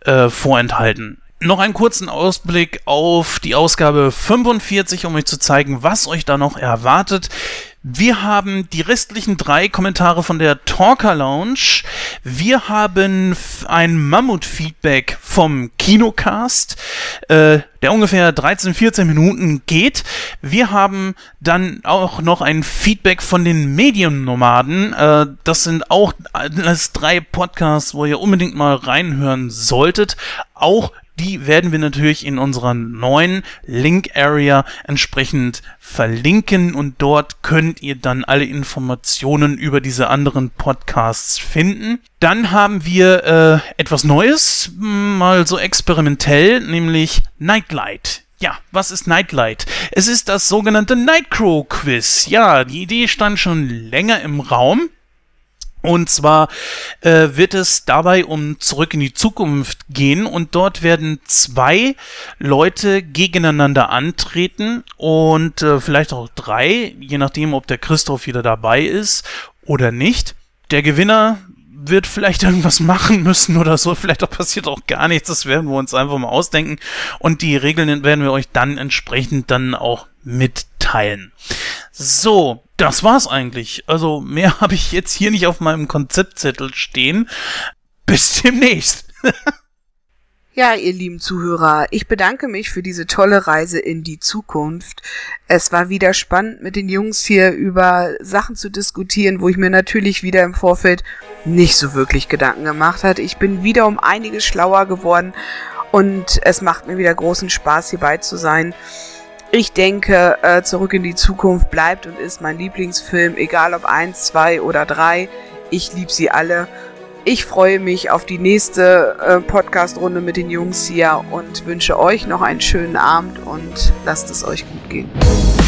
äh, vorenthalten noch einen kurzen Ausblick auf die Ausgabe 45, um euch zu zeigen, was euch da noch erwartet. Wir haben die restlichen drei Kommentare von der Talker Lounge. Wir haben ein Mammut-Feedback vom Kinocast, äh, der ungefähr 13, 14 Minuten geht. Wir haben dann auch noch ein Feedback von den Mediennomaden. Äh, das sind auch alles drei Podcasts, wo ihr unbedingt mal reinhören solltet. Auch die werden wir natürlich in unserer neuen Link Area entsprechend verlinken und dort könnt ihr dann alle Informationen über diese anderen Podcasts finden. Dann haben wir äh, etwas Neues, mal so experimentell, nämlich Nightlight. Ja, was ist Nightlight? Es ist das sogenannte Nightcrow Quiz. Ja, die Idee stand schon länger im Raum. Und zwar äh, wird es dabei um Zurück in die Zukunft gehen und dort werden zwei Leute gegeneinander antreten und äh, vielleicht auch drei, je nachdem, ob der Christoph wieder dabei ist oder nicht. Der Gewinner wird vielleicht irgendwas machen müssen oder so. Vielleicht auch passiert auch gar nichts. Das werden wir uns einfach mal ausdenken. Und die Regeln werden wir euch dann entsprechend dann auch mitteilen. So, das war's eigentlich. Also mehr habe ich jetzt hier nicht auf meinem Konzeptzettel stehen. Bis demnächst. Ja, ihr lieben Zuhörer, ich bedanke mich für diese tolle Reise in die Zukunft. Es war wieder spannend, mit den Jungs hier über Sachen zu diskutieren, wo ich mir natürlich wieder im Vorfeld nicht so wirklich Gedanken gemacht hat. Ich bin wieder um einiges schlauer geworden und es macht mir wieder großen Spaß, hierbei zu sein. Ich denke, äh, Zurück in die Zukunft bleibt und ist mein Lieblingsfilm, egal ob eins, zwei oder drei. Ich liebe sie alle. Ich freue mich auf die nächste äh, Podcast-Runde mit den Jungs hier und wünsche euch noch einen schönen Abend und lasst es euch gut gehen.